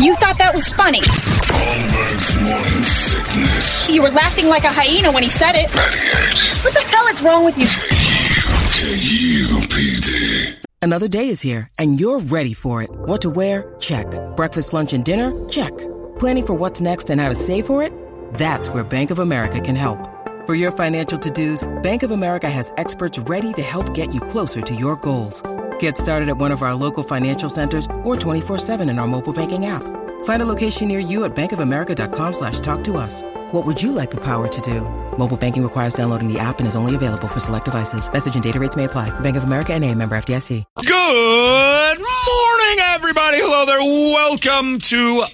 You thought that was funny. Holmberg's morning sickness. You were laughing like a hyena when he said it. 98 What the hell is wrong with you? KUPD. Another day is here, and you're ready for it. What to wear? Check. Breakfast, lunch, and dinner? Check. Planning for what's next and how to save for it? That's where Bank of America can help. For your financial to-dos, Bank of America has experts ready to help get you closer to your goals. Get started at one of our local financial centers or 24-7 in our mobile banking app. Find a location near you at bankofamerica.com slash talk to us. What would you like the power to do? Mobile banking requires downloading the app and is only available for select devices. Message and data rates may apply. Bank of America and a member FDIC. Good morning, everybody. Hello there. Welcome to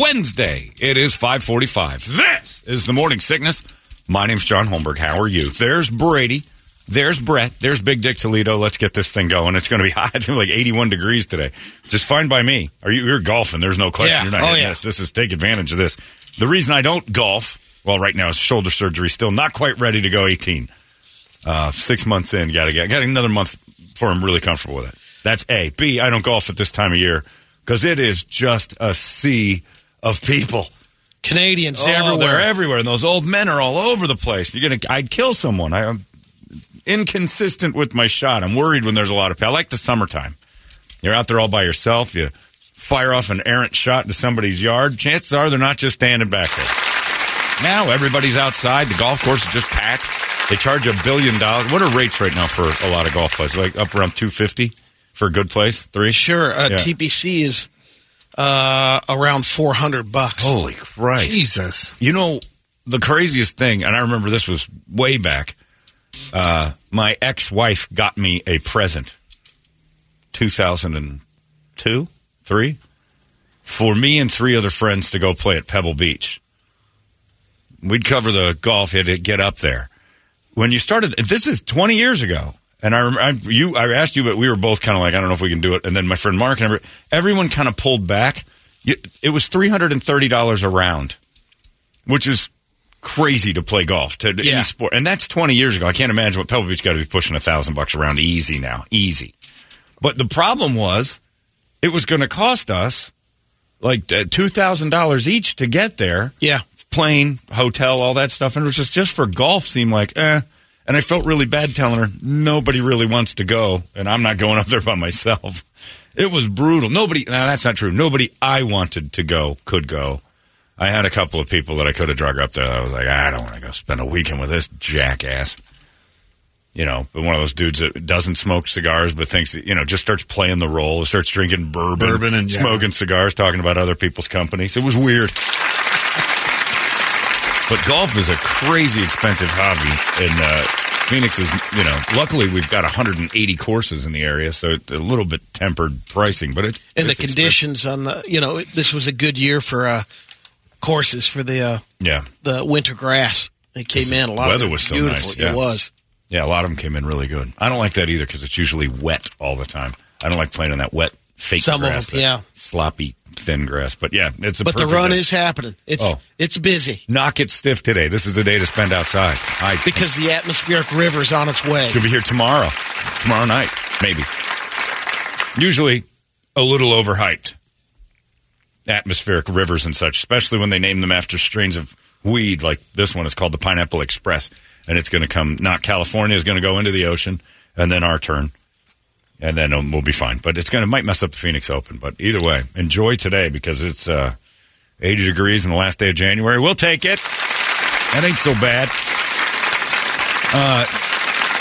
Wednesday. It is 545. This is the Morning Sickness. My name's John Holmberg. How are you? There's Brady. There's Brett. There's Big Dick Toledo. Let's get this thing going. It's going to be hot. It's like 81 degrees today. Just fine by me. Are you? You're golfing. There's no question. Yeah. You're not Oh, yeah. this. This is take advantage of this. The reason I don't golf, well, right now is shoulder surgery. Still not quite ready to go 18. Uh, six months in, got to get got another month before I'm really comfortable with it. That's A. B. I don't golf at this time of year because it is just a sea of people. Canadians Oh, everywhere. They're everywhere, and those old men are all over the place. You're gonna, I'd kill someone. I, inconsistent with my shot. I'm worried when there's a lot of people. I like the summertime. You're out there all by yourself. You fire off an errant shot into somebody's yard. Chances are they're not just standing back there. Now everybody's outside. The golf course is just packed. They charge a billion dollars. What are rates right now for a lot of golf places? Like up around two fifty for a good place. Three. Sure, uh, Yeah. TPC is uh, around four hundred bucks. Holy Christ! Jesus! You know, the craziest thing, and I remember this was way back. Uh, my ex-wife got me a present, two thousand and two, three, for me and three other friends to go play at Pebble Beach. We'd cover the golf. You had to get up there. When you started, this is twenty years ago, and I I, you. I asked you, but we were both kind of like, I don't know if we can do it. And then my friend Mark and every, everyone kind of pulled back. It was three hundred and thirty dollars a round which is crazy to play golf to Yeah. any sport, and that's twenty years ago. I can't imagine what Pebble Beach got to be pushing a thousand bucks around easy now, easy. But the problem was, it was going to cost us like uh, two thousand dollars each to get there. Yeah, plane, hotel, all that stuff, and it was just just for golf seemed like eh. And I felt really bad telling her nobody really wants to go, and I'm not going up there by myself. It was brutal. Nobody. Now that's not true. Nobody I wanted to go could go. I had a couple of people that I could have drug up there. I was like, I don't want to go spend a weekend with this jackass. You know, but one of those dudes that doesn't smoke cigars, but thinks you know just starts playing the role, starts drinking bourbon, Bourbon and- yeah. smoking cigars, talking about other people's companies. It was weird. But golf is a crazy expensive hobby, and uh, Phoenix is, you know, luckily we've got 180 courses in the area, so it's a little bit tempered pricing, but it's and the it's expensive. conditions on the you know this was a good year for uh, courses for the uh, Yeah, the winter grass. It came in a lot. weather of was so beautiful. nice, yeah. It was. yeah, a lot of them came in really good. I don't like that either because it's usually wet all the time. I don't like playing on that wet fake Some of grass, them, yeah. sloppy thin grass. But yeah, it's a But the run day. is happening. It's Oh. it's busy knock it stiff today. This is the day to spend outside. I because the atmospheric river is on its way. Could be here tomorrow, tomorrow night, maybe. Usually a little overhyped. Atmospheric rivers and such, especially when they name them after strains of weed, like this one is called the Pineapple Express, and it's going to come. Not California is going to go into the ocean, and then our turn, and then we'll be fine. But it's going to might mess up the Phoenix Open. But either way, enjoy today because it's uh, 80 degrees in the last day of January. We'll take it. That ain't so bad. Uh,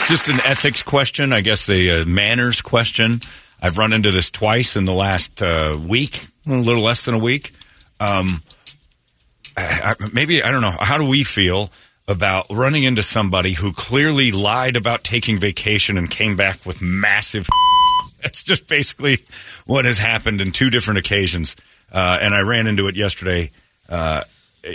just an ethics question, I guess the uh, manners question. I've run into this twice in the last uh, week, a little less than a week. Um, I, I, maybe I don't know. How do we feel about running into somebody who clearly lied about taking vacation and came back with massive? That's just basically what has happened in two different occasions, uh, and I ran into it yesterday. Uh,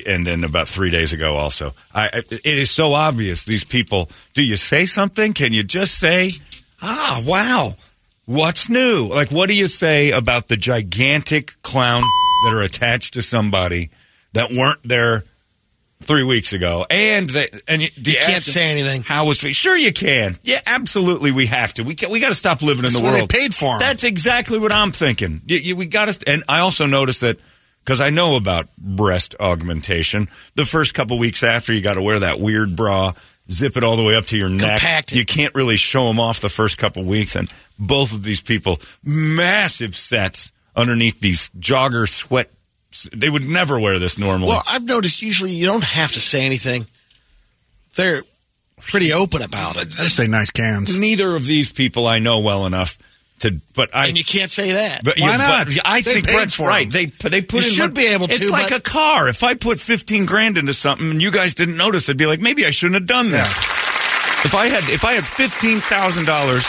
and then about three days ago, also, I, it is so obvious. These people. Do you say something? Can you just say, "Ah, wow, what's new?" Like, what do you say about the gigantic clown that are attached to somebody that weren't there three weeks ago? And they, and you, do You can't say anything. How was? Sure, you can. Yeah, absolutely. We have to. We ca- we got to stop living in That's the what they world. paid for 'em. That's exactly what I'm thinking. You, you, we got to. And I also noticed that because I know about breast augmentation. The first couple weeks after, you got to wear that weird bra, zip it all the way up to your neck. Compacted. You can't really show them off the first couple weeks. And both of these people, massive sets underneath these jogger sweat. They would never wear this normally. Well, I've noticed usually you don't have to say anything. They're pretty open about it. I just say nice cans. Neither of these people I know well enough to, but I. And you can't say that. But, Why yeah, not? but I They think Brett's right. They they put You in should mon- be able to. It's like but- a car. If I put fifteen grand into something and you guys didn't notice, I'd be like, maybe I shouldn't have done this. If I had if I had fifteen thousand dollars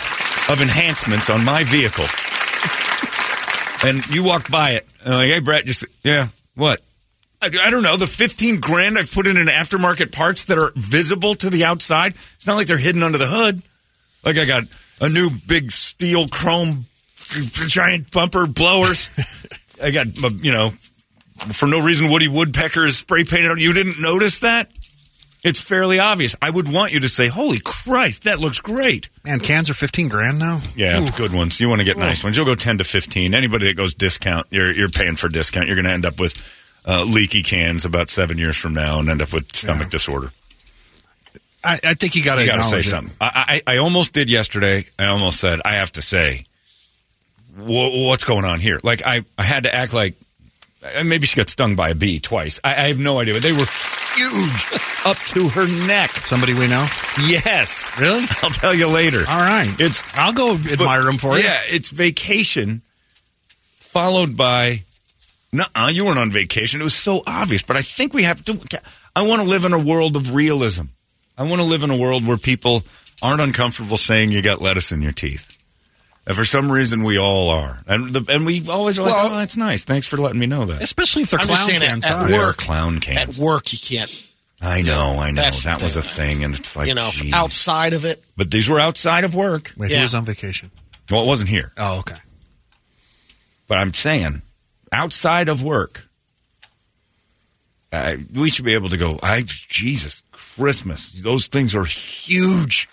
of enhancements on my vehicle, and you walked by it, and like, hey Brett, just yeah, what? I, I don't know. The fifteen grand I've put in in aftermarket parts that are visible to the outside. It's not like they're hidden under the hood. Like I got a new big steel chrome giant bumper blowers. I got uh, you know for no reason Woody Woodpecker is spray painted on. You didn't notice that? It's fairly obvious. I would want you to say, "Holy Christ, that looks great." Man, cans are 15 grand now? Yeah, good ones. You want to get nice ones. You'll go ten to fifteen. Anybody that goes discount, you're you're paying for discount. You're going to end up with uh, leaky cans about seven years from now, and end up with stomach Yeah. disorder. I, I think you got to You got to say it. something. I, I I almost did yesterday. I almost said I have to say, "Wha- what's going on here? Like I I had to act like maybe she got stung by a bee twice. I, I have no idea, but they were huge up to her neck. Somebody we know? Yes, Really? I'll tell you later. All right. It's I'll go admire them for you. yeah, it's vacation followed by. Nuh-uh, you weren't on vacation. It was so obvious. But I think we have to. I want to live in a world of realism. I want to live in a world where people aren't uncomfortable saying you got lettuce in your teeth. And for some reason, we all are, and the, and we always are like, Well- "Oh, that's nice. Thanks for letting me know that." Especially if they're I'm just clown saying can at- at work- clown At work, you can't. I know, I know. That's That was a thing. thing, and it's like, you know, geez. outside of it. But these were outside of work. Wait, Yeah. he was on vacation. Well, it wasn't here. Oh, okay. But I'm saying, outside of work, uh, we should be able to go. I Jesus Christmas, those things are huge.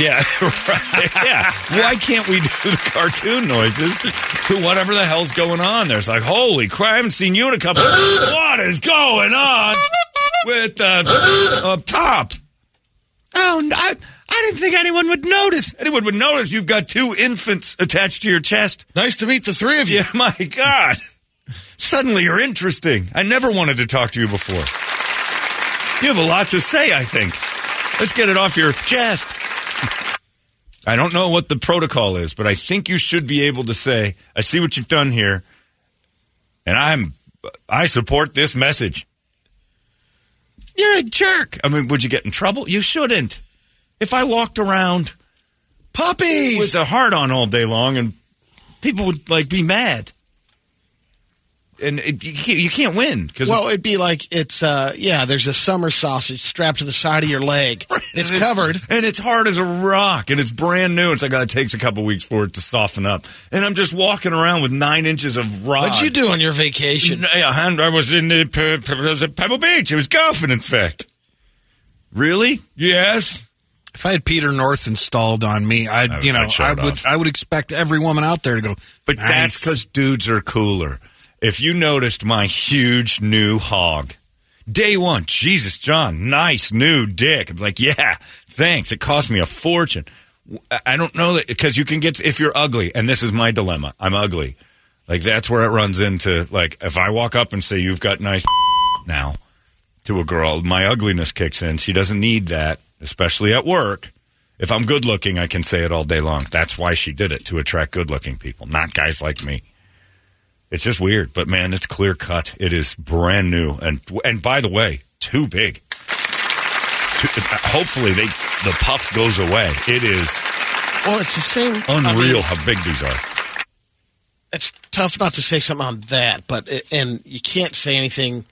yeah, right. Yeah. Why can't we do the cartoon noises to whatever the hell's going on? There's like, holy crap! I haven't seen you in a couple. what is going on with the uh, up top? Oh, I, I didn't think anyone would notice. Anyone would notice you've got two infants attached to your chest. Nice to meet the three of you. Yeah, my God. Suddenly you're interesting. I never wanted to talk to you before. You have a lot to say, I think. Let's get it off your chest. I don't know what the protocol is, but I think you should be able to say, I see what you've done here, and I'm I support this message. You're a jerk. I mean, would you get in trouble? You shouldn't. If I walked around Puppies. with a heart on all day long, and people would like be mad, and it, you, can't, you can't win because well, it'd be like it's uh yeah. There's a summer sausage strapped to the side of your leg. It's covered. and it's hard as a rock, and it's brand new. It's like oh, it takes a couple weeks for it to soften up, and I'm just walking around with nine inches of rod. What'd you do on your vacation? Yeah, I was in the, Pe- Pe- it was at Pebble Beach. It was golfing, in fact. Really? Yes. If I had Peter North installed on me, I'd I would- you know I'd I would off. I would expect every woman out there to go. But nice. that's because dudes are cooler. If you noticed my huge new hog, day one, Jesus, John, nice new dick. I'm like, yeah, thanks. It cost me a fortune. I- don't know that because you can get if you're ugly, and this is my dilemma. I'm ugly. Like that's where it runs into. Like if I walk up and say you've got nice now to a girl, my ugliness kicks in. She doesn't need that, especially at work. If I'm good looking, I can say it all day long. That's why she did it to attract good looking people, not guys like me. It's just weird, but man, it's clear cut. It is brand new, and and by the way, too big. Too, hopefully, they the puff goes away. It is Well, it's the same. I mean, unreal how big these are. it's tough not to say something on that, but it, and you can't say anything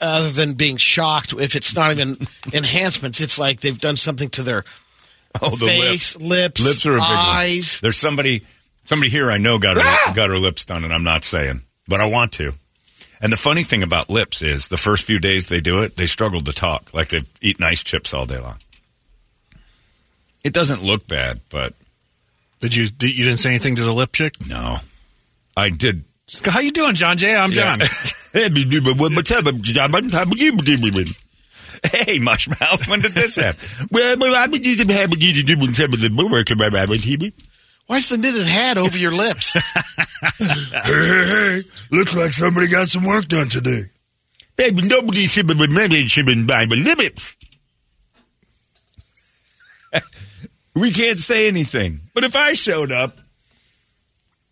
other than being shocked if it's not even enhancements. It's like they've done something to their Oh, the face, lips, lips are a big one. eyes. There's somebody somebody here I know got her got her lips done, and I'm not saying, but I want to. And the funny thing about lips is the first few days they do it, they struggle to talk, like they've eaten ice chips all day long. It doesn't look bad, but Did you did, you didn't say anything to the lip chick? no, I did. Just go, how you doing, John Jay? I'm John. Hey, Mushmouth, when did this happen? Why's the knitted hat over your lips? Hey, looks like somebody got some work done today. Baby, nobody should be should be by the limits. we can't say anything. But if I showed up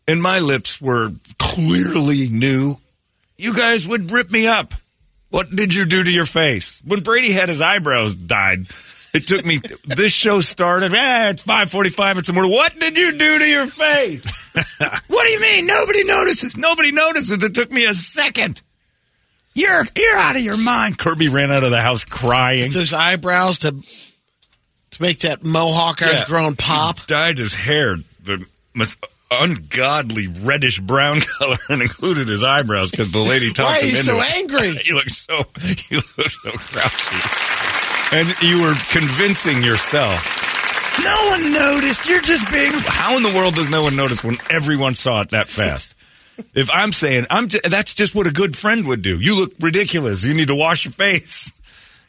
and my lips were clearly new, you guys would rip me up. What did you do to your face? When Brady had his eyebrows dyed, it took me this show started. Ah, it's 545 it's more. What did you do to your face? what do you mean? Nobody notices. Nobody notices. It took me a second. You're you're out of your mind. Kirby ran out of the house crying. Those eyebrows to to make that mohawk I've grown pop. He dyed his hair the most ungodly reddish brown color and included his eyebrows because the lady talked Why are him you into so it. angry? you look so you look so grouchy. And you were convincing yourself. No one noticed. You're just being. How in the world does no one notice when everyone saw it that fast? If I'm saying I'm, j- that's just what a good friend would do. You look ridiculous. You need to wash your face.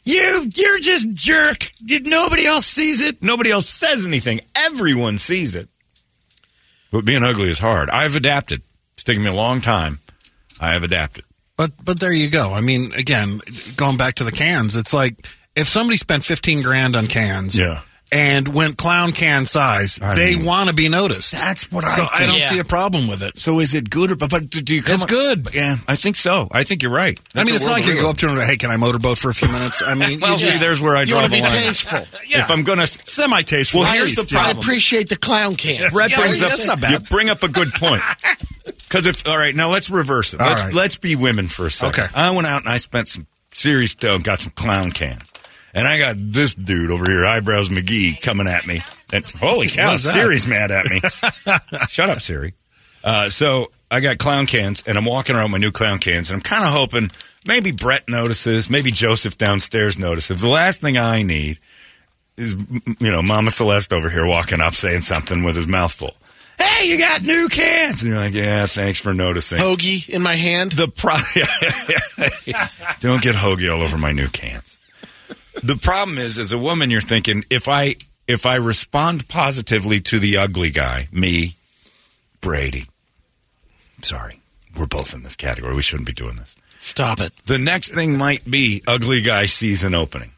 You, you're just jerk. You- Nobody else sees it. Nobody else says anything. Everyone sees it. But being ugly is hard. I've adapted. It's taken me a long time. I have adapted. But but there you go. I mean, again, going back to the cans, it's like if somebody spent fifteen grand on cans, Yeah. and went clown can size, I they mean- want to be noticed. That's what I. so I I, don't Yeah. see a problem with it. So is it good or but, but do you come It's up- good. Yeah, I think so. I think you're right. I mean, it's not like you go up to them and hey, can I motorboat for a few minutes? I mean, Well, see, just- there's where I You draw want the be line. tasteful. If I'm gonna semi tasteful. Well, here's the problem. I appreciate the clown can. Brett Yeah, brings up that's not bad. you bring up a good point. Because if all right, now let's reverse it. Let's right. let's be women for a second. Okay. I went out and I spent some serious dough, and got some clown cans, and I got this dude over here, eyebrows McGee, coming at me. And holy cow, What's? Siri's mad at me. Shut up, Siri. Uh, so I got clown cans, and I'm walking around with my new clown cans, and I'm kind of hoping maybe Brett notices, maybe Joseph downstairs notices. The last thing I need is, you know, Mama Celeste over here walking up saying something with his mouth full. Hey, you got new cans, and you're like, yeah, thanks for noticing. Hoagie in my hand. The pro- don't get hoagie all over my new cans. The problem is, as a woman, you're thinking if I if I respond positively to the ugly guy, me, Brady. Sorry, we're both in this category. We shouldn't be doing this. Stop it. The next thing might be ugly guy season opening.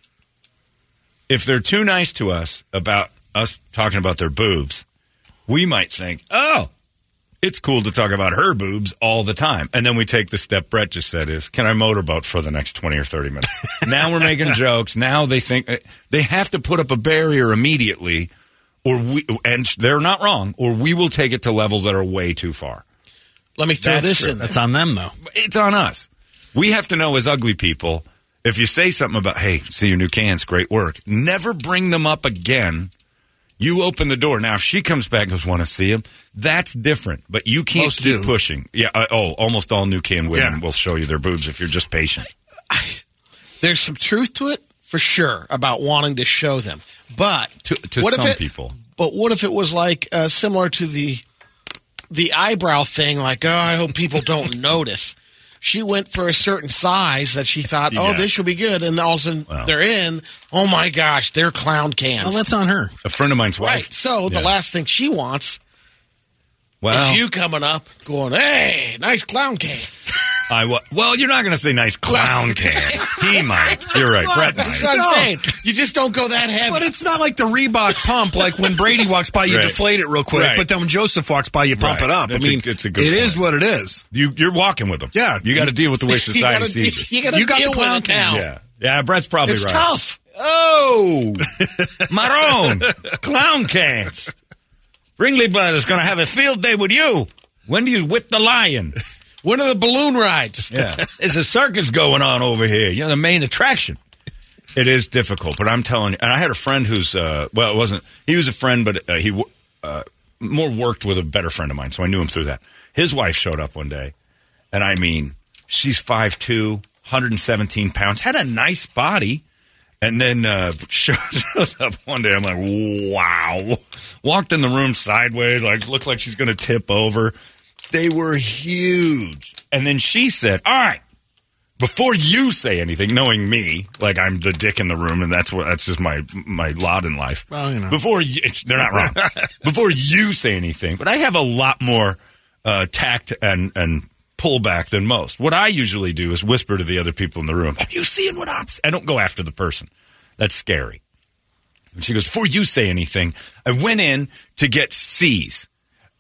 If they're too nice to us about us talking about their boobs, we might think, oh, it's cool to talk about her boobs all the time. And then we take the step Brett just said is, can I motorboat for the next 20 or 30 minutes? now we're making jokes. Now they think uh, they have to put up a barrier immediately or we, and they're not wrong, or we will take it to levels that are way too far. Let me throw That's this true. in there. That's on them, though. It's on us. We have to know as ugly people, if you say something about, hey, see your new cans, great work, never bring them up again. You open the door. Now, if she comes back and goes, want to see him, that's different. But you can't Most keep do. pushing. Yeah. Uh, oh, almost all new can women Yeah. will show you their boobs if you're just patient. There's some truth to it for sure about wanting to show them, but To, to what some if it, people. But what if it was like uh, similar to the the eyebrow thing? Like, oh, I hope people don't notice. She went for a certain size that she thought, oh, Yeah. this will be good, and all of a sudden Well. they're in. Oh my gosh, they're clown cans. Well, that's on her. A friend of mine's right. wife. So the last thing she wants Well, is you coming up going, hey, nice clown can. I well, you're not going to say nice clown can. he might. You're right. Brett That's might. what I'm No. saying. You just don't go that heavy. But it's not like the Reebok pump, like when Brady walks by, you Right. deflate it real quick. Right. But then when Joseph walks by, you pump Right. it up. It's I a- mean, it's a good it is point. what it is. You, you're walking with them. Yeah. You got to deal with the way you society gotta, sees you. you gotta You got deal the clown with it now. Yeah. Yeah, Brett's probably right. It's right. tough. Oh, Maroon, clown cans. Ringling Brothers going to have a field day with you. When do you whip the lion? When are the balloon rides? Yeah, there's a circus going on over here. You're the main attraction. It is difficult, but I'm telling you. And I had a friend who's uh, well, it wasn't. He was a friend, but uh, he uh, more worked with a better friend of mine, so I knew him through that. His wife showed up one day, and I mean, she's 5'2", 117 pounds, had a nice body. And then uh, shows up one day. I'm like, wow. Walked in the room sideways, like looked like she's going to tip over. They were huge. And then she said, All right, before you say anything, knowing me, like I'm the dick in the room, and that's what that's just my my lot in life. Well, you know. Before you, it's, they're not wrong. before you say anything, but I have a lot more uh, tact and and pullback than most. What I usually do is whisper to the other people in the room. Are you seeing what I'm? I don't go after the person. That's scary. And she goes, before you say anything, I went in to get C's.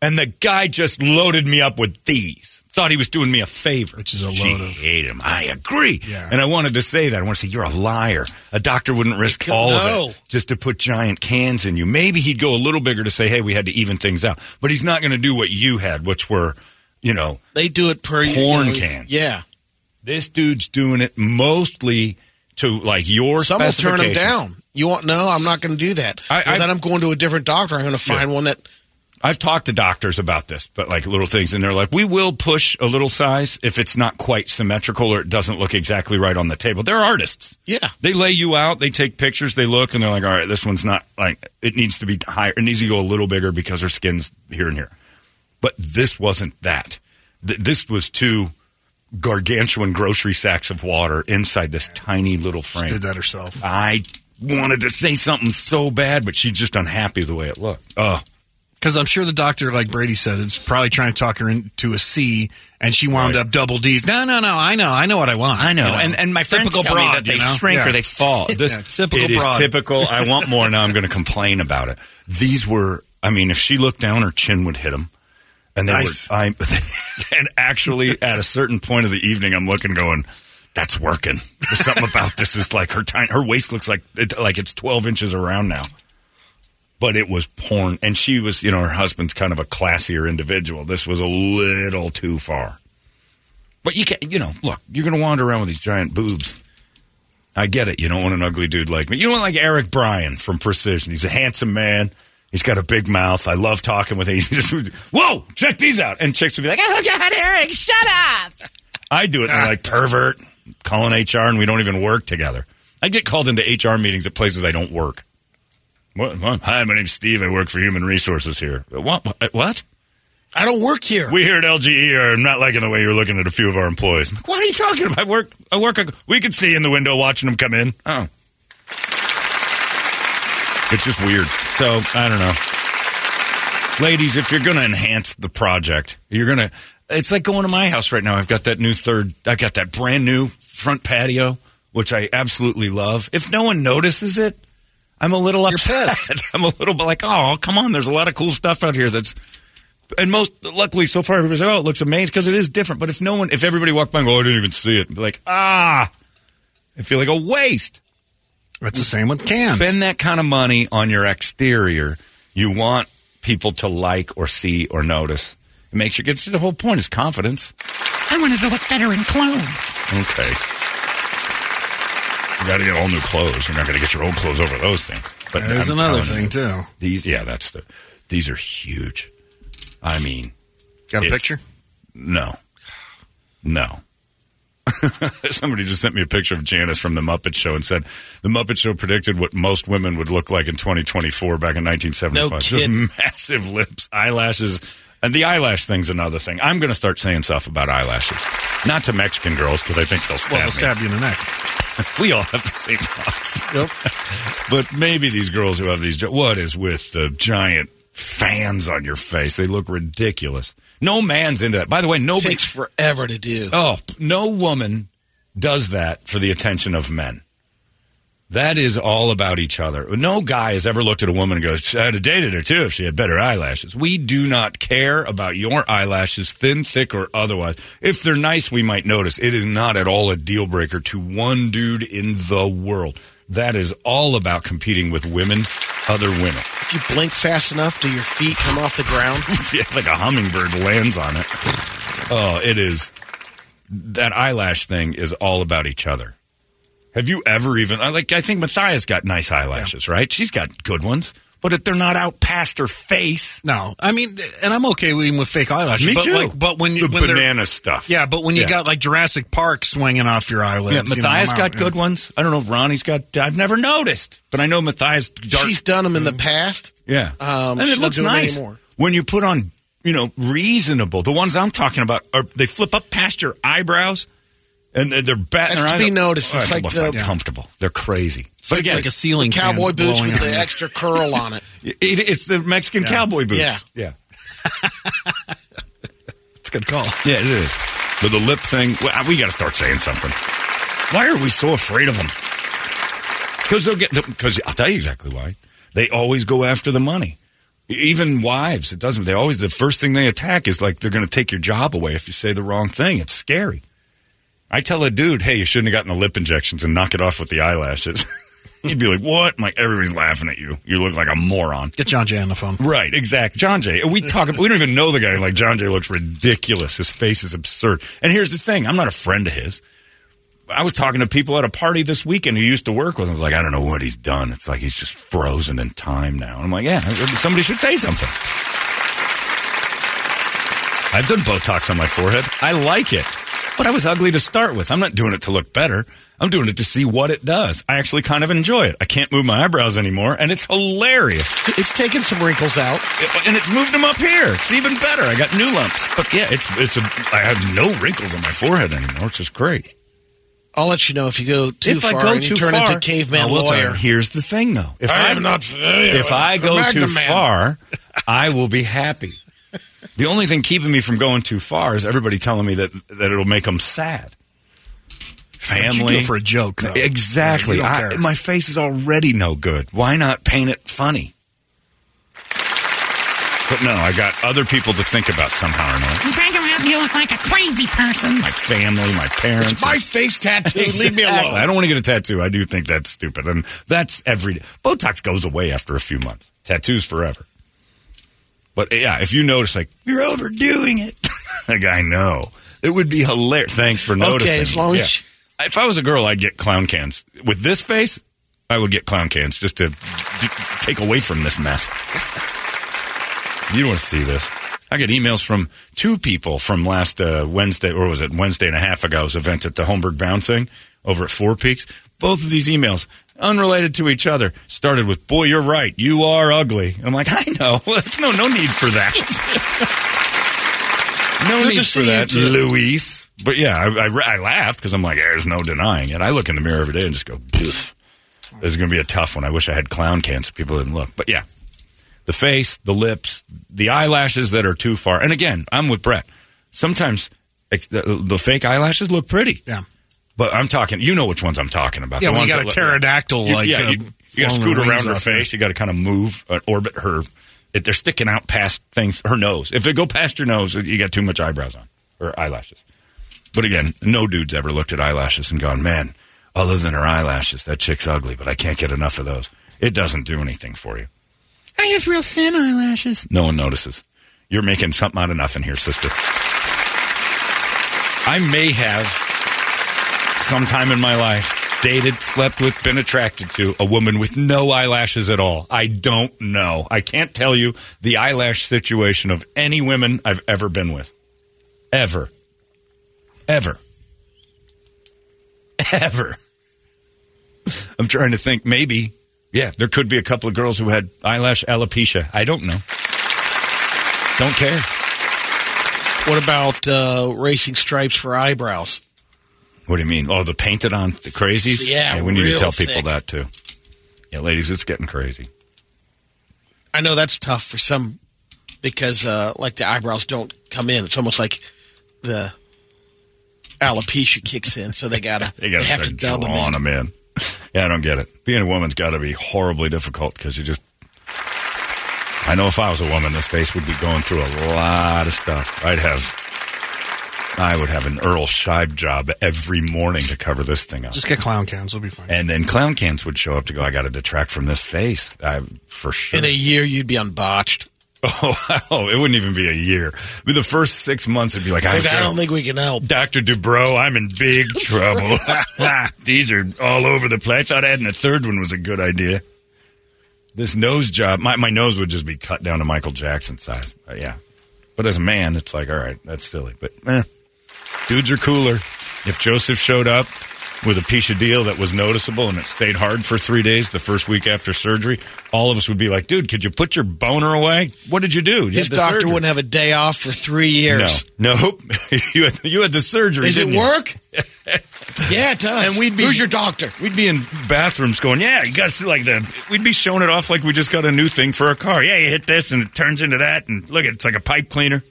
And the guy just loaded me up with these. Thought he was doing me a favor. Which is a she load of- hate him. I agree. Yeah. And I wanted to say that. I want to say, you're a liar. A doctor wouldn't risk all no. of it just to put giant cans in you. Maybe he'd go a little bigger to say, hey, we had to even things out. But he's not going to do what you had, which were, you know, They do it per Porn you know, cans. Yeah, this dude's doing it mostly to like your some will turn specifications. down. You want no? I'm not going to do that. I- well, I- then I'm going to a different doctor. I'm going to find Yeah. one that I've talked to doctors about this, but like little things, and they're like, we will push a little size if it's not quite symmetrical or it doesn't look exactly right on the table. They're artists. yeah. They lay you out, they take pictures, they look, and they're like, all right, this one's not like, it needs to be higher. It needs to go a little bigger because her skin's here and here. But this wasn't that. Th- this was two gargantuan grocery sacks of water inside this tiny little frame. She Did that herself. I wanted to say something so bad, but she's just unhappy the way it looked. Oh, Because I'm sure the doctor, like Brady said, is probably trying to talk her into a C, and she wound Right. up double D's. No, no, no. I know. I know what I want. I know. You And and my friends typical tell broad, me that they you know? shrink Yeah. or they fall. This Yeah, typical it is broad. typical. I want more now. I'm going to complain about it. These were. I mean, if she looked down, her chin would hit them. And they Nice. were. I and actually, at a certain point of the evening, I'm looking, going, "That's working." There's something about this. Is like her tiny. Her waist looks like it, like it's 12 inches around now. But it was porn, and she was, you know, her husband's kind of a classier individual. This was a little too far. But you can't, you know, look, you're going to wander around with these giant boobs. I get it. You don't want an ugly dude like me. You don't want like Eric Bryan from Precision. He's a handsome man. He's got a big mouth. I love talking with him. Whoa, check these out. And chicks would be like, oh, God, Eric, shut up. I do it. And they're like, pervert, calling HR, and we don't even work together. I get called into HR meetings at places I don't work. What? what? Hi, my name's Steve. I work for Human Resources here. What? What? I don't work here. We here at LGE are not liking the way you're looking at a few of our employees. I'm like, what are you talking about? I work. I work. We could see in the window watching them come in. Oh, it's just weird. So I don't know, ladies. If you're going to enhance the project, you're going to. It's like going to my house right now. I've got that new third. I've got that brand new front patio, which I absolutely love. If no one notices it, I'm a little upset. I'm a little bit like, oh, come on. There's a lot of cool stuff out here that's and most luckily so far everybody's like, oh, it looks amazing because it is different. But if no one, if everybody walked by and go, oh, I didn't even see it, be like, ah, I feel like a waste. That's the same with cans. Spend that kind of money on your exterior. You want people to like or see or notice. It makes you get to the whole point is confidence. I wanted to look better in clothes. Okay. You got to get all new clothes. You're not going to get your old clothes over those things. But There's I'm another thing you, too. These, yeah, that's the. These are huge. I mean, Got a picture? No. No. Somebody just sent me a picture of Janice from The Muppet Show and said The Muppet Show predicted what most women would look like in 2024 back in 1975. No Just massive lips, eyelashes. And the eyelash thing's another thing. I'm going to start saying stuff about eyelashes. Not to Mexican girls because I think they'll stab Well, they'll stab you in the neck. We all have the same thoughts. Yep. but maybe these girls who have these, what is with the giant fans on your face? They look ridiculous. No man's into that. By the way, nobody. takes forever to do. Oh, no woman does that for the attention of men. That is all about each other. No guy has ever looked at a woman and goes, I'd have dated her too if she had better eyelashes. We do not care about your eyelashes, thin, thick, or otherwise. If they're nice, we might notice. It is not at all a deal breaker to one dude in the world. That is all about competing with women, other women. If you blink fast enough, do your feet come off the ground? yeah, like a hummingbird lands on it. Oh, it is. That eyelash thing is all about each other. Have you ever even like? I think Matthias got nice eyelashes, right? She's got good ones, but if they're not out past her face, No, I mean, and I'm okay even with fake eyelashes. me but too. Like, but when you the when banana stuff, yeah, but when you Yeah. got like Jurassic Park swinging off your eyelids, yeah. you know, Matthias got out, good yeah. ones. I don't know Ronnie's got. I've never noticed, but I know Matthias. Dark, She's done them in the past. yeah, Um, and it looks doesn't do 'em nice when you put on you know, reasonable. The ones I'm talking about are they flip up past your eyebrows and they're- they're batting That's to be noticed. It's Oh, like it's the- uncomfortable. They're crazy. It's But like- again, like a ceiling fan cowboy boots with the extra curl on it. it, it's the Mexican cowboy boots. Yeah. yeah. It's a good call. Yeah, it is. But the lip thing, we got to start saying something. Why are we so afraid of them? Because they'll get. Because I'll tell you exactly why. They always go after the money. Even wives, it doesn't. They always the first thing they attack is like they're going to take your job away if you say the wrong thing. It's scary. I tell a dude, "Hey, you shouldn't have gotten the lip injections and knock it off with the eyelashes." He'd be like, "What?" I'm like everybody's laughing at you. You look like a moron. Get John Jay on the phone. Right, exactly. John Jay. We talk. We don't even know the guy. Like John Jay looks ridiculous. His face is absurd. And here's the thing: I'm not a friend of his. I was talking to people at a party this weekend who used to work with him. I was like, I don't know what he's done. It's like he's just frozen in time now. And I'm like, yeah, somebody should say something. I've done Botox on my forehead. I like it, but I was ugly to start with. I'm not doing it to look better. I'm doing it to see what it does. I actually kind of enjoy it. I can't move my eyebrows anymore, and it's hilarious. It's taken some wrinkles out. It- and it's moved them up here. It's even better. I got new lumps. But yeah, it's it's a. I have no wrinkles on my forehead anymore, which is great. I'll let you know if you go too if far I go and you too turn far, into caveman we'll tell lawyer. you. Here's the thing, though. If I I, am not familiar if with I the go too Man. far, I will be happy. The only thing keeping me from going too far is everybody telling me that that it'll make them sad. Family You do it for a joke, though. Exactly. You I- my face is already no good. Why not paint it funny? But no, I got other people to think about somehow or another. In fact, I'll have you look like a crazy person. My family, my parents. It's my face tattoo. Leave me alone. I don't want to get a tattoo. I do think that's stupid, and that's every day. Botox goes away after a few months. Tattoos forever. But yeah, if you notice, like you're overdoing it, like I know it would be hilarious. Thanks for noticing. as long as Yeah. If I was a girl, I'd get clown cans. With this face, I would get clown cans just to d- take away from this mess. You don't want to see this. I get emails from two people from last uh, Wednesday, or was it Wednesday and a half ago? ago's event at the Holmberg Bouncing over at Four Peaks. Both of these emails, unrelated to each other, started with, "Boy, you're right. You are ugly." I'm like, I know. no, no need for that. no Good need for that, you. Luis. But yeah, I, I, I laughed because I'm like, there's no denying it. I look in the mirror every day and just go, "Poof." This is going to be a tough one. I wish I had clown cans so people didn't look. But yeah, the face, the lips, the eyelashes that are too far. And again, I'm with Brett. Sometimes the, the fake eyelashes look pretty. Yeah. But I'm talking, you know which ones I'm talking about. Yeah, The when you got a pterodactyl, you, like, yeah, uh, you, you got to scoot around her out there. face. You got to kind of move, uh, orbit her. It, they're sticking out past things, her nose. If they go past your nose, you got too much eyebrows on or eyelashes. But again, no dude's ever looked at eyelashes and gone, man, other than her eyelashes, that chick's ugly, but I can't get enough of those. It doesn't do anything for you. I have real thin eyelashes. No one notices. You're making something out of nothing here, sister. I may have, sometime in my life, dated, slept with, been attracted to a woman with no eyelashes at all. I don't know. I can't tell you the eyelash situation of any women I've ever been with. Ever. Ever. Ever. I'm trying to think. Maybe, yeah, there could be a couple of girls who had eyelash alopecia. I don't know. Don't care. What about uh, racing stripes for eyebrows? What do you mean? Oh, the painted on the crazies? Yeah, we need to tell people that too. Yeah, ladies, it's getting crazy. I know that's tough for some because, uh, like, the eyebrows don't come in. It's almost like the alopecia kicks in, so they gotta They got to have to dub them them in. Yeah, I don't get it. Being a woman's got to be horribly difficult because you just. I know if I was a woman, this face would be going through a lot of stuff. I'd have. I would have an Earl Scheib job every morning to cover this thing up. Just get clown cans. It'll be fine. And then clown cans would show up to go, I got to detract from this face. I, for sure. In a year, you'd be unbotched. Oh, wow. It wouldn't even be a year. It'd be the first six months, it'd be like, Like, I've I don't think we can help. Dr. Dubrow, I'm in big trouble. These are all over the place. I thought adding a third one was a good idea. This nose job, my, my nose would just be cut down to Michael Jackson size. Uh, yeah. But as a man, it's like, all right, that's silly. But eh, dudes are cooler. If Joseph showed up with a piece of deal that was noticeable and it stayed hard for three days the first week after surgery, all of us would be like, dude, could you put your boner away? What did you do? You His the doctor surgery." wouldn't have a day off for three years. No, nope. you, had, you had the surgery. Does it you? work? yeah, it does. And we'd be- Who's your doctor? We'd be in bathrooms going, yeah, you got to see like the. We'd be showing it off like we just got a new thing for a car. Yeah, you hit this and it turns into that, and look, it's like a pipe cleaner.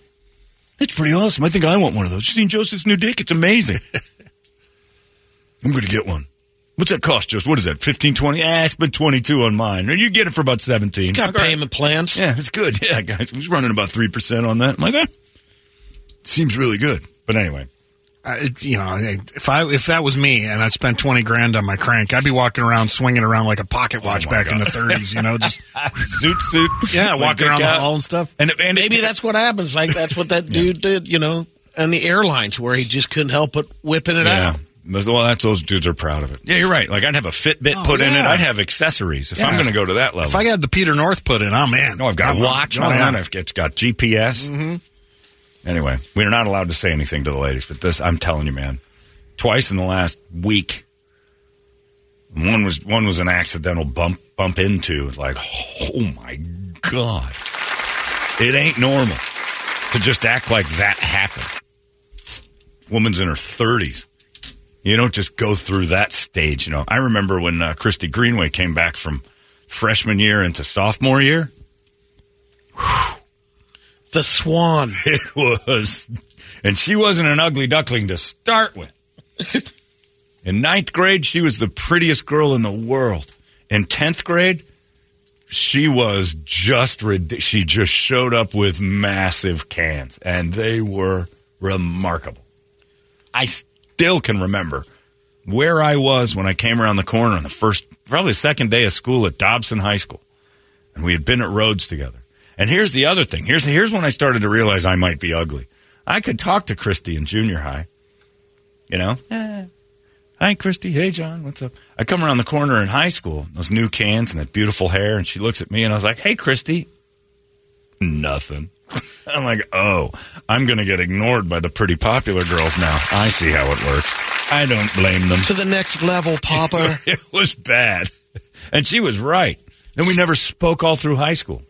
It's pretty awesome. I think I want one of those. You seen Joseph's new dick? It's amazing. I'm going to get one. What's that cost, Joseph? What is that? 15, 20? Ah, it's been 22 on mine. And you get it for about 17. He's got right. payment plans. Yeah, it's good. Yeah, guys. He's running about 3% on that. I'm like, eh, seems really good. But anyway. I, you know, if I if that was me and I spent twenty grand on my crank, I'd be walking around swinging around like a pocket watch Oh my back in the thirties. You know, just Zoot suit. yeah, Like walking dick around the hall and stuff. And, and Maybe that's what happens. Like that's what that dude did, you know, and the airlines where he just couldn't help but whipping it Yeah. out. Well, that's those dudes are proud of it. Yeah, you're right. Like I'd have a Fitbit Oh, put in it. I'd have accessories if I'm going to go to that level. If I got the Peter North put in, I'm in. no, I've got I'm- a watch oh, on yeah. it. I've- It's got GPS. Mm-hmm. Anyway, we're not allowed to say anything to the ladies, but this, I'm telling you, man, twice in the last week. One was one was an accidental bump bump into. Like, oh my god, it ain't normal to just act like that happened. Woman's in her thirties. You don't just go through that stage, you know. I remember when uh, Christy Greenway came back from freshman year into sophomore year. The Swan. It was, and she wasn't an ugly duckling to start with. In ninth grade, she was the prettiest girl in the world. In tenth grade, she was just she just showed up with massive cans, and they were remarkable. I still can remember where I was when I came around the corner on the first, probably second day of school at Dobson High School, and we had been at Rhodes together. And here's the other thing. Here's here's when I started to realize I might be ugly. I could talk to Christy in junior high. You know, Eh. hi Christy. Hey John, what's up? I come around the corner in high school, those new cans and that beautiful hair, and she looks at me and I was like, Hey Christy, nothing. I'm like, oh, I'm going to get ignored by the pretty popular girls now. I see how it works. I don't blame them. To the next level, Papa. it was bad. And she was right. Then we never spoke all through high school.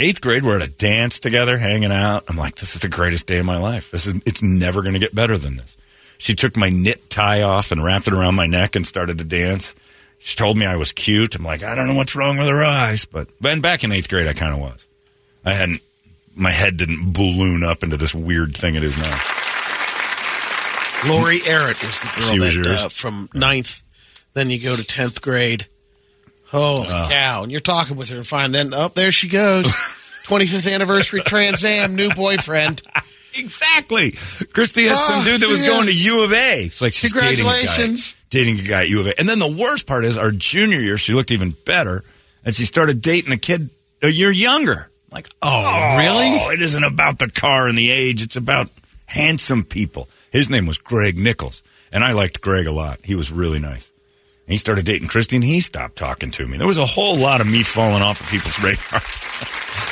Eighth grade, we're at a dance together, hanging out. I'm like, this is the greatest day of my life. This is it's never gonna get better than this. She took my knit tie off and wrapped it around my neck and started to dance. She told me I was cute. I'm like, I don't know what's wrong with her eyes, but then back in eighth grade I kinda was. I hadn't my head didn't balloon up into this weird thing it is now. Lori Errett was the girl was that uh, from ninth. Then you go to tenth grade. Holy Oh. cow! And you're talking with her and find then up there she goes. 25th anniversary Trans Am, new boyfriend. Exactly. Christy had some Oh, dude that was yeah. going to U of A. It's like she's dating a guy, Congratulations. dating a guy at U of A. And then the worst part is our junior year, she looked even better, and she started dating a kid a year younger. Like, oh, oh really? It isn't about the car and the age. It's about handsome people. His name was Greg Nichols, and I liked Greg a lot. He was really nice. And he started dating Christy, and he stopped talking to me. There was a whole lot of me falling off of people's radar.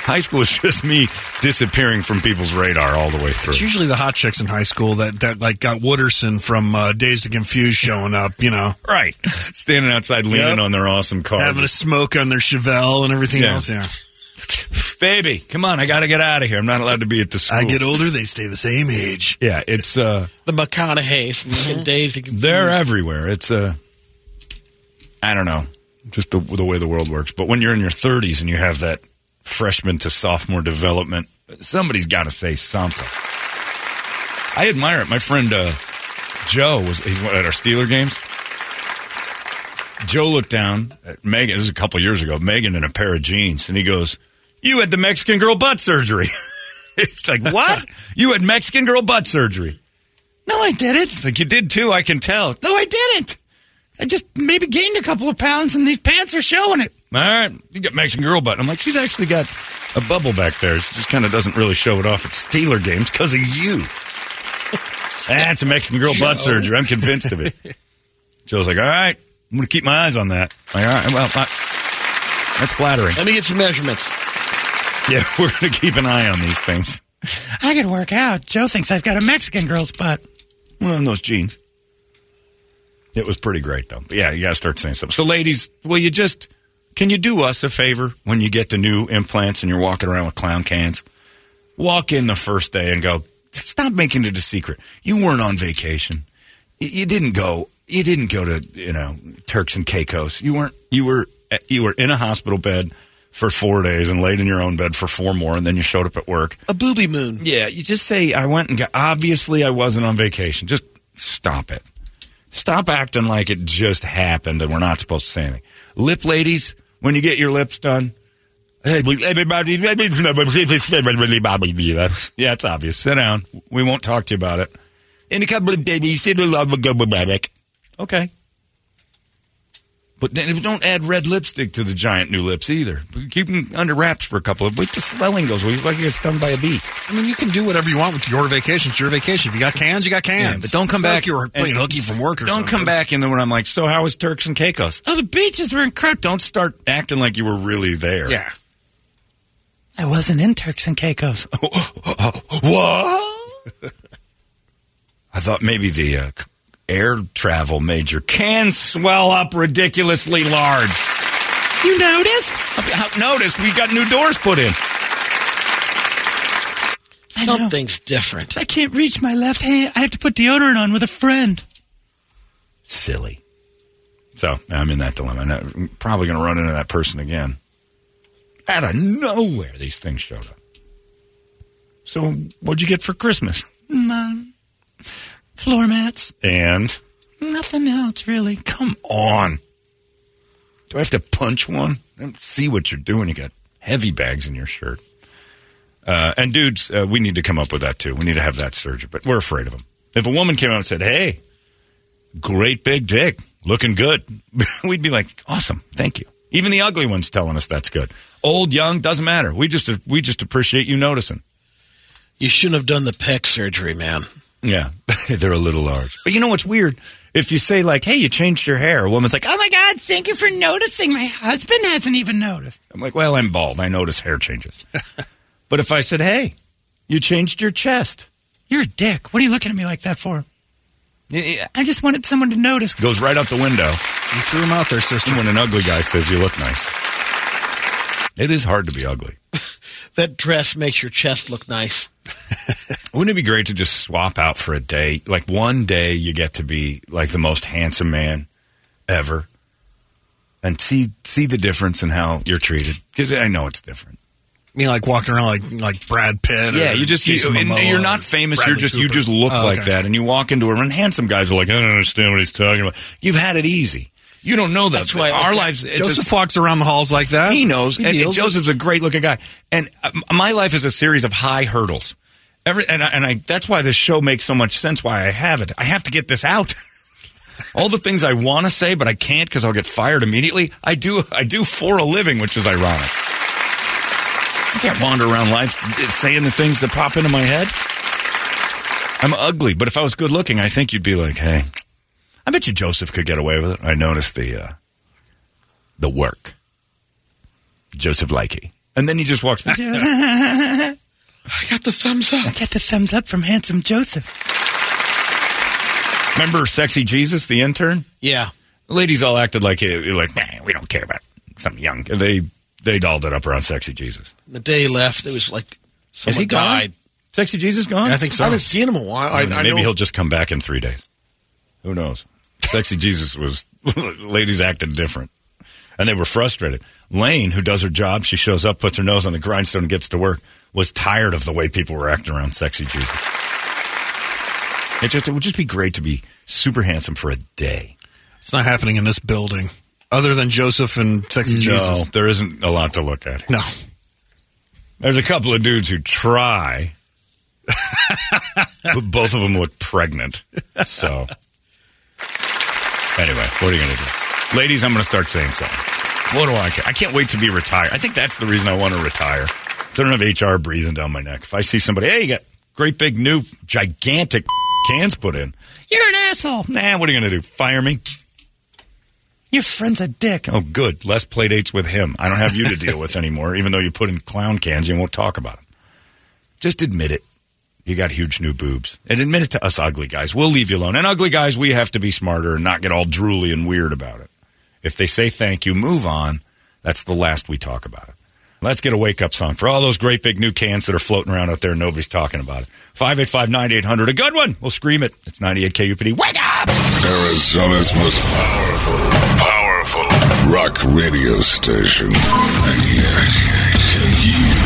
High school was just me disappearing from people's radar all the way through. It's usually the hot chicks in high school that, that like got Wooderson from uh, Dazed and Confused showing up, you know, Right. Standing outside leaning Yep. on their awesome car. having a smoke on their Chevelle and everything Yeah. else. Yeah. Baby, come on, I got to get out of here. I'm not allowed to be at the school. I get older, they stay the same age. Yeah, it's uh The McConaughey's Mm-hmm. and Dazed and Confused. they're everywhere. It's uh I don't know, just the the way the world works. But when you're in your 30s and you have that freshman to sophomore development, somebody's got to say something. I admire it. My friend uh, Joe was he's at our Steeler games. Joe looked down at Megan. This is a couple years ago. Megan in a pair of jeans, and he goes, "You had the Mexican girl butt surgery." it's like what? you had Mexican girl butt surgery? No, I didn't. It's like you did too. I can tell. No, I didn't. I just maybe gained a couple of pounds, and these pants are showing it. All right, you got Mexican girl butt. I'm like, she's actually got a bubble back there. She just kind of doesn't really show it off at Steeler games because of you. That's a Mexican girl butt surgery. I'm convinced of it. Joe's like, all right, I'm going to keep my eyes on that. I'm like, all right, well, I- that's flattering. Let me get some measurements. Yeah, we're going to keep an eye on these things. I could work out. Joe thinks I've got a Mexican girl's butt. Well, in those jeans. It was pretty great, though. But yeah, you got to start saying something. So, ladies, will you just, can you do us a favor when you get the new implants and you're walking around with clown cans? Walk in the first day and go, stop making it a secret. You weren't on vacation. You, didn't go, you didn't go to, you know, Turks and Caicos. You weren't, you were, eh, you were in a hospital bed for four days and laid in your own bed for four more, and then you showed up at work. A booby moon. Yeah, you just say, I went and got, obviously I wasn't on vacation. Just stop it. Stop acting like it just happened and we're not supposed to say anything. Lip ladies, when you get your lips done, hey, everybody, yeah, it's obvious. Sit down. We won't talk to you about it. In a couple of babies, okay. But don't add red lipstick to the giant new lips either. Keep them under wraps for a couple of. Wait, the swelling goes. We like you get stung by a bee. I mean, you can do whatever you want with your vacation. It's your vacation. If you got cans, you got cans. Yeah, but don't come It's back. like you were playing and- hooky from work or Don't something. come back in the when I'm like, so how was Turks and Caicos? Oh, the beaches were incredible. Don't start acting like you were really there. Yeah. I wasn't in Turks and Caicos. what? I thought maybe the uh, air travel major can swell up ridiculously large. You noticed? I noticed we got new doors put in. Something's different. I can't reach my left hand. I have to put deodorant on with a friend. Silly. So I'm in that dilemma. I'm probably going to run into that person again. Out of nowhere, these things showed up. So, what'd you get for Christmas? None. Floor mats. And Nothing else, really. come on. Do I have to punch one? Let's see what you're doing. You got heavy bags in your shirt. Uh, and dudes, uh, we need to come up with that too. We need to have that surgery, but we're afraid of them. If a woman came out and said, "Hey, great big dick, looking good," we'd be like, "Awesome, thank you." Even the ugly ones telling us that's good. Old, young, doesn't matter. We just we just appreciate you noticing. You shouldn't have done the pec surgery, man. Yeah, they're a little large. But you know what's weird? If you say like, "Hey, you changed your hair," a woman's like, Oh my God, thank you for noticing. My husband hasn't even noticed. I'm like, well, I'm bald. I notice hair changes. but if I said, hey, you changed your chest, You're a dick. What are you looking at me like that for? it I just wanted someone to notice. goes right out the window You threw him out there, sister. when an ugly guy says you look nice. It is hard to be ugly. That dress makes your chest look nice. Wouldn't it be great to just swap out for a day? Like one day you get to be like the most handsome man ever and see see the difference in how you're treated. Because I know it's different. I mean, like walking around like like Brad Pitt. Yeah, or you just you, Jason and Momoa you're not famous. Bradley you're just you just look Oh, like okay. that, and you walk into a room. And handsome guys are like, I don't understand what he's talking about. You've had it easy. You don't know that. That's why our like- lives. It's Joseph a, walks around the halls like that. he knows, He and, and. Joseph's a great looking guy. And uh, my life is a series of high hurdles. Every and I, and I that's why this show makes so much sense. Why I have it. I have to get this out. All the things I want to say, but I can't because I'll get fired immediately. I do. I do for a living, which is ironic. I can't wander around life saying the things that pop into my head. I'm ugly, but if I was good looking, I think you'd be like, "Hey, I bet you Joseph could get away with it." I noticed the uh, the work, Joseph Likey, and then he just walks. Back. I got the thumbs up. I got the thumbs up from handsome Joseph. Remember Sexy Jesus, the intern? Yeah. The ladies all acted like eh, like "Nah, we don't care about something young. They they dolled it up around Sexy Jesus. The day he left, it was like someone Is he gone? died. Sexy Jesus gone? I think so. I haven't seen him in a while. I, I Maybe know, he'll just come back in three days. Who knows? Sexy Jesus was ladies acted different, and they were frustrated. Lane, who does her job, she shows up, puts her nose on the grindstone, and gets to work. Was tired of the way people were acting around Sexy Jesus. It just it would just be great to be super handsome for a day. It's not happening in this building. Other than Joseph and Sexy Jesus. there isn't a lot to look at. No. There's a couple of dudes who try, but both of them look pregnant. So, anyway, what are you going to do? Ladies, I'm going to start saying something. What do I care? I can't wait to be retired. I think that's the reason I want to retire. So I don't have HR breathing down my neck. If I see somebody, hey, you got great big new gigantic cans put in. You're an asshole. Nah, what are you going to do? Fire me? Your friend's a dick. Oh, good. Less play dates with him. I don't have you to deal with anymore, even though you put in clown cans. You won't talk about him. Just admit it. You got huge new boobs. And admit it to us ugly guys. We'll leave you alone. And ugly guys, we have to be smarter and not get all drooly and weird about it. If they say thank you, move on. That's the last we talk about it. Let's get a wake up song for all those great big new cans that are floating around out there nobody's talking about it. 585 9800. A good one. We'll scream it. It's 98 KUPD. Wake up! Arizona's most powerful, powerful rock radio station. 98 KUPD.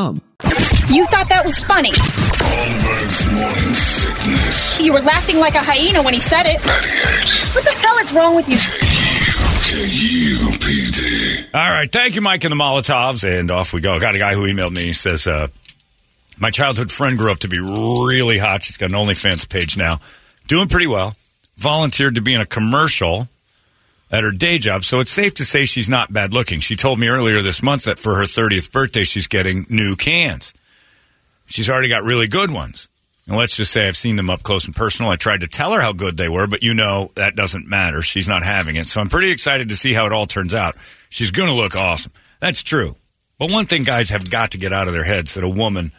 You thought that was funny. Holmberg's morning sickness. You were laughing like a hyena when he said it. What the hell is wrong with you? KUPD. All right. Thank you, Mike and the Molotovs. And off we go. Got a guy who emailed me. He says, uh, My childhood friend grew up to be really hot. She's got an OnlyFans page now. Doing pretty well. Volunteered to be in a commercial at her day job. So it's safe to say she's not bad looking. She told me earlier this month that for her 30th birthday, she's getting new cans. She's already got really good ones. And let's just say I've seen them up close and personal. I tried to tell her how good they were, but you know that doesn't matter. She's not having it. So I'm pretty excited to see how it all turns out. She's going to look awesome. That's true. But one thing guys have got to get out of their heads that a woman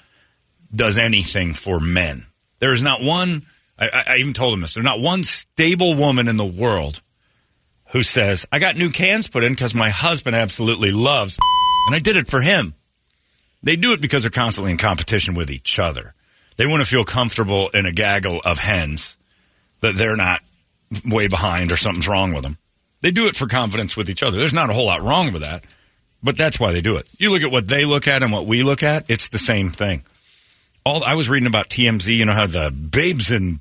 does anything for men. There is not one, I, I- I even told him this, there's not one stable woman in the world who says, I got new cans put in because my husband absolutely loves and I did it for him. They do it because they're constantly in competition with each other. They want to feel comfortable in a gaggle of hens that they're not way behind or something's wrong with them. They do it for confidence with each other. There's not a whole lot wrong with that, but that's why they do it. You look at what they look at and what we look at, it's the same thing. All I was reading about TMZ, you know how the babes in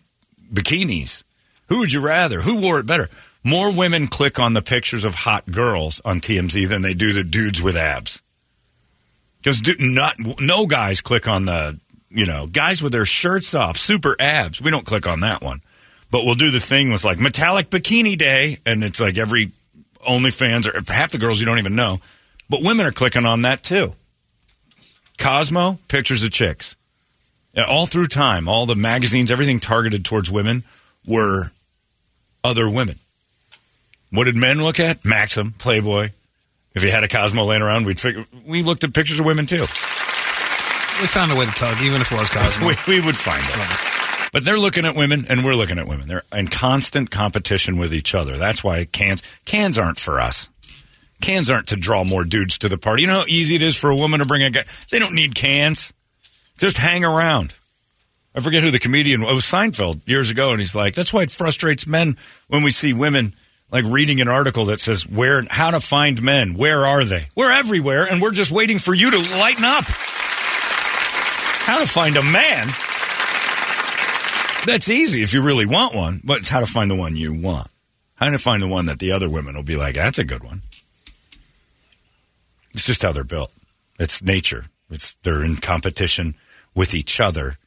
bikinis. Who would you rather? Who wore it better? More women click on the pictures of hot girls on TMZ than they do the dudes with abs. Because not no guys click on the you know guys with their shirts off, super abs. We don't click on that one, but we'll do the thing with like metallic bikini day, and it's like every OnlyFans or half the girls you don't even know, but women are clicking on that too. Cosmo pictures of chicks, Yeah, all through time, all the magazines, everything targeted towards women were other women. What did men look at? Maxim, Playboy. If you had a Cosmo laying around, we'd figure we looked at pictures of women too. We found a way to tug, even if it was Cosmo. we, we would find it. But they're looking at women, and we're looking at women. They're in constant competition with each other. That's why cans cans aren't for us. Cans aren't to draw more dudes to the party. You know how easy it is for a woman to bring a guy. They don't need cans. Just hang around. I forget who the comedian it was oh, Seinfeld years ago, and he's like, "That's why it frustrates men when we see women." Like reading an article that says where how to find men. Where are they? We're everywhere, and we're just waiting for you to lighten up. How to find a man? That's easy if you really want one, but it's how to find the one you want. How to find the one that the other women will be like, that's a good one. It's just how they're built. It's nature. It's they're in competition with each other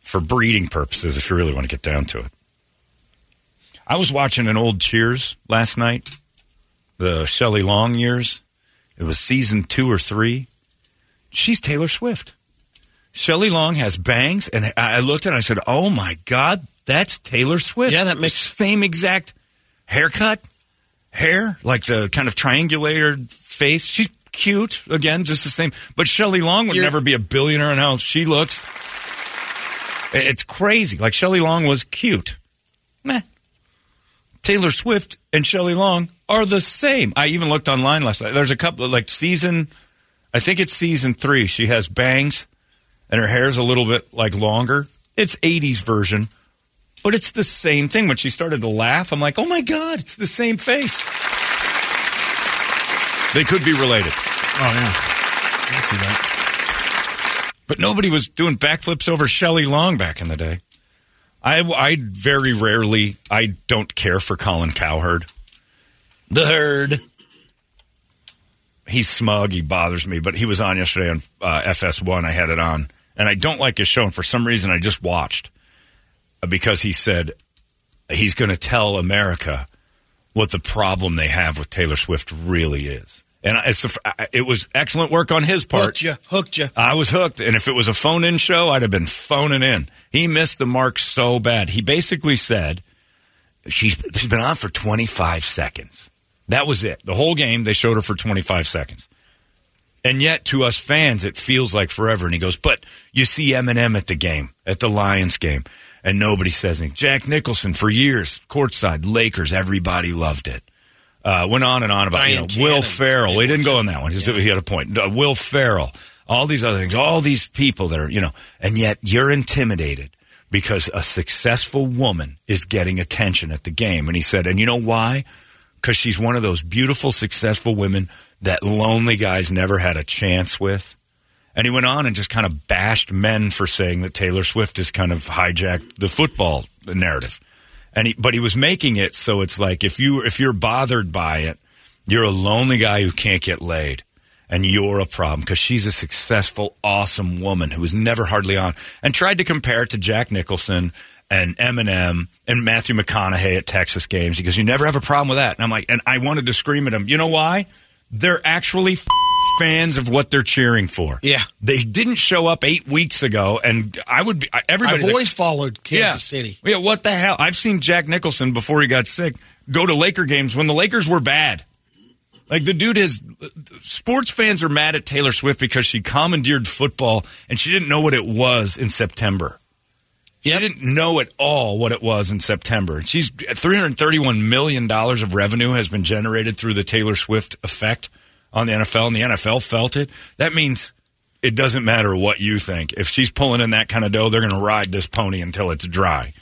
for breeding purposes. If you really want to get down to it. I was watching an old Cheers last night, the Shelley Long years. It was season two or three. She's Taylor Swift. Shelley Long has bangs, and I looked at it and I said, Oh my God, that's Taylor Swift. Yeah, that makes- same exact haircut, hair, like the kind of triangulated face. She's cute, again, just the same. But Shelley Long would You're- never be a billionaire in how she looks. It's crazy. Like Shelley Long was cute. Meh. Taylor Swift and Shelley Long are the same. I even looked online last night. There's a couple of like season, I think it's season three. She has bangs and her hair's a little bit like longer. It's 80s version, but it's the same thing. When she started to laugh, I'm like, oh my God, it's the same face. They could be related. Oh, yeah. I see that. But nobody was doing backflips over Shelley Long back in the day. I, I very rarely, I don't care for Colin Cowherd. The herd. He's smug. He bothers me. But he was on yesterday on uh, FS1. I had it on. and I don't like his show. And for some reason, I just watched because he said he's going to tell America what the problem they have with Taylor Swift really is. And it was excellent work on his part. Hooked you, hooked you. I was hooked. And if it was a phone in show, I'd have been phoning in. He missed the mark so bad. He basically said, she's, she's been on for 25 seconds. That was it. The whole game, they showed her for 25 seconds. And yet, to us fans, it feels like forever. And he goes, but you see Eminem at the game, at the Lions game, and nobody says anything. Jack Nicholson, for years, courtside, Lakers, everybody loved it. Uh, went on and on about you know, Will. Ferrell. He didn't go on that one. He's- He had a point. Uh, Will Ferrell, all these other things, all these people that are, you know, and yet you're intimidated because a successful woman is getting attention at the game. And he said, and you know why? Because she's one of those beautiful, successful women that lonely guys never had a chance with. And he went on and just kind of bashed men for saying that Taylor Swift has kind of hijacked the football narrative. And he, but he was making it so it's like if you if you're bothered by it, you're a lonely guy who can't get laid, and you're a problem because she's a successful, awesome woman who was never hardly on, and tried to compare it to Jack Nicholson and Eminem and Matthew McConaughey at Texas games. Goes, "You never have a problem with that," and I'm like, and I wanted to scream at him. You know why? They're actually f- fans of what they're cheering for. Yeah. they didn't show up eight weeks ago, and I would be everybody. I've always followed Kansas City. Yeah, what the hell? I've seen Jack Nicholson before he got sick go to Laker games when the Lakers were bad. Like the dude is sports fans are mad at Taylor Swift because she commandeered football and she didn't know what it was in September. She Yep. didn't know at all what it was in September. She's 331 million dollars of revenue has been generated through the Taylor Swift effect on the NFL and the NFL felt it. That means it doesn't matter what you think. If she's pulling in that kind of dough, they're going to ride this pony until it's dry.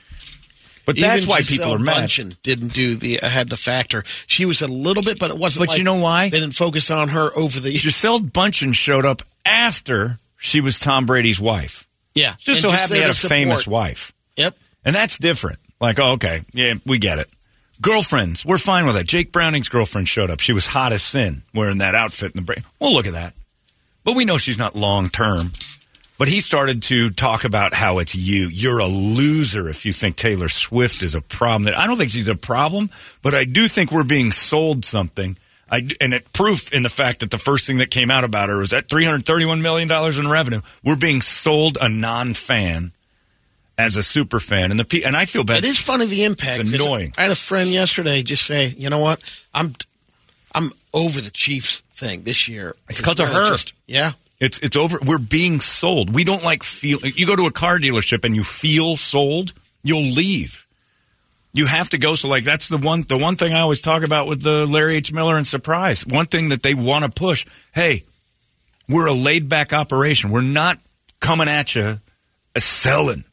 But that's Even why Gisele people are mad. Bundchen didn't do the uh, had the factor. She was a little bit, but it wasn't. But like you know why? They didn't focus on her over the. Gisele Bundchen showed up after she was Tom Brady's wife. yeah, Just so And happened he had a to famous wife. Yep. And that's different. Like, oh, okay, yeah, we get it. Girlfriends, we're fine with that. Jake Browning's girlfriend showed up. She was hot as sin wearing that outfit in the break. We'll look at that. But we know she's not long term. But he started to talk about how it's you. You're a loser if you think Taylor Swift is a problem. I don't think she's a problem, but I do think we're being sold something. I, and it proof in the fact that the first thing that came out about her was that 331 million dollars in revenue. We're being sold a non-fan as a super fan, and the and I feel bad. It is funny the impact. It's annoying. I had a friend yesterday just say, you know what, I'm I'm over the Chiefs thing this year. It's 'cause of her. just- yeah. It's it's over. We're being sold. We don't like feel. You go to a car dealership and you feel sold, you'll leave. You have to go. So like that's the one the one thing I always talk about with the Larry H. Miller and Surprise. One thing that they want to push. Hey, we're a laid back operation. We're not coming at you selling.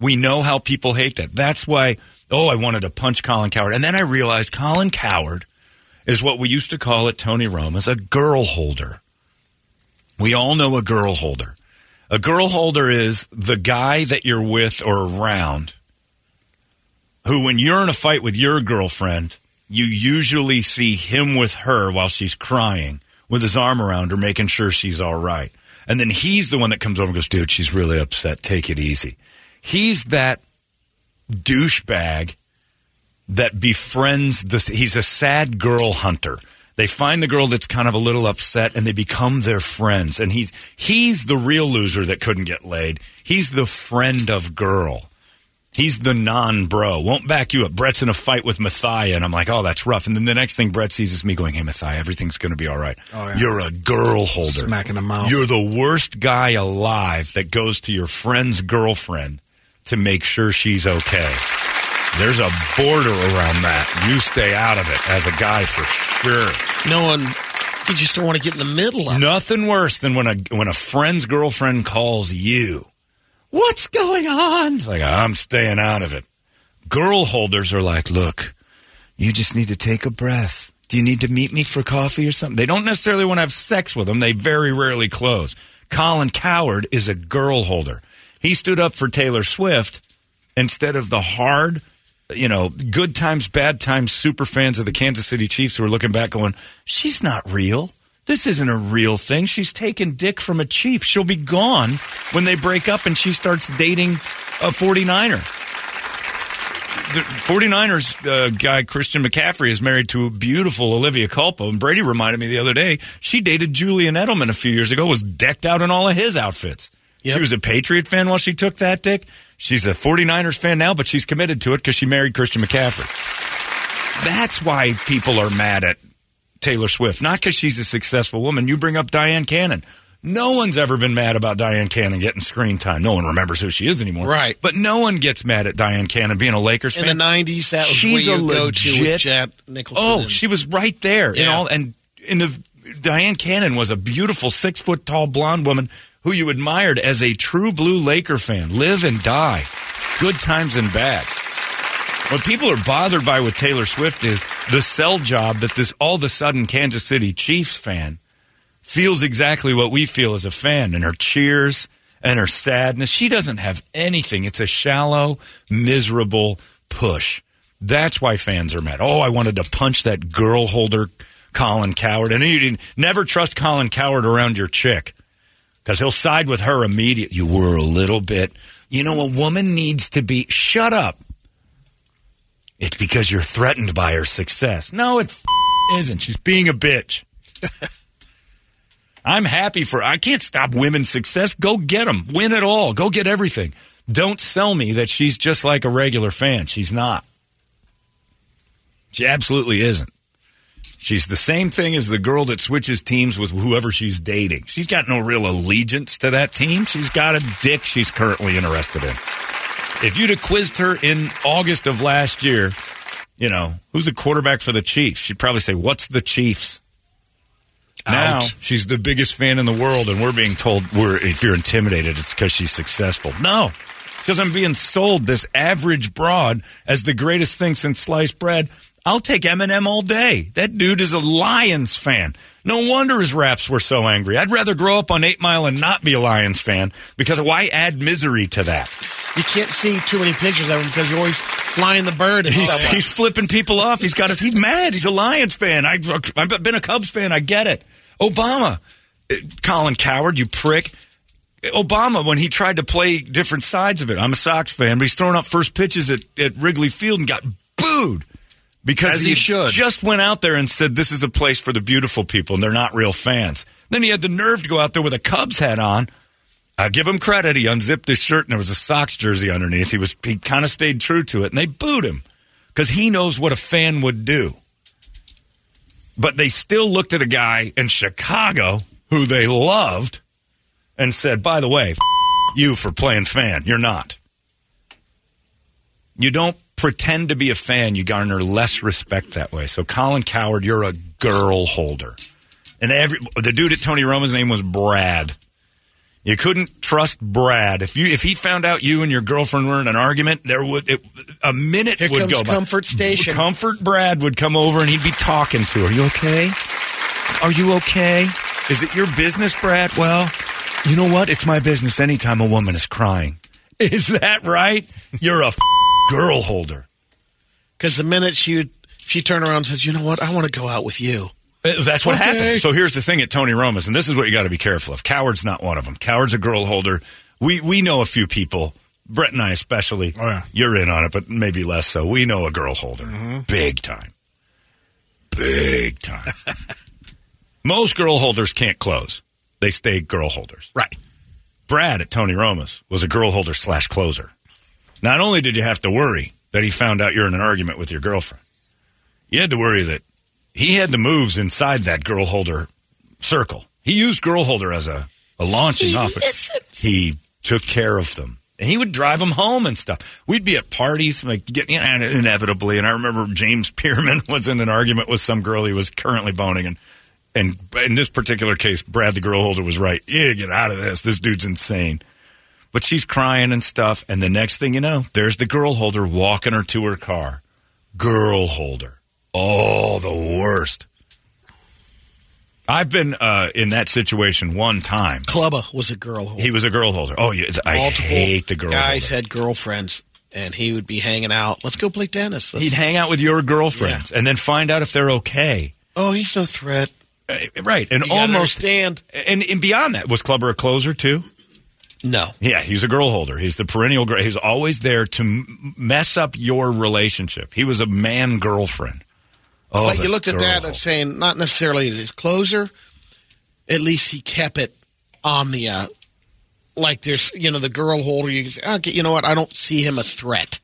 We know how people hate that. That's why. Oh, I wanted to punch Colin Coward, and then I realized Colin Coward is what we used to call at Tony Roma's a girl holder. We all know a girl holder. A girl holder is the guy that you're with or around who, when you're in a fight with your girlfriend, you usually see him with her while she's crying with his arm around her, making sure she's all right. And then he's the one that comes over and goes, dude, she's really upset. Take it easy. He's that douchebag that befriends this. He's a sad girl hunter. They find the girl that's kind of a little upset and they become their friends. And he's he's the real loser that couldn't get laid. He's the friend of girl. He's the non bro. Won't back you up. Brett's in a fight with Mathia, and I'm like, oh, that's rough. And then the next thing Brett sees is me going, hey, Mathia, everything's going to be all right. Oh, yeah. You're a girl holder. Smacking the mouth. You're the worst guy alive that goes to your friend's girlfriend to make sure she's okay. There's a border around that. You stay out of it as a guy for sure. No one. You just don't want to get in the middle of it. Nothing worse than when a when a friend's girlfriend calls you. What's going on? Like I'm staying out of it. Girl holders are like, look, you just need to take a breath. Do you need to meet me for coffee or something? They don't necessarily want to have sex with them. They very rarely close. Colin Coward is a girl holder. He stood up for Taylor Swift instead of the hard, you know, good times, bad times super fans of the Kansas City Chiefs who are looking back going, she's not real. This isn't a real thing. She's taking dick from a chief. She'll be gone when they break up and she starts dating a 49er. The 49ers uh, guy, Christian McCaffrey, is married to a beautiful Olivia Culpo. And Brady reminded me the other day, she dated Julian Edelman a few years ago, was decked out in all of his outfits. Yep. She was a Patriot fan while she took that dick. She's a 49ers fan now, but she's committed to it because she married Christian McCaffrey. That's why people are mad at Taylor Swift, not because she's a successful woman. You bring up Dyan Cannon. No one's ever been mad about Dyan Cannon getting screen time. No one remembers who she is anymore. Right. But no one gets mad at Dyan Cannon being a Lakers fan. In the '90s, that was She's where a you with legit- Jack Nicholson. Oh, and- she was right there. You Yeah. know, and in the Dyan Cannon was a beautiful six foot tall blonde woman who you admired as a true blue Laker fan. Live and die. Good times and bad. What people are bothered by with Taylor Swift is the sell job that this all of a sudden Kansas City Chiefs fan feels exactly what we feel as a fan and her cheers and her sadness. She doesn't have anything. It's a shallow, miserable push. That's why fans are mad. Oh, I wanted to punch that girl holder, Colin Coward. And you never trust Colin Coward around your chick because he'll side with her immediately. You were a little bit. You know, a woman needs to be. Shut up. It's because you're threatened by her success. No, it isn't. She's being a bitch. I'm happy for. I can't stop women's success. Go get them. Win it all. Go get everything. Don't sell me that she's just like a regular fan. She's not. She absolutely isn't. She's the same thing as the girl that switches teams with whoever she's dating. She's got no real allegiance to that team. She's got a dick she's currently interested in. If you'd have quizzed her in August of last year, you know, who's the quarterback for the Chiefs? She'd probably say, What's the Chiefs? Now Out. she's the biggest fan in the world, and we're being told we're if you're intimidated, it's because she's successful. No, because I'm being sold this average broad as the greatest thing since sliced bread. I'll take Eminem all day. That dude is a Lions fan. No wonder his raps were so angry. I'd rather grow up on Eight Mile and not be a Lions fan because why add misery to that? you can't see too many pictures of him because you're always flying the bird and He's, he's flipping people off. He's got his, he's mad. He's a Lions fan. I, I've been a Cubs fan. I get it. Obama, Uh, Colin Coward, you prick. Obama, when he tried to play different sides of it, I'm a Sox fan, but he's throwing up first pitches at, at Wrigley Field and got booed because As he should. just went out there and said this is a place for the beautiful people and they're not real fans. Then he had the nerve to go out there with a Cubs hat on. I give him credit. He unzipped his shirt and there was a Sox jersey underneath. He was he kind of stayed true to it, and they booed him because he knows what a fan would do. But they still looked at a guy in Chicago who they loved and said, "By the way, f- you for playing fan. You're not. You don't pretend to be a fan. You garner less respect that way." So, Colin Coward, you're a girl holder, and every the dude at Tony Roma's name was Brad. You couldn't trust Brad. If you if he found out you and your girlfriend were in an argument, there would it, a minute Here would go by. Comfort Station. Comfort Brad would come over and he'd be talking to her. Are you okay? Are you okay? Is it your business, Brad? Well, you know what? It's my business anytime a woman is crying. Is that right? You're a f- girl holder. Because the minute she she turned around and says, "You know what? I want to go out with you." Uh, That's what Okay. happened. So here's the thing at Tony Roma's, and this is what you got to be careful of. Coward's not one of them. Coward's a girl holder. We we know a few people. Brett and I especially. Oh, yeah. You're in on it, but maybe less so. We know a girl holder, big time, big time. Most girl holders can't close; they stay girl holders. Right. Brad at Tony Roma's was a girl holder slash closer. Not only did you have to worry that he found out you're in an argument with your girlfriend, you had to worry that he had the moves inside that girl holder circle. He used girl holder as a, a launching off. He took care of them. And he would drive them home and stuff. We'd be at parties, like getting and inevitably. And I remember James Pierman was in an argument with some girl he was currently boning, and and in this particular case, Brad the girl holder was right. Yeah, get out of this. This dude's insane. But she's crying and stuff, and the next thing you know, there's the girl holder walking her to her car. Girl holder. Oh, the worst. I've been uh, in that situation one time. Clubba was a girl. holder. He was a girl holder. Oh, yeah, I Multiple hate the girl guys holder. had girlfriends, and he would be hanging out. Let's go play tennis. Let's- He'd hang out with your girlfriends and then find out if they're okay. oh, he's no threat. Uh, right, and You gotta almost understand. and, and beyond that, was Clubber a closer too? No. Yeah, he's a girl holder. He's the perennial. gr- He's always there to m- mess up your relationship. He was a man girlfriend. Oh, but you looked at that holder. and saying not necessarily his closer. At least he kept it on the uh, like there's you know the girl holder. You say, okay, you know what? I don't see him a threat.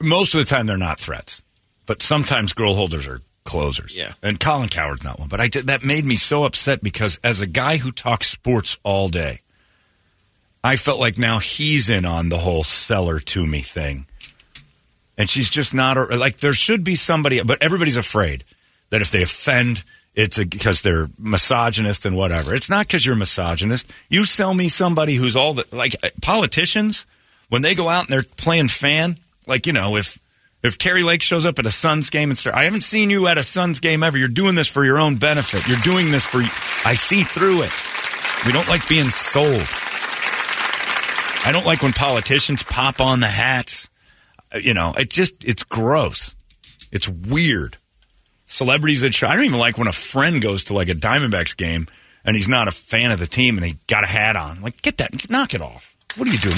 most of the time they're not threats, but sometimes girl holders are closers. Yeah. and Colin Coward's not one. But I did, that made me so upset because as a guy who talks sports all day, I felt like now he's in on the whole seller to me thing, and she's just not like there should be somebody, but everybody's afraid that if they offend. It's because they're misogynist and whatever. It's not because you're misogynist. You sell me somebody who's all the like uh, politicians when they go out and they're playing fan. Like you know, if if Kari Lake shows up at a Suns game and start, I haven't seen you at a Suns game ever. You're doing this for your own benefit. You're doing this for. I see through it. We don't like being sold. I don't like when politicians pop on the hats. Uh, You know, it just it's gross. It's weird. Celebrities that show. I don't even like when a friend goes to like a Diamondbacks game and he's not a fan of the team and he got a hat on. Like, get that, knock it off. What are you doing?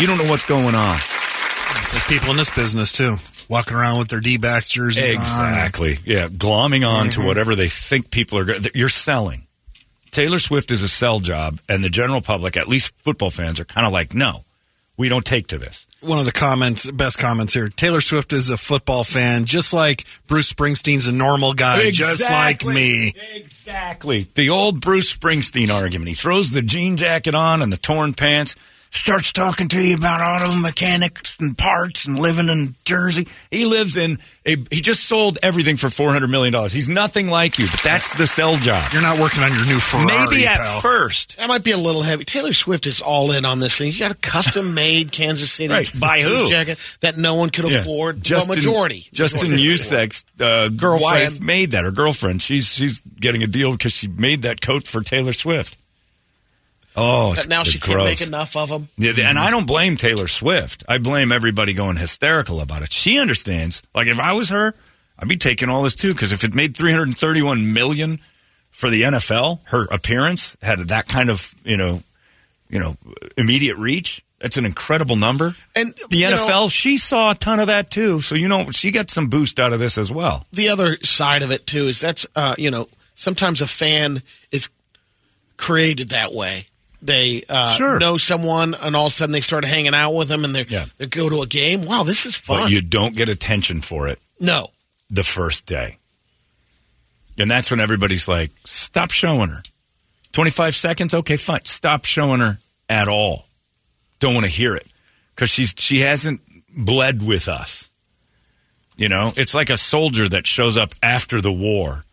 You don't know what's going on. It's like people in this business too, walking around with their D-backs jerseys on. Exactly. Yeah, glomming on to whatever they think people are. go- You're selling. Taylor Swift is a sell job, and the general public, at least football fans, are kind of like, no, we don't take to this. One of the comments, best comments here. Taylor Swift is a football fan, just like Bruce Springsteen's a normal guy, just like me. Exactly. The old Bruce Springsteen argument. He throws the jean jacket on and the torn pants, starts talking to you about auto mechanics and parts and living in Jersey. He lives in a, he just sold everything for $400 million. He's nothing like you, but that's the sell job. You're not working on your new Ferrari, Maybe at pal. first. That might be a little heavy. Taylor Swift is all in on this thing. You got a custom made Kansas City Right. By who? jacket that no one could Yeah. afford. Justin, well, majority. Justin Majority. Juszczyk's uh, Girlfriend. wife made that. Her girlfriend. She's she's getting a deal because she made that coat for Taylor Swift. Oh, That now she gross. can't make enough of them. Yeah, and I don't blame Taylor Swift. I blame everybody going hysterical about it. She understands. Like if I was her, I'd be taking all this too. Because if it made 331 million for the NFL, her appearance had that kind of you know, you know, immediate reach. That's an incredible number. And, the you know- NFL, she saw a ton of that too. So you know, she got some boost out of this as well. the other side of it too is that's uh, you know sometimes a fan is created that way. They uh, Sure. know someone, and all of a sudden they start hanging out with them, and they Yeah. they go to a game. Wow, this is But fun. you don't get attention for it no, the first day. And that's when everybody's like, stop showing her. 25 seconds? Okay, fine. Stop showing her at all. Don't want to hear it. Because she's she hasn't bled with us. You know, it's like a soldier that shows up after the war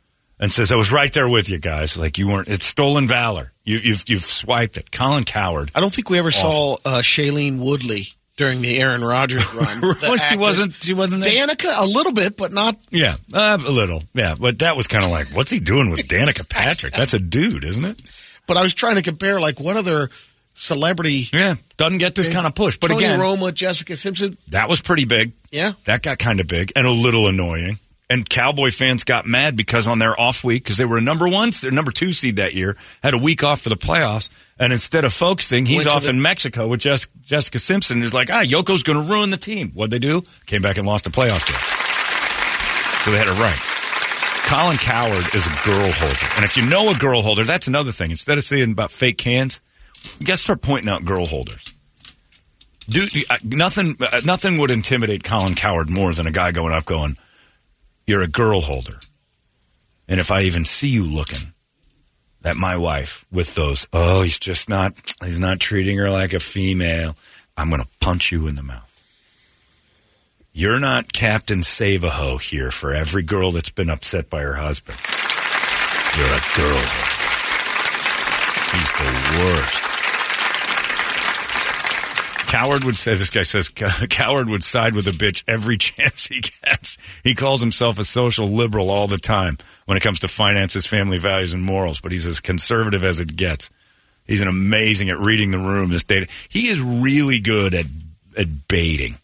and says, I was right there with you guys. Like you weren't, it's stolen valor. You, you've, you've swiped it. Colin Coward. I don't think we ever saw uh, Shailene Woodley during the Aaron Rodgers run. Well, she wasn't- she wasn't there? Danica a little bit, but not. Yeah, uh, a little. Yeah, but that was kind of like, what's he doing with Danica Patrick? That's a dude, isn't it? But I was trying to compare like what other celebrity. Yeah, doesn't get this kind of push. But Tony again, Roma, Jessica Simpson. that was pretty big. Yeah, That got kind of big and a little annoying. And Cowboy fans got mad because on their off week, because they were a number one, their number two seed that year, had a week off for the playoffs. And instead of focusing, he's off the- in Mexico with Jess, Jessica Simpson. Is like, ah, Yoko's going to ruin the team. What'd they do? Came back and lost a playoff game. So they had it right. Colin Coward is a girl holder. And if you know a girl holder, that's another thing. Instead of saying about fake cans, you got to start pointing out girl holders. Dude, uh, nothing, uh, nothing would intimidate Colin Coward more than a guy going up going, "You're a girl holder," and if I even see you looking at my wife with those, oh, he's just not, he's not treating her like a female. I'm going to punch you in the mouth. You're not Captain Save-a-ho here for every girl that's been upset by her husband. You're a girl. He's the worst. Coward would say, this guy says, Coward would side with a bitch every chance he gets. He calls himself a social liberal all the time when it comes to finances, family values, and morals, but he's as conservative as it gets. He's an amazing at reading the room. This data. He is really good at, at baiting.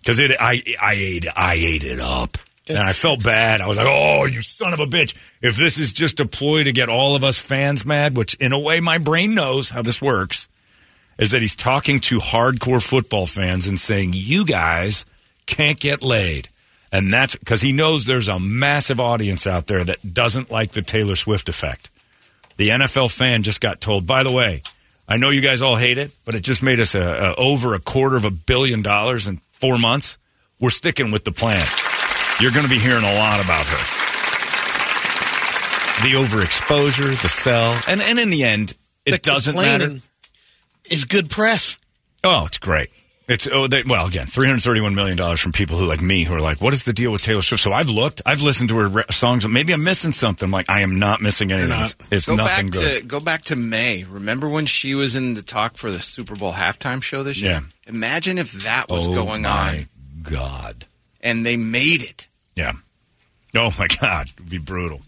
Because it, I, I ate, I ate it up. And I felt bad. I was like, oh, you son of a bitch. If this is just a ploy to get all of us fans mad, which in a way my brain knows how this works, is that he's talking to hardcore football fans and saying, you guys can't get laid. And that's because he knows there's a massive audience out there that doesn't like the Taylor Swift effect. The NFL fan just got told, by the way, I know you guys all hate it, but it just made us a, a over a quarter of a billion dollars in four months. We're sticking with the plan. You're going to be hearing a lot about her. The overexposure, the sell, and, and in the end, it The doesn't matter. Is good press. Oh, it's great. It's oh, they, well again, three hundred thirty-one million dollars from people who like me who are like, "What is the deal with Taylor Swift?" So I've looked, I've listened to her re- songs. Maybe I'm missing something. I'm like I am not missing anything. not. It's, it's Go nothing back good. to go back to May. Remember when she was in the talk for the Super Bowl halftime show this year? Yeah. Imagine if that was oh going my on God! and they made it. Yeah. Oh my God, it would be brutal.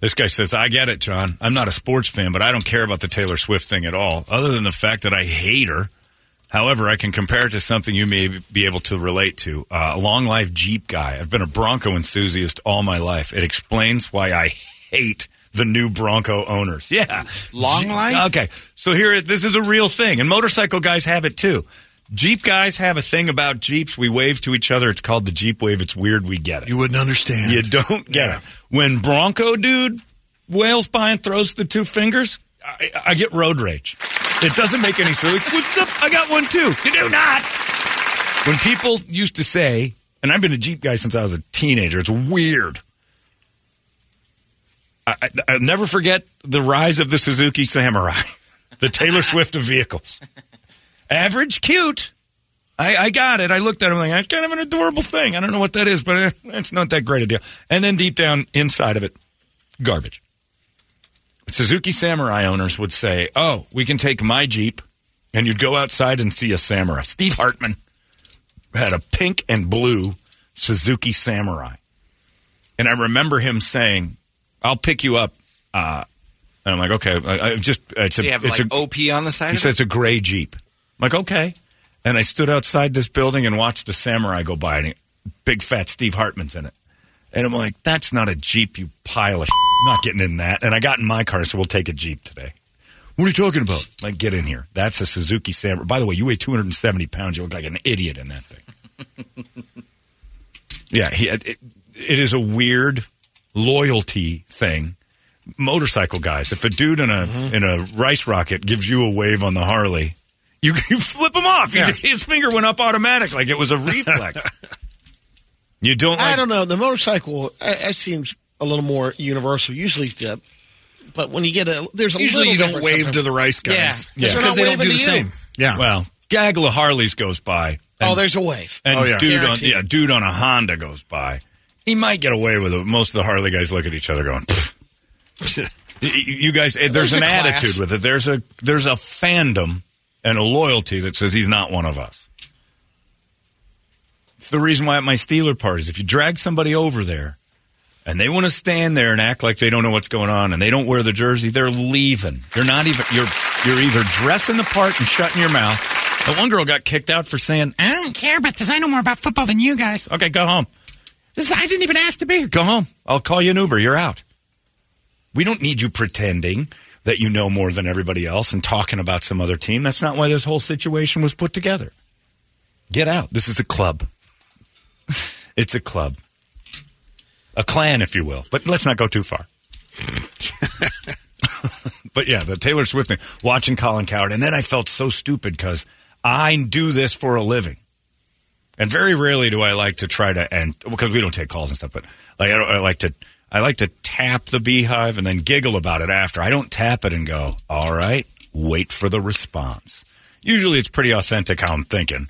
This guy says, I get it, John. I'm not a sports fan, but I don't care about the Taylor Swift thing at all, other than the fact that I hate her. However, I can compare it to something you may be able to relate to. Uh, a long life Jeep guy. I've been a Bronco enthusiast all my life. It explains why I hate the new Bronco owners. Yeah. Long life? Okay. So here, this is a real thing. And motorcycle guys have it too. Jeep guys have a thing about Jeeps. We wave to each other. It's called the Jeep wave. It's weird. We get it. You wouldn't understand. You don't get it. When Bronco dude wails by and throws the two fingers, I, I get road rage. It doesn't make any sense. Like, What's up? I got one too. You do not. When people used to say, and I've been a Jeep guy since I was a teenager, it's weird. I, I, I'll never forget the rise of the Suzuki Samurai, the Taylor Swift of vehicles. Average, cute. I, I got it. I looked at him like, that's kind of an adorable thing. I don't know what that is, but eh, it's not that great a deal. And then deep down inside of it, garbage. Suzuki Samurai owners would say, "Oh, we can take my Jeep," and you'd go outside and see a Samurai. Steve Hartman had a pink and blue Suzuki Samurai, and I remember him saying, "I'll pick you up." Uh, and I'm like, "Okay." I, I just it's a They have it's like a OP on the side he said it. it's a gray Jeep. I'm like, okay. And I stood outside this building and watched a samurai go by, and big fat Steve Hartman's in it. And I'm like, that's not a Jeep, you pile of I'm not getting in that. And I got in my car, so we'll take a Jeep today. What are you talking about? I'm like, get in here. That's a Suzuki Samurai. By the way, you weigh 270 pounds. You look like an idiot in that thing. yeah, he, it, it is a weird loyalty thing motorcycle guys. If a dude in a mm-hmm. in a rice rocket gives you a wave on the Harley, you, you flip him off. He- Yeah. his finger went up automatic, like it was a reflex. you don't. Like, I don't know. The motorcycle, it seems a little more universal. Usually, the, but when you get a, there's a Usually little you don't wave sometimes. to the rice guys. Yeah, Yeah. 'cause they're Because not they don't do the to you. same. Yeah. Well, gaggle of Harleys goes by. Oh, and- there's a wave. and Oh, yeah. dude on yeah, dude on a Honda goes by. He might get away with it. Most of the Harley guys look at each other going. You- you guys, eh, there's, There's an attitude with it. There's a there's a fandom and a loyalty that says he's not one of us. It's the reason why at my Steeler parties, if you drag somebody over there and they want to stand there and act like they don't know what's going on and they don't wear the jersey, they're leaving. You're not even you're you're either dressing the part and shutting your mouth. The one girl got kicked out for saying, I don't care about this. I know more about football than you guys. "Okay, go home." This, I didn't even ask to be here. Go home. I'll call you an Uber. You're out. We don't need you pretending that you know more than everybody else and talking about some other team. That's not why this whole situation was put together. Get out. This is a club. it's a club. A clan, if you will. But let's not go too far. but yeah, the Taylor Swift thing, watching Colin Coward. And then I felt so stupid because I do this for a living. And very rarely do I like to try to and because we don't take calls and stuff, but like I, don't, I like to I like to tap the beehive and then giggle about it after. I don't tap it and go, "All right, wait for the response." Usually, it's pretty authentic how I'm thinking,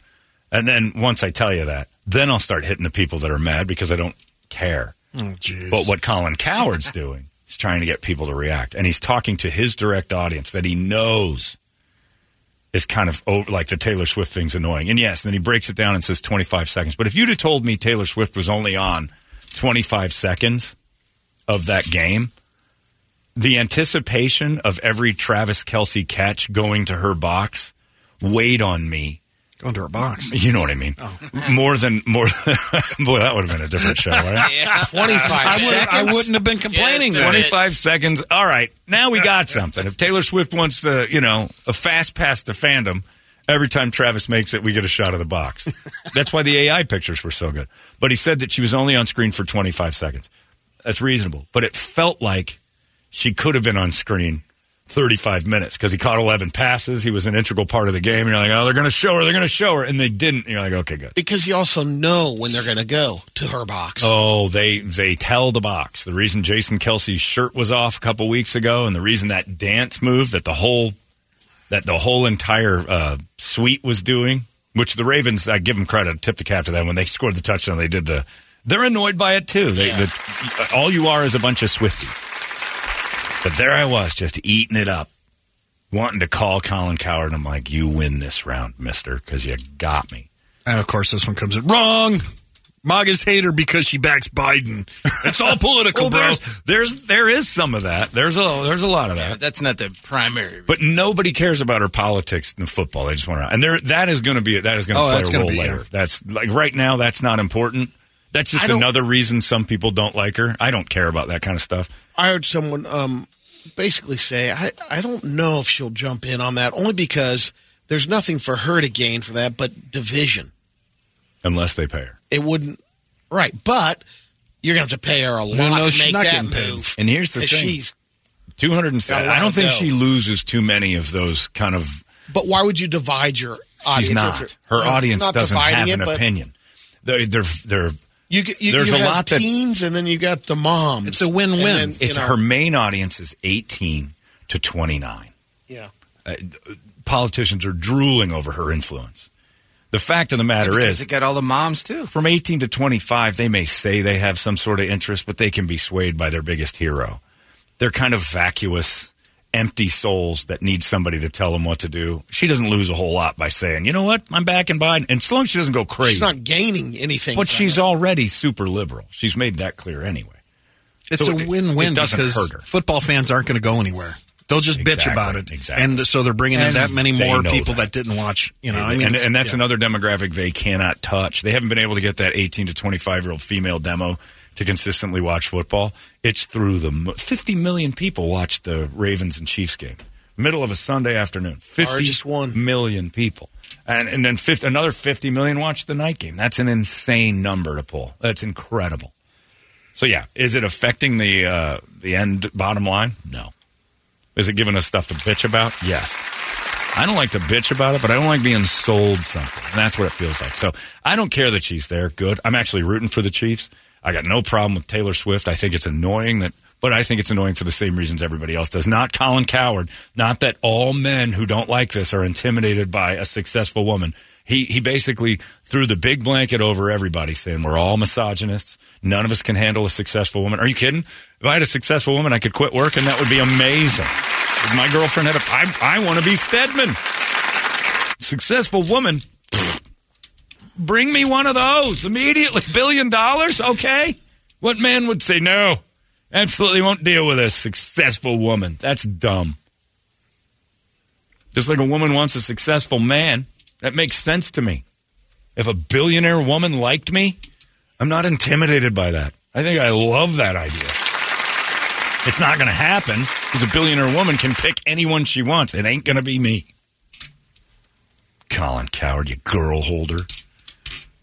and then once I tell you that, then I'll start hitting the people that are mad because I don't care. Oh. But what Colin Coward's doing is trying to get people to react, and he's talking to his direct audience that he knows is kind of oh, like the Taylor Swift thing's annoying. And yes, and then he breaks it down and says 25 seconds. But if you'd have told me Taylor Swift was only on 25 seconds of that game, the anticipation of every Travis Kelce catch going to her box weighed on me Going to her box. You know what I mean? More than more. boy, that would have been a different show, right? Yeah. 25 I, would, seconds. I wouldn't have been complaining. Yes, then. 25 seconds. All right. Now we got something. If Taylor Swift wants, uh, you know, a fast pass to fandom, every time Travis makes it, we get a shot of the box. That's why the AI pictures were so good. But he said that she was only on screen for 25 seconds. That's reasonable. But it felt like she could have been on screen 35 minutes because he caught 11 passes. He was an integral part of the game. And you're like, oh, they're going to show her. They're going to show her. And they didn't. And you're like, okay, good. because you also know when they're going to go to her box. Oh, they they tell the box. The reason Jason Kelce's shirt was off a couple weeks ago, and the reason that dance move that the whole that the whole entire uh, suite was doing, which the Ravens, I give them credit, tip the cap to them when they scored the touchdown. They did the. They're annoyed by it too. They, the, all you are is a bunch of Swifties. But there I was, just eating it up, wanting to call Colin Cowherd. I'm like, you win this round, Mister, because you got me. And of course, this one comes in wrong. MAGA's hater because she backs Biden. It's all political, Well, bro. there's, there's there is some of that. There's a there's a lot of that. That's not the primary. But nobody cares about her politics in football. They just want to, and there that is going to be that is going to Oh, play a role be, later. yeah. That's like right now. That's not important. That's just another reason some people don't like her. I don't care about that kind of stuff. I heard someone um, basically say, I, I don't know if she'll jump in on that, only because there's nothing for her to gain for that but division. Unless they pay her. It wouldn't, right, but you're going to have to pay her a lot No, no, to she's make not that getting paid. move. And here's the And thing: she's, two hundred and Got a seven. lot I don't to think go. she loses too many of those kind of. but why would you divide your audience? She's not. Her audience not doesn't have an but opinion. They're they're, they're You, get- you, There's you a have lot that- teens, and then you got the moms. It's a win-win. And then, it's know, her main audience is eighteen to twenty nine. Yeah. uh, politicians are drooling over her influence. The fact of the matter because is, they got all the moms too. from 18 to 25, they may say they have some sort of interest, but they can be swayed by their biggest hero. They're kind of vacuous, empty souls that need somebody to tell them what to do. She doesn't lose a whole lot by saying, you know what, I'm back in Biden. And as long as she doesn't go crazy. She's not gaining anything. but she's it. already super liberal. She's made that clear anyway. It's So a it- win-win it doesn't because hurt her. football fans aren't going to go anywhere. They'll just bitch about it, exactly. and so they're bringing in that many more people that. that. didn't watch. You know, I and, mean, and, it's- that's yeah. another demographic they cannot touch. They haven't been able to get that 18 to 25 year old female demo to consistently watch football. It's through the mo- 50 million people watched the Ravens and Chiefs game, middle of a Sunday afternoon. 50 Largest one. million people. And, and then 50, another 50 million watched the night game. That's an insane number to pull. That's incredible. So yeah, is it affecting the uh, the end bottom line? No. Is it giving us stuff to bitch about? Yes. I don't like to bitch about it, but I don't like being sold something. And that's what it feels like. So I don't care that she's there. Good. I'm actually rooting for the Chiefs. I got no problem with Taylor Swift. I think it's annoying that, but I think it's annoying for the same reasons everybody else does. Not Colin Cowherd. Not that all men who don't like this are intimidated by a successful woman. He, he basically threw the big blanket over everybody saying we're all misogynists. None of us can handle a successful woman. Are you kidding? If I had a successful woman, I could quit work and that would be amazing. If my girlfriend had a, I, I want to be Stedman. Successful woman. Bring me one of those immediately. Billion dollars? Okay. What man would say no? Absolutely won't deal with a successful woman. That's dumb. Just like a woman wants a successful man. That makes sense to me. If a billionaire woman liked me, I'm not intimidated by that. I think I love that idea. It's not going to happen because a billionaire woman can pick anyone she wants. It ain't going to be me. Colin Cowherd, you girl holder.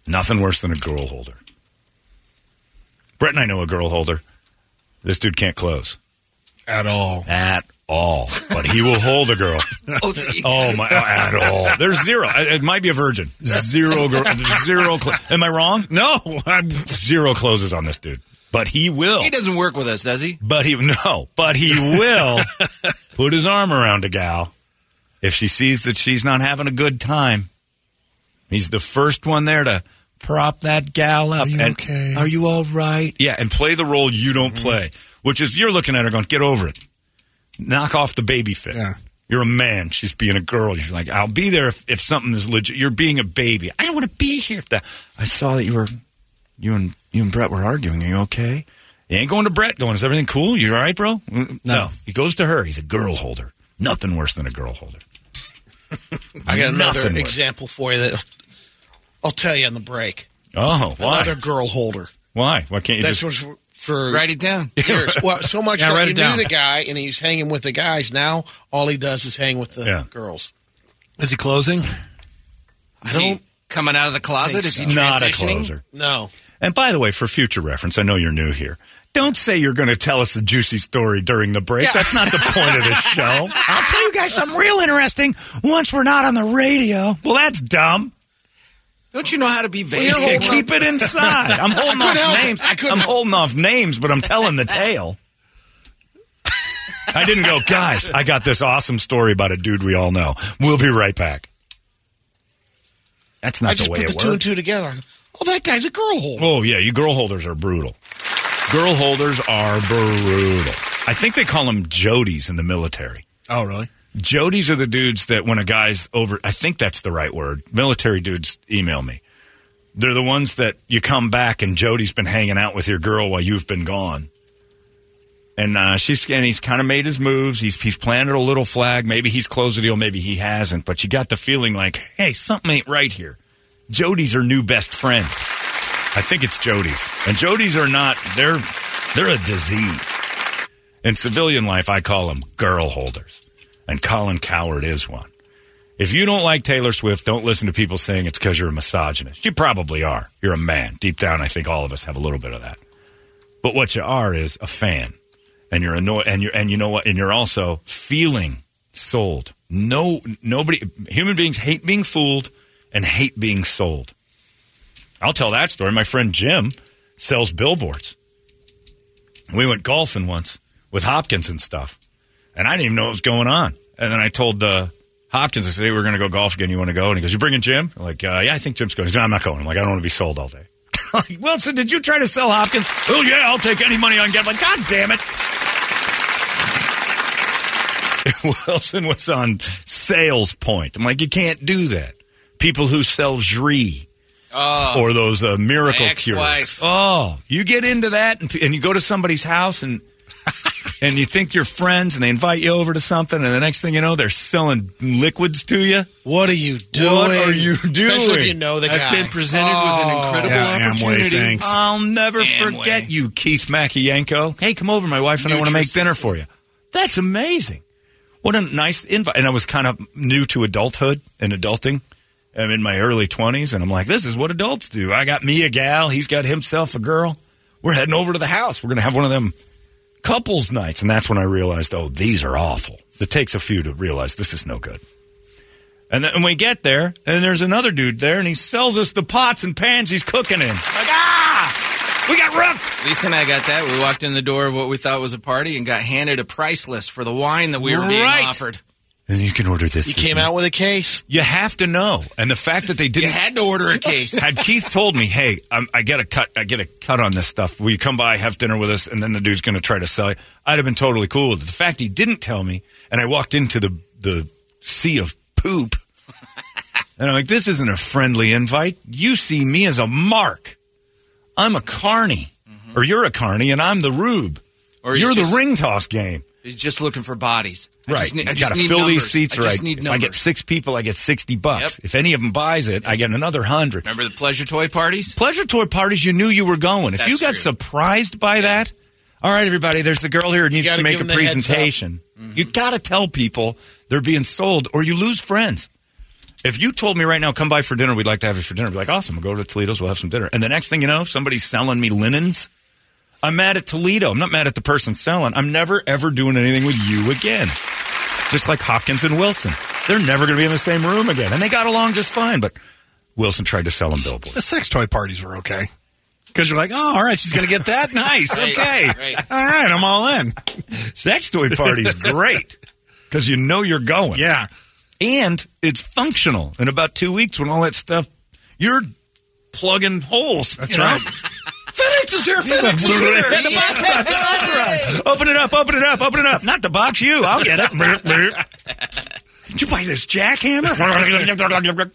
Nothing worse than a girl holder. Brett and I know a girl holder. This dude can't close at all. at all, but he will hold a girl. Oh, oh my! Oh, at all? There's zero. It might be a virgin. Zero. Girl, zero. Cl- Am I wrong? No, I'm, Zero closes on this dude, but he will. He doesn't work with us, does he? But he no. But he will put his arm around a gal if she sees that she's not having a good time. He's the first one there to prop that gal up. Are you and, okay? Are you all right? Yeah, and play the role you don't Mm-hmm. play, which is you're looking at her going, get over it. Knock off the baby fit. Yeah. You're a man. She's being a girl. You're like, I'll be there if, if something is legit. You're being a baby. I don't want to be here if that. I saw that you were, you and you and Brett were arguing. Are you okay? You ain't going to Brett. Going, is everything cool? You all right, bro? Mm, No. He goes to her. He's a girl holder. Nothing worse than a girl holder. I got another Nothing would. example for you that I'll tell you on the break. Oh, why? Another girl holder. Why? Why can't you That's just? was for Write it down. years. Well, so much Yeah, that write he it knew down. the guy and he's hanging with the guys. Now all he does is hang with the Yeah. girls. Is he closing? Is he coming out of the closet? Is he Not a closer. No. And by the way, for future reference, I know you're new here. Don't say you're going to tell us a juicy story during the break. That's not the point of this show. I'll tell you guys something real interesting once we're not on the radio. Well, that's dumb. Don't you know how to be vague? Keep it inside. I'm holding I off names. I I'm help- holding off names, but I'm telling the tale. I didn't go, guys. I got this awesome story about a dude we all know. We'll be right back. That's not I the just way put the it two and two together. Oh, that guy's a girl holder. Oh yeah, you girl holders are brutal. Girl holders are brutal. I think they call them jodies in the military. Oh, really? Jodies are the dudes that when a guy's over, I think that's the right word. Military dudes email me. They're the ones that you come back and Jody's been hanging out with your girl while you've been gone. And uh, she's and he's kind of made his moves. He's he's planted a little flag. Maybe he's closed the deal. Maybe he hasn't. But you got the feeling like, hey, something ain't right here. Jody's her new best friend. I think it's Jody's. And Jody's are not. They're they're a disease. In civilian life, I call them girl holders. And Colin Cowherd is one. If you don't like Taylor Swift, don't listen to people saying it's because you're a misogynist. You probably are. You're a man. Deep down, I think all of us have a little bit of that. But what you are is a fan. And you're annoyed and you're and you know what? And you're also feeling sold. No nobody human beings hate being fooled and hate being sold. I'll tell that story. My friend Jim sells billboards. We went golfing once with Hopkins and stuff. And I didn't even know what was going on. And then I told uh, Hopkins, I said, hey, we're going to go golf again. You want to go? And he goes, you bringing Jim? I'm like, uh, yeah, I think Jim's going. Goes, no, I'm not going. I'm like, I don't want to be sold all day. Like, Wilson, did you try to sell Hopkins? Oh, yeah, I'll take any money I can get. I'm like, God damn it. Wilson was on sales point. I'm like, you can't do that. People who sell Jri Oh, or those uh, miracle cures. Oh, you get into that and, and you go to somebody's house and and you think you're friends and they invite you over to something and the next thing you know they're selling liquids to you. What are you doing? What are you doing? Especially if you know the I've guy. been presented with an incredible Yeah, Amway, opportunity. thanks. I'll never Amway. forget you, Keith Makiyenko. Hey, come over, my wife and I want to make dinner for you. That's amazing. What a nice invite. And I was kind of new to adulthood and adulting. I'm in my early 20s, and I'm like, this is what adults do. I got me a gal, he's got himself a girl. We're heading over to the house. We're going to have one of them couples nights. And that's when I realized, oh, these are awful. It takes a few to realize this is no good. And then we get there, and there's another dude there, and he sells us the pots and pans he's cooking in. Like, ah, we got rooked. Lisa and I got that. We walked in the door of what we thought was a party and got handed a price list for the wine that we were being offered. And you can order this. You this, came and out with a case. You have to know, and the fact that they didn't. had to order a case. had Keith told me, "Hey, I'm, I get a cut. I get a cut on this stuff. Will you come by, have dinner with us, and then the dude's going to try to sell you?" I'd have been totally cool with it. The fact he didn't tell me, and I walked into the the sea of poop, and I'm like, "This isn't a friendly invite. You see me as a mark. I'm a carny, mm-hmm. or you're a carny, and I'm the rube, Or or you're just- the ring toss game." He's just looking for bodies. I Right. just need, I I just gotta fill these seats I just right. need if I get six people, I get sixty bucks. Yep. If any of them buys it, I get another hundred. Remember the pleasure toy parties? Pleasure toy parties, you knew you were going. If you got true. surprised by that, all right, everybody, there's the girl here who needs gotta make a give 'em the heads up. presentation. Mm-hmm. You got to tell people they're being sold, or you lose friends. If you told me right now, come by for dinner, we'd like to have you for dinner, I'd be like, awesome, we'll go to Toledo's, we'll have some dinner. And the next thing you know, somebody's selling me linens. I'm mad at Toledo. I'm not mad at the person selling. I'm never, ever doing anything with you again. Just like Hopkins and Wilson. They're never going to be in the same room again. And they got along just fine, but Wilson tried to sell them billboards. The sex toy parties were okay. Because you're like, oh, all right, she's going to get that. Nice. Right, okay. right. All right, I'm all in. Sex toy party's great because you know you're going. Yeah. And it's functional. In about two weeks, when all that stuff, you're plugging holes. That's right. FedEx is here. FedEx is here. And the box back. That's right. Open it up. Open it up. Open it up. Not the box. You. I'll get it. Did you buy this jackhammer?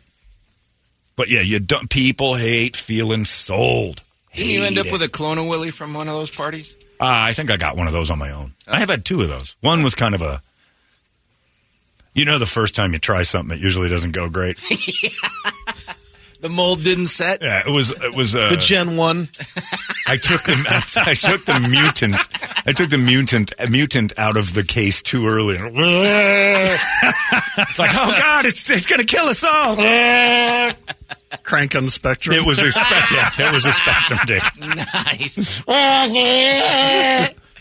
but yeah, you don't. People hate feeling sold. Didn't you end Hate up it. with a Clone Willie from one of those parties? Uh, I think I got one of those on my own. I have had two of those. One was kind of a. You know, the first time you try something, it usually doesn't go great. The mold didn't set. Yeah, it was. It was. Uh, The Gen 1. I took the I, took the mutant I took the mutant mutant out of the case too early. it's like, oh god, it's it's gonna kill us all. Crank on the spectrum. It was a spectrum. Yeah, it was a spectrum dick. Nice.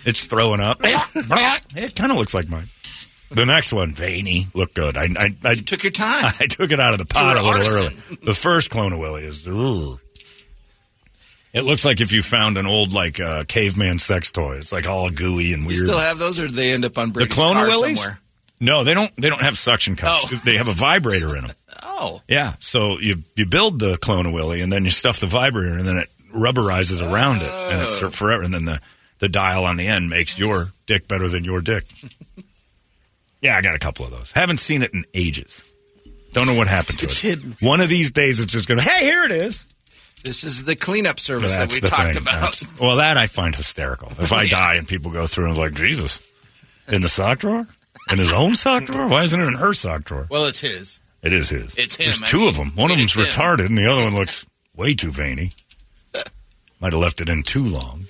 It's throwing up. It kind of looks like mine. The next one, veiny, looked good. I I, I You took your time. I took it out of the pot a little artisan. early. The first clone of Willie is. Ugh. It looks like if you found an old like uh, caveman sex toy. It's like all gooey and You weird. still have those, or do they end up on Brady's the clone of car Willies? somewhere? No, they don't. They don't have suction cups. Oh. They have a vibrator in them. Oh, Yeah. So you you build the clone of Willie, and then you stuff the vibrator, and then it rubberizes around it, and it's Oh. forever. And then the the dial on the end makes your dick better than your dick. yeah, I got a couple of those. Haven't seen it in ages. Don't know what happened to It's it. hidden. One of these days, it's just going to. Hey, here it is. this is the cleanup service that we talked thing. about. That's- well, that I find hysterical. If I die and people go through and like Jesus in the sock drawer, in his own sock drawer, why isn't it in her sock drawer? Well, it's his. It is his. It's him, There's I two mean, of them. One of them's him. retarded, and the other one looks way too veiny. Might have left it in too long.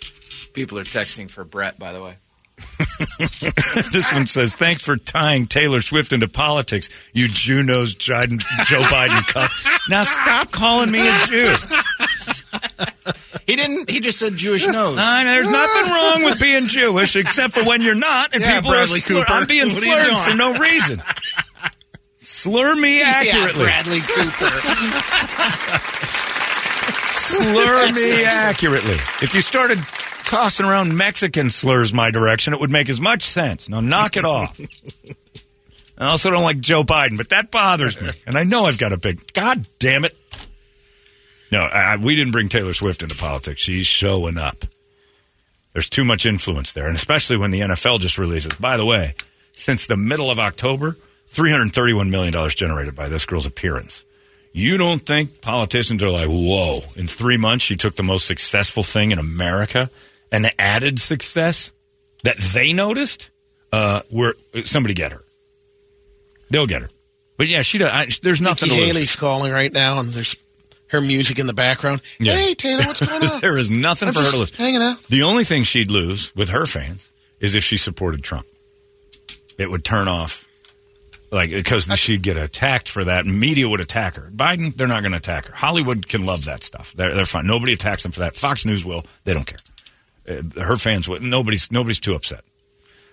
People are texting for Brett, by the way. this one says, "Thanks for tying Taylor Swift into politics, you Jew Joe Biden cuck." Now stop calling me a Jew. He didn't. He just said Jewish nose. Uh, there's nothing wrong with being Jewish, except for when you're not, and Yeah, people Bradley are slur- Cooper. I'm being slurred for no reason. Slur me accurately. Yeah, Bradley Cooper. slur me accurately. If you started tossing around Mexican slurs my direction, it would make as much sense. Now knock it off. I also don't like Joe Biden, but that bothers me. And I know I've got a big. God damn it. No, I, we didn't bring Taylor Swift into politics. She's showing up. There's too much influence there, and especially when the NFL just releases. By the way, since the middle of October, $331 million generated by this girl's appearance. You don't think politicians are like, whoa, in three months she took the most successful thing in America and added success that they noticed? Uh, where somebody get her. They'll get her. But yeah, she. I, there's nothing Nikki to lose. Haley's calling right now, and there's her music in the background. Yeah. Hey, Taylor, what's going on? there is nothing I'm for her to lose. hanging out. The only thing she'd lose with her fans is if she supported Trump. It would turn off, like because she'd get attacked for that. Media would attack her. Biden, they're not going to attack her. Hollywood can love that stuff. They're, they're fine. Nobody attacks them for that. Fox News will. They don't care. Uh, her fans would. Nobody's nobody's too upset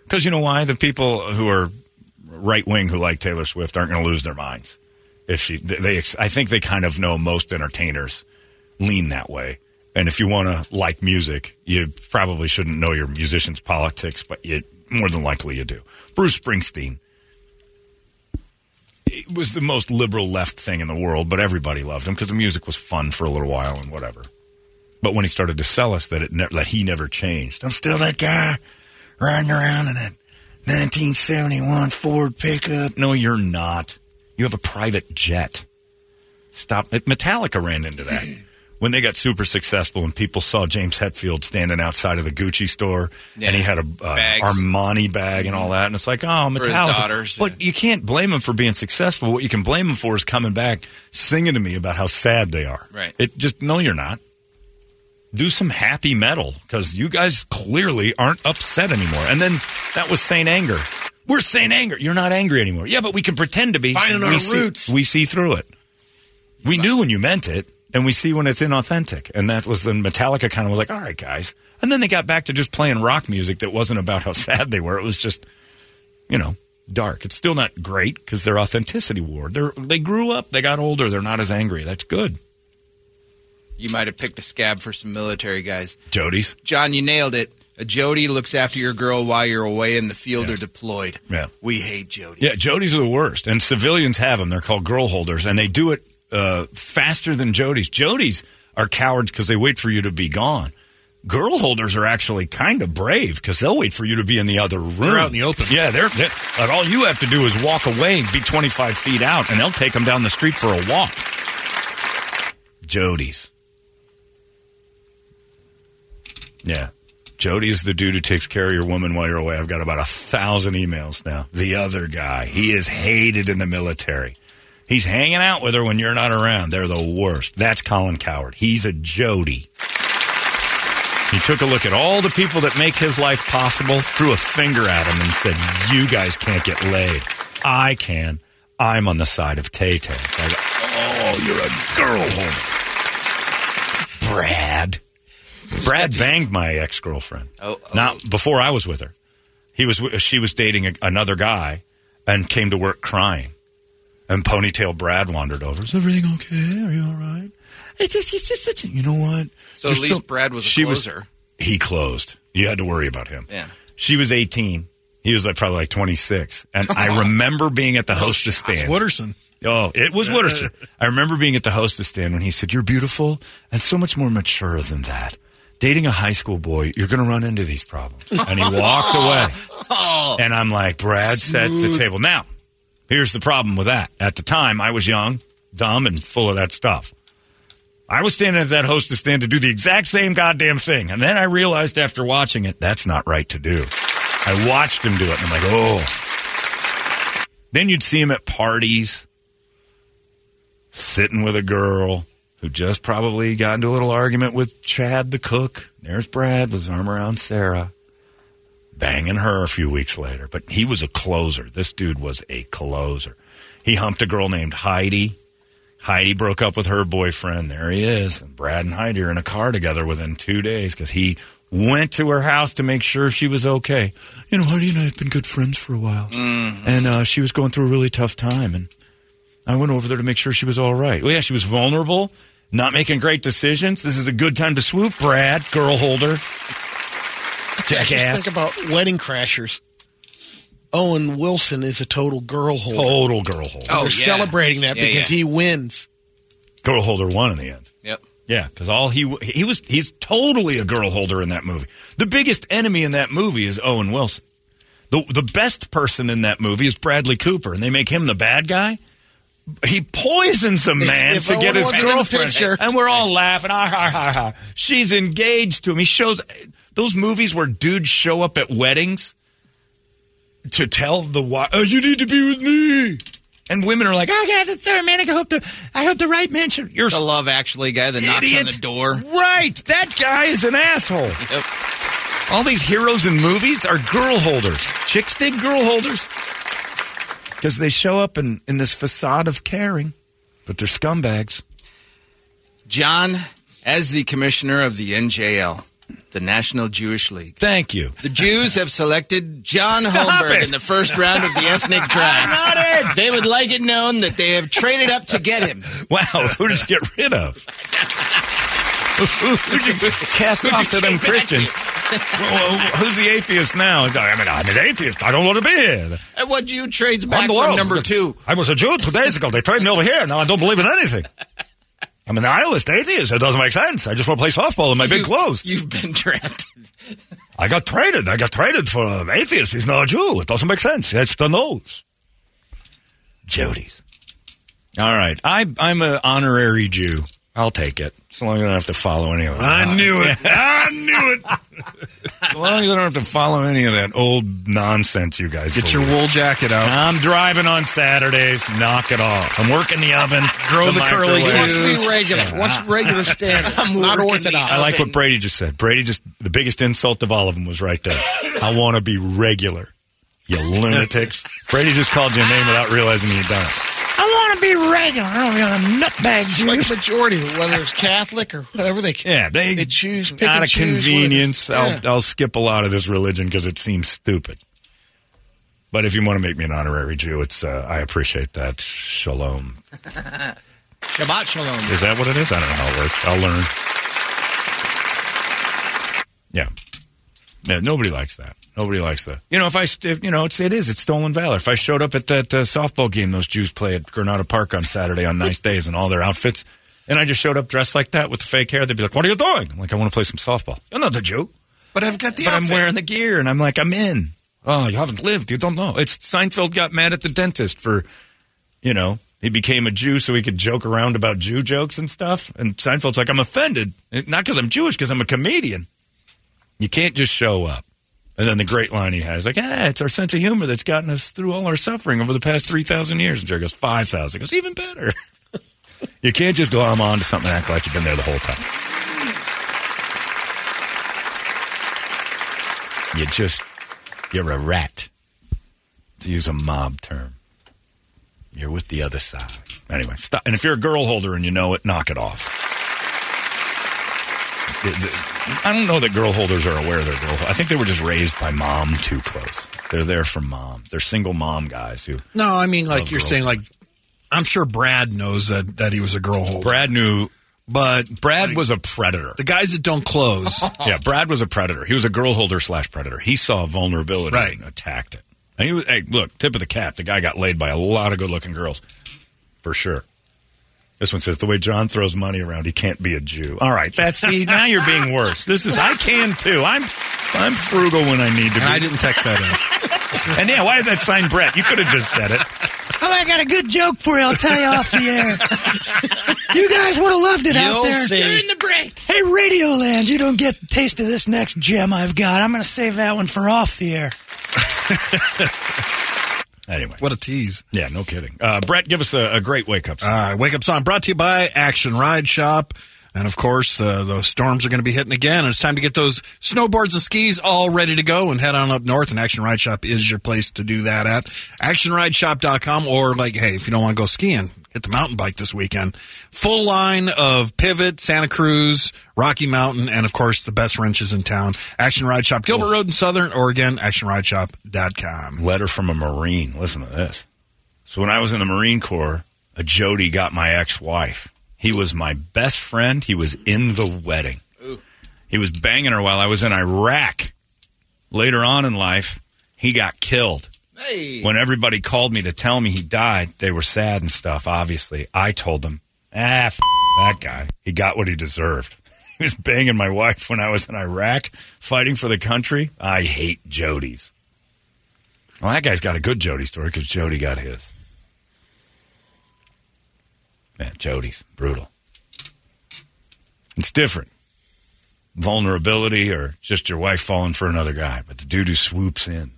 because you know why? The people who are right wing who like Taylor Swift aren't going to lose their minds if she. They, I think they kind of know most entertainers lean that way. And if you want to like music, you probably shouldn't know your musician's politics, but you more than likely you do. Bruce Springsteen it was the most liberal left thing in the world, but everybody loved him because the music was fun for a little while and whatever. But when he started to sell us that it ne- that he never changed, I'm still that guy riding around in that 1971 Ford pickup. No, you're not. You have a private jet. Stop. Metallica ran into that. When they got super successful and people saw James Hetfield standing outside of the Gucci store Yeah. and he had a uh, Armani bag and all that, and it's like, oh, Metallica. For his daughters, But you can't blame him for being successful. What you can blame him for is coming back singing to me about how sad they are. Right. It just no, you're not. Do some happy metal because you guys clearly aren't upset anymore. And then that was Saint Anger. We're Saint Anger. You're not angry anymore. Yeah, but we can pretend to be. Finding we our see, roots. We see through it. We knew when you meant it, and we see when it's inauthentic. And that was then Metallica kind of was like, all right, guys. And then they got back to just playing rock music that wasn't about how sad they were. It was just, you know, dark. It's still not great because their authenticity. They're, they grew up, they got older, they're not as angry. That's good. You might have picked a scab for some military guys. Jody's. John, you nailed it. A Jody looks after your girl while you're away in the field or deployed. Yeah. We hate Jody. Yeah, Jody's are the worst, and civilians have them. They're called girl holders, and they do it uh, faster than Jody's. Jody's are cowards because they wait for you to be gone. Girl holders are actually kind of brave because they'll wait for you to be in the other room. They're out in the open. Yeah, they're, they're like, all you have to do is walk away, be twenty five feet out, and they'll take them down the street for a walk. Jody's. Yeah. Jody is the dude who takes care of your woman while you're away. I've got about a thousand emails now. The other guy, he is hated in the military. He's hanging out with her when you're not around. They're the worst. That's Colin Cowherd. He's a Jody. He took a look at all the people that make his life possible, threw a finger at him, and said, You guys can't get laid. I can. I'm on the side of Tay Tay. Go, Oh, you're a girl homer. Brad. Brad banged my ex girlfriend. Oh, oh. Not before I was with her. He was. She was dating a, another guy, and came to work crying. And ponytail Brad wandered over. Is everything okay? Are you all right? It's just, it's just such a, you know what? So You're at least still- Brad was a she closer. he closed. You had to worry about him. Yeah. She was 18. He was like probably like 26. And I remember being at the hostess stand. Wooderson. Oh, it was Wooderson. I remember being at the hostess stand when he said, You're beautiful and so much more mature than that. Dating a high school boy, you're going to run into these problems. And he walked away. Oh. And I'm like, Brad set the table. Now, here's the problem with that. At the time, I was young, dumb, and full of that stuff. I was standing at that hostess stand to do the exact same goddamn thing. And then I realized after watching it, that's not right to do. I watched him do it, and I'm like, oh. Then you'd see him at parties, sitting with a girl who just probably got into a little argument with Chad the cook. There's Brad with his arm around Sarah, banging her a few weeks later. But he was a closer. This dude was a closer. He humped a girl named Heidi. Heidi broke up with her boyfriend. There he is. And Brad and Heidi are in a car together within two days because he went to her house to make sure she was okay. You know, Heidi and I have been good friends for a while. And uh, she was going through a really tough time. And I went over there to make sure she was all right. Well, yeah, she was vulnerable, not making great decisions. This is a good time to swoop, Brad, girl holder. Just Jackass. think about wedding crashers. Owen Wilson is a total girl holder. Total girl holder. Oh, They're yeah. celebrating that Yeah, because yeah. he wins. Girl holder won in the end. Yep. Yeah, because all he he was he's totally a girl holder in that movie. The biggest enemy in that movie is Owen Wilson. The the best person in that movie is Bradley Cooper, and they make him the bad guy. He poisons a man if to get his wasn't in the girlfriend, picture- and we're all laughing. Ah, ha, ha, ha. She's engaged to him. He shows those movies where dudes show up at weddings to tell the wife, "Oh, you need to be with me," and women are like, "Oh, God, it's so romantic. I hope the I hope the right man should." You're The Love Actually guy that knocks on the door. Right. That guy is an asshole. Yep. All these heroes in movies are girl holders. Chicks dig girl holders because they show up in, in this facade of caring, but they're scumbags. John, as the commissioner of the NJL, the National Jewish League, Thank you. the Jews have selected John Stop Holmberg it. in the first round of the ethnic draft. They would like it known that they have traded up to get him. Wow, who did you get rid of? Who'd you cast Who'd off you to them Christians? Well, who's the atheist now? I mean, I'm an atheist. I don't want to be here. And what Jew trades back from number two? I was a Jew two days ago. They traded me over here. Now I don't believe in anything. I'm a nihilist atheist. It doesn't make sense. I just want to play softball in my big clothes. You've been drafted. I got traded. I got traded for an atheist. He's not a Jew. It doesn't make sense. It's the nose. Jody's. All right. I, I'm an honorary Jew. I'll take it. As long as I don't have to follow any of it. I knew it. I knew it. As long as I don't have to follow any of that old nonsense you guys Get your believe. wool jacket out. I'm driving on Saturdays. Knock it off. I'm working the oven. Grow the curly microwave. He wants to be regular. What's regular standard? I'm not orthodox. I like what Brady just said. Brady just the biggest insult of all of them was right there. I want to be regular. You lunatics. Brady just called you a name without realizing he'd done it. I want to be regular. I don't want to nutbag It's you. like majority, whether it's Catholic or whatever they Yeah, they, They choose, pick out and of convenience. I'll yeah. I'll skip a lot of this religion because it seems stupid. But if you want to make me an honorary Jew, it's uh, I appreciate that. Shalom. Shabbat Shalom. Is that what it is? I don't know how it works. I'll learn. Yeah. Yeah, nobody likes that. Nobody likes that. You know, if I, if, you know, it's, it is, it's stolen valor. If I showed up at that uh, softball game those Jews play at Granada Park on Saturday on nice days and all their outfits, and I just showed up dressed like that with fake hair, they'd be like, what are you doing? I'm like, I want to play some softball. You're not the Jew. But I've got the But I'm wearing the gear, and I'm like, I'm in. Oh, you haven't lived. You don't know. It's Seinfeld got mad at the dentist for, you know, he became a Jew so he could joke around about Jew jokes and stuff. And Seinfeld's like, I'm offended, not because I'm Jewish, because I'm a comedian. You can't just show up. And then the great line he has, like, ah, it's our sense of humor that's gotten us through all our suffering over the past 3,000 years. And Jerry goes, 5,000. He goes, even better. you can't just glom on to something and act like you've been there the whole time. You just, you're a rat, to use a mob term. You're with the other side. Anyway, stop. And if you're a girl holder and you know it, knock it off. The- the- I don't know that girl holders are aware they're girl. I think they were just raised by mom too close. They're there for mom. They're single mom guys who. No, I mean like oh, you're saying like I'm sure Brad knows that that he was a girl holder. Brad knew. But Brad was a predator. The guys that don't close. yeah, Brad was a predator. He was a girl holder slash predator. He saw a vulnerability Right. and attacked it. And he was, hey, look, tip of the cap. The guy got laid by a lot of good looking girls, for sure. This one says the way John throws money around, he can't be a Jew. All right, that's see now you're being worse. This is I can too. I'm I'm frugal when I need to be. I didn't text that in. And yeah, why is that sign Brett? You could have just said it. Oh, I got a good joke for you. I'll tell you off the air. you guys would have loved it out You'll there see. during the break. Hey, Radioland, you don't get a taste of this next gem I've got. I'm going to save that one for off the air. Anyway, What a tease. yeah, no kidding. Uh, Brett, give us a, a great wake up. Uh, Wake Up Song brought to you by Action Ride Shop. And of course, the, the storms are going to be hitting again. And it's time to get those snowboards and skis all ready to go and head on up north. And Action Ride Shop is your place to do that at. ActionRideShop.com or like, hey, if you don't want to go skiing, hit the mountain bike this weekend. Full line of Pivot, Santa Cruz, Rocky Mountain, and of course, the best wrenches in town. Action Ride Shop, Gilbert Road in Southern Oregon, ActionRideShop.com. letter from a Marine. Listen to this. So when I was in the Marine Corps, a Jody got my ex-wife. He was my best friend. He was in the wedding. He was banging her while I was in Iraq. Later on in life, he got killed. Hey. When everybody called me to tell me he died, they were sad and stuff, obviously. I told them, ah, f- that guy. He got what he deserved. He was banging my wife when I was in Iraq fighting for the country. I hate Jodies. Well, that guy's got a good Jody story because Jody got his. Man, Jody's brutal. It's different. Vulnerability or just your wife falling for another guy. But the dude who swoops in,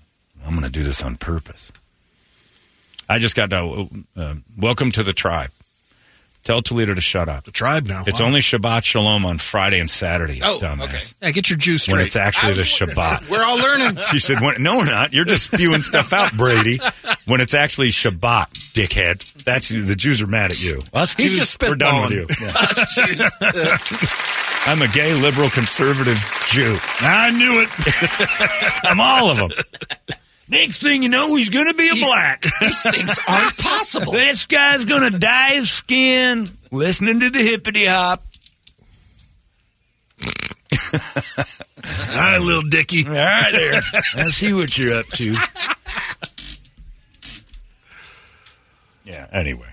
I'm going to do this on purpose. I just got to, uh, welcome to the tribe. Tell Toledo to shut up. The tribe now. It's Wow. only Shabbat Shalom on Friday and Saturday, Oh, dumbass. okay. Yeah, get your juice When it's actually the Shabbat. We're all learning. She said, when, "No, we're not. You're just spewing stuff out, Brady. When it's actually Shabbat, dickhead. That's the Jews are mad at you. Us He's Jews, just we're done with you. Yeah. I'm a gay, liberal, conservative Jew. I knew it. I'm all of them. Next thing you know, he's going to be a black. These things aren't possible. This guy's going to dye his skin listening to the hippity hop. All right, little Dicky. All right, there. I see what you're up to. Yeah. Anyway,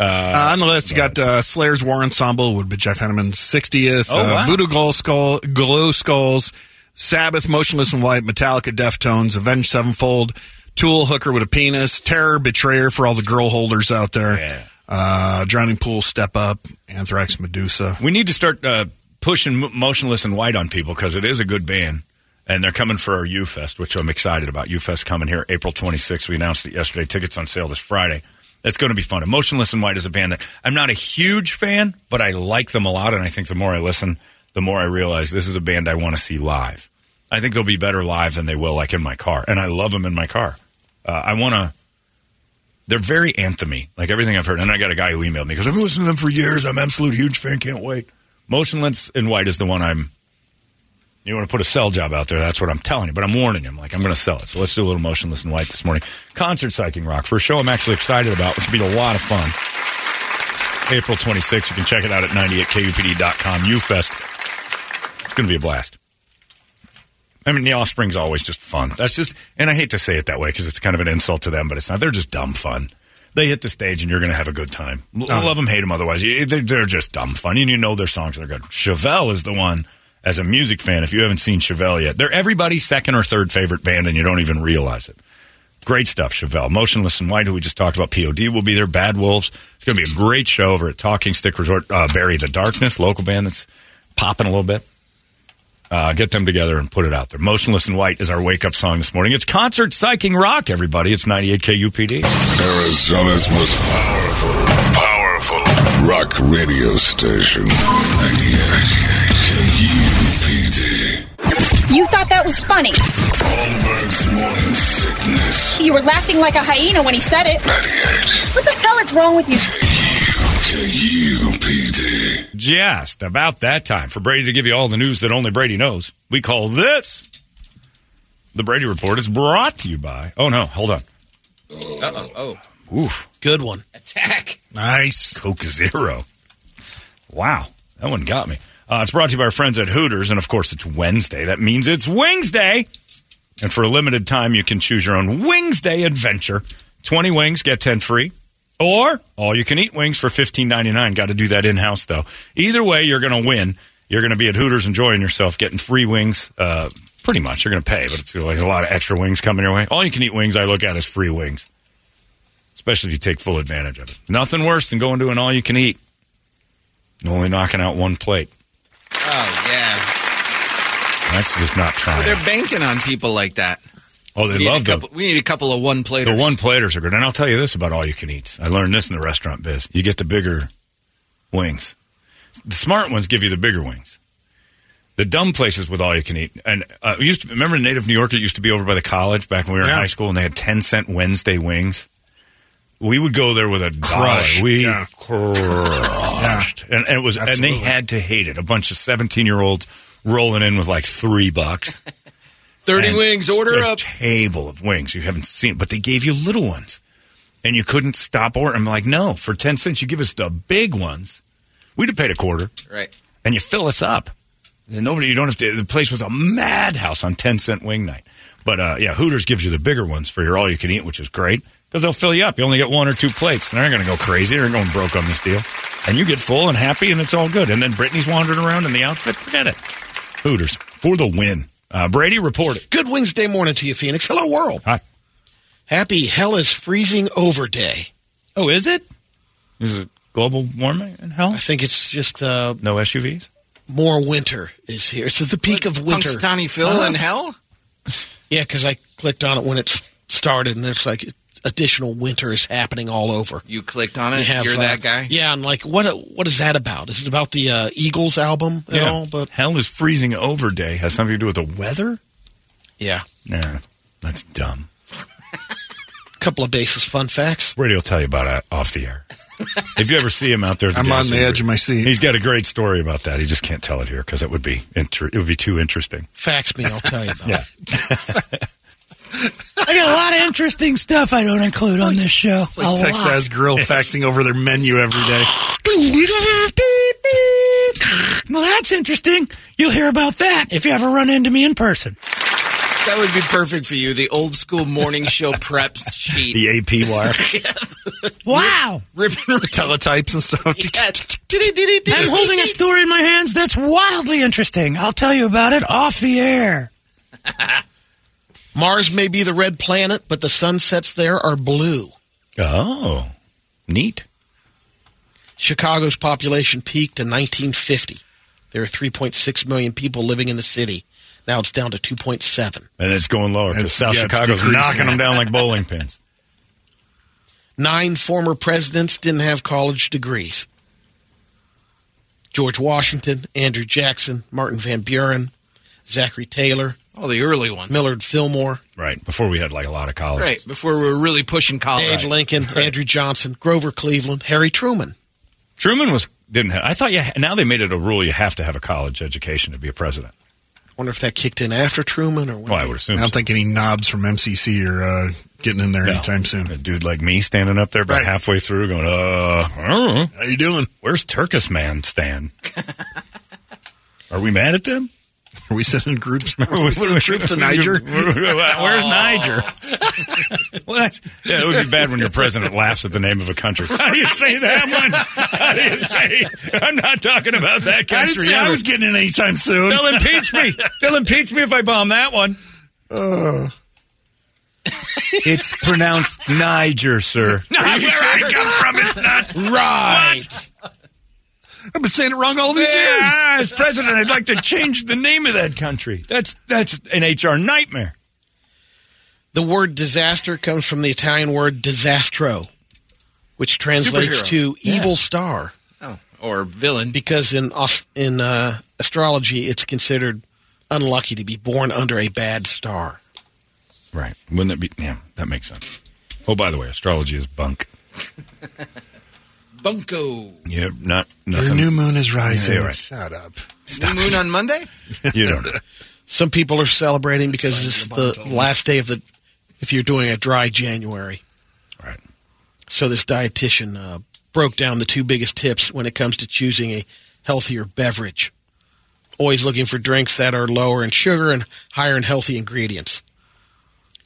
Uh, on the list, you got uh, Slayer's War Ensemble would be Jeff Hanneman's 60th. Oh, uh, wow. Voodoo Glow, Skull, Glow Skulls, Sabbath, Motionless in White, Metallica, Deftones, Avenged Sevenfold, Tool, Hooker with a Penis, Terror, Betrayer for all the girl holders out there. Yeah. Uh, Drowning Pool, Step Up, Anthrax, Medusa. we need to start uh, pushing Mo- Motionless in White on people because it is a good band. And they're coming for our U Fest, which I'm excited about. U Fest coming here April 26th. We announced it yesterday. Tickets on sale this Friday. It's going to be fun. And Motionless in White is a band that I'm not a huge fan, but I like them a lot. And I think the more I listen, the more I realize this is a band I want to see live. I think they'll be better live than they will like in my car. And I love them in my car. Uh, I want to. They're very anthemy, like everything I've heard. And I got a guy who emailed me because I've been listening to them for years. I'm an absolute huge fan. Can't wait. Motionless in White is the one I'm. You want to put a sell job out there? That's what I'm telling you. But I'm warning him. Like I'm going to sell it. So let's do a little Motionless in White this morning. Concert Psyching Rock for a show I'm actually excited about, which will be a lot of fun. April 26th. You can check it out at 98kupd.com. UFest. It's going to be a blast. I mean, the Offspring's always just fun. That's just, and I hate to say it that way because it's kind of an insult to them, but it's not. They're just dumb fun. They hit the stage and you're going to have a good time. L- Love them, hate them otherwise. They're, they're just dumb fun. And you know their songs are good. Chevelle is the one, as a music fan, if you haven't seen Chevelle yet, they're everybody's second or third favorite band and you don't even realize it. Great stuff, Chevelle. Motionless in White, who we just talked about, POD will be there. Bad Wolves. It's going to be a great show over at Talking Stick Resort. Uh, Bury the Darkness, local band that's popping a little bit. Uh, get them together and put it out there. Motionless in White is our wake up song this morning. It's concert psyching rock, everybody. It's 98 KUPD. Arizona's most powerful, powerful rock radio station. 98 KUPD. You thought that was funny. Holmberg's morning sickness. You were laughing like a hyena when he said it. 98 What the hell is wrong with you? KUPD. Just about that time for Brady to give you all the news that only Brady knows. We call this the Brady Report. It's brought to you by. Oh, no. Hold on. Uh-oh. Oh. Oof. Good one. Attack. Nice. Coke Zero. Wow, that one got me. Uh, it's brought to you by our friends at Hooters, and of course, it's Wednesday. That means it's Wings Day. And for a limited time, you can choose your own Wings Day adventure. 20 wings, get 10 free. Or all you can eat wings for $15.99. Got to do that in house, though. Either way, you're going to win. You're going to be at Hooters enjoying yourself, getting free wings. Uh, pretty much. You're going to pay, but it's like a lot of extra wings coming your way. All you can eat wings, I look at as free wings, especially if you take full advantage of it. Nothing worse than going to an all you can eat, and only knocking out one plate. Oh, yeah. That's just not trying. They're banking on people like that. Oh, they We love a them. couple, We need a couple of one platers. The one platers are good. And I'll tell you this about all you can eats. I learned this in the restaurant biz. You get the bigger wings. The smart ones give you the bigger wings. The dumb places with all you can eat. And uh, we used to remember in native New York, it used to be over by the college back when we were in high school, and they had 10 cent Wednesday wings. We would go there with a Crush, dollar. We yeah. crushed. And, and it was, and they had to hate it. A bunch of 17 year olds rolling in with like three bucks. 30 And wings, order a up. table of wings you haven't seen, but they gave you little ones, and you couldn't stop ordering. I'm like, no, for ten cents, you give us the big ones. We'd have paid a quarter, Right. and you fill us up. And nobody, you don't have to. The place was a madhouse on ten cent wing night. But uh, yeah, Hooters gives you the bigger ones for your all you can eat, which is great because they'll fill you up. You only get one or two plates, and they're not going to go crazy. They're going broke on this deal, and you get full and happy, and it's all good. And then Brittany's wandering around in the outfit. Forget it. Hooters for the win. Uh, Brady reported. Good Wednesday morning to you, Phoenix. Hello, world. Hi. Happy Hell is Freezing Over Day. Oh, is it? Is it global warming in hell? I think it's just uh, No SUVs? more winter is here. It's at the peak of winter. Punxsutawney Phil Uh-huh. in hell? Yeah, because I clicked on it when it started, and it's like additional winter is happening all over. You clicked on it. You have, You're uh, that guy. Yeah, and like, what what is that about? Is it about the uh, Eagles album at all? But hell is freezing over day has something to do with the weather? yeah, Yeah, that's dumb. a couple of basis fun facts. Brady will tell you about it off the air. if you ever see him out there, the I'm on the edge station, of my seat. He's got a great story about that. He just can't tell it here because it would be inter- it would be too interesting. Fax me, I'll tell you about. It. Yeah. I got a lot of interesting stuff I don't include on this show. Like a Texas Grill faxing over their menu every day. Well, that's interesting. You'll hear about that if you ever run into me in person. That would be perfect for you. The old school morning show prep sheet. The AP wire. Wow. Ripping Teletypes and stuff. I'm holding a story in my hands that's wildly interesting. I'll tell you about it off the air. Mars may be the red planet, but the sunsets there are blue. Oh, neat. Chicago's population peaked in 1950. There are 3.6 million people living in the city. Now it's down to 2.7. And it's going lower because South yeah, Chicago's knocking them down like bowling pins. Nine former presidents didn't have college degrees. George Washington, Andrew Jackson, Martin Van Buren, Zachary Taylor, All the early ones. Millard Fillmore, Right before we had like a lot of college. Right. Before we were really pushing college. Abe Lincoln, Andrew Johnson, Grover Cleveland, Harry Truman. Truman was didn't have. I thought you now they made it a rule you have to have a college education to be a president. I wonder if that kicked in after Truman or when Well, I would assume. I don't so. think any knobs from MCC are uh, getting in there No. anytime soon. A dude like me standing up there about Right. halfway through, going, "Uh, I don't know. How you doing? Where's Turkmenistan? Are we mad at them? Are we sending groups? Are we sending troops to Niger? Where's Niger? well, that's yeah. It would be bad when your president laughs at the name of a country. How do you say that one? How do you say? I'm not talking about that I didn't country. say I was getting in anytime soon. They'll impeach me. They'll impeach me if I bomb that one. Uh. It's pronounced Niger, sir. Not where I come from. It's not Right. I've been saying it wrong all these years. As president, I'd like to change the name of that country. That's that's an HR nightmare. The word disaster comes from the Italian word disastro, which translates Superhero. to evil star. Oh, or villain. Because in in uh, astrology, it's considered unlucky to be born under a bad star. Right. Wouldn't that be? Yeah, that makes sense. Oh, by the way, astrology is bunk. Bunko. Yeah, not Your nothing. new moon is rising. Yeah, right. Shut up. New moon on Monday? You don't know. Some people are celebrating because it's the last day of the if you're doing a dry January. Right. So this dietitian uh, broke down the two biggest tips when it comes to choosing a healthier beverage. Always looking for drinks that are lower in sugar and higher in healthy ingredients.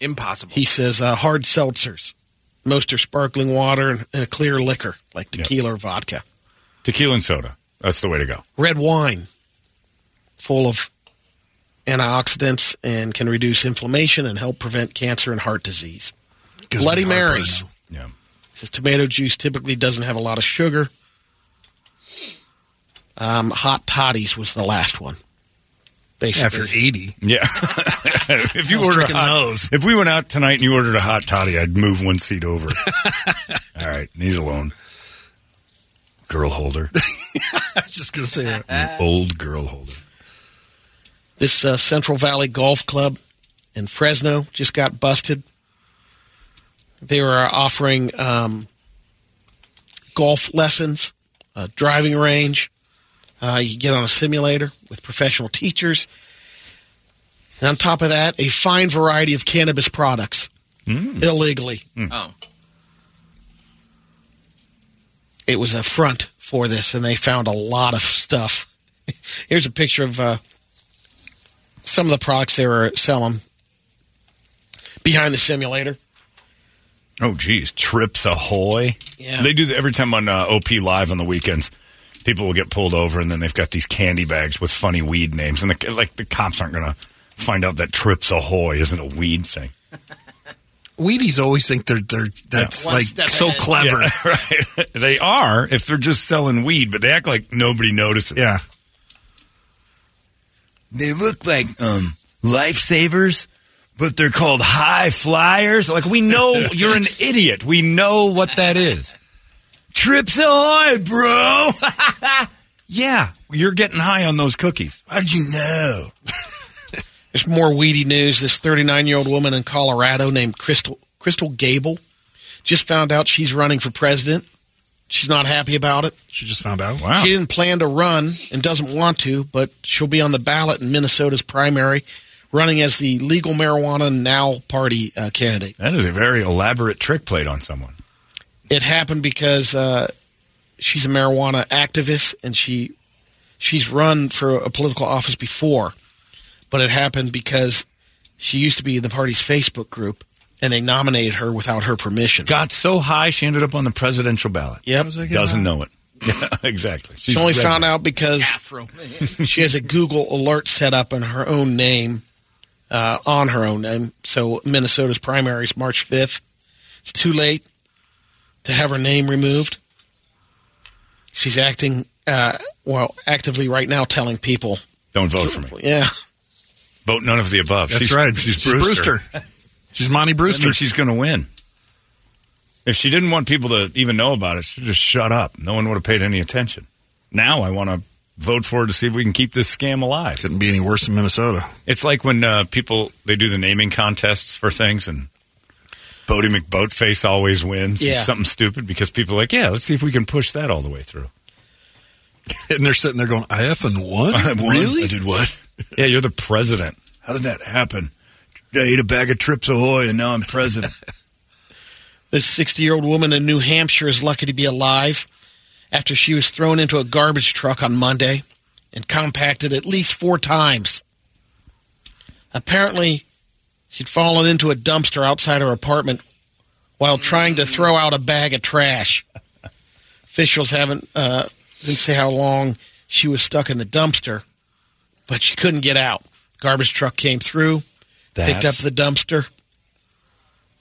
Impossible. He says uh, hard seltzers. Most are sparkling water and, and a clear liquor like tequila or vodka. Tequila and soda. That's the way to go. Red wine, full of antioxidants and can reduce inflammation and help prevent cancer and heart disease. Gives Bloody Marys. Yeah. Says tomato juice typically doesn't have a lot of sugar. Um, hot toddies was the last one. Basically, After 80. Yeah. if you I was order a hot, those. if we went out tonight and you ordered a hot toddy, I'd move one seat over. All right, and he's alone. Girl holder, I was just going to say that. An old girl holder. This uh, Central Valley Golf Club in Fresno just got busted. They were offering um, golf lessons, a driving range. Uh, you get on a simulator with professional teachers. And on top of that, a fine variety of cannabis products illegally. Oh. It was a front for this, and they found a lot of stuff. Here's a picture of uh, some of the products they were selling behind the simulator. Oh, geez, Trips Ahoy. Yeah. They do that every time on uh, OP Live on the weekends. People will get pulled over, and then they've got these candy bags with funny weed names, and the, like the cops aren't going to find out that Trips Ahoy isn't a weed thing. Wheaties always think they're they're that's One like so ahead. clever. Yeah, right. they are if they're just selling weed, but they act like nobody notices. Yeah. They look like um lifesavers, but they're called high flyers. Like we know you're an idiot. We know what that is. Trips ahoy, bro. yeah, you're getting high on those cookies. How'd you know? There's more weedy news. This 39 year old woman in Colorado named Krystal Krystal Gabel just found out she's running for president. She's not happy about it. She just found out. Wow. She didn't plan to run and doesn't want to, but she'll be on the ballot in Minnesota's primary, running as the legal marijuana now party uh, candidate. That is a very elaborate trick played on someone. It happened because uh, she's a marijuana activist and she she's run for a political office before, but it happened because she used to be in the party's Facebook group and they nominated her without her permission. Got so high she ended up on the presidential ballot. Yep. Does it get Doesn't out? know it. Yeah, exactly. She only red. found out because Afro. she has a Google alert set up in her own name, uh, on her own name. So Minnesota's primary is March 5th. It's too late to have her name removed. She's acting, uh, well, actively right now telling people, Don't vote for me. yeah, Vote none of the above. That's she's, right. She's, Brewster. She's Monty Brewster. means she's going to win. If she didn't want people to even know about it, she'd just shut up. No one would have paid any attention. Now I want to vote for her to see if we can keep this scam alive. Couldn't be any worse in Minnesota. It's like when uh, people they do the naming contests for things, and Boaty McBoatface always wins. Yeah. something stupid because people are like, yeah, let's see if we can push that all the way through. And they're sitting there going, I effing won? I won. Really? I did what? yeah, you're the president. How did that happen? I ate a bag of Trips Ahoy, and now I'm president. This 60 year old woman in New Hampshire is lucky to be alive after she was thrown into a garbage truck on Monday and compacted at least four times. Apparently, she'd fallen into a dumpster outside her apartment while trying to throw out a bag of trash. Officials haven't uh, didn't say how long she was stuck in the dumpster, but she couldn't get out. Garbage truck came through, picked up the dumpster,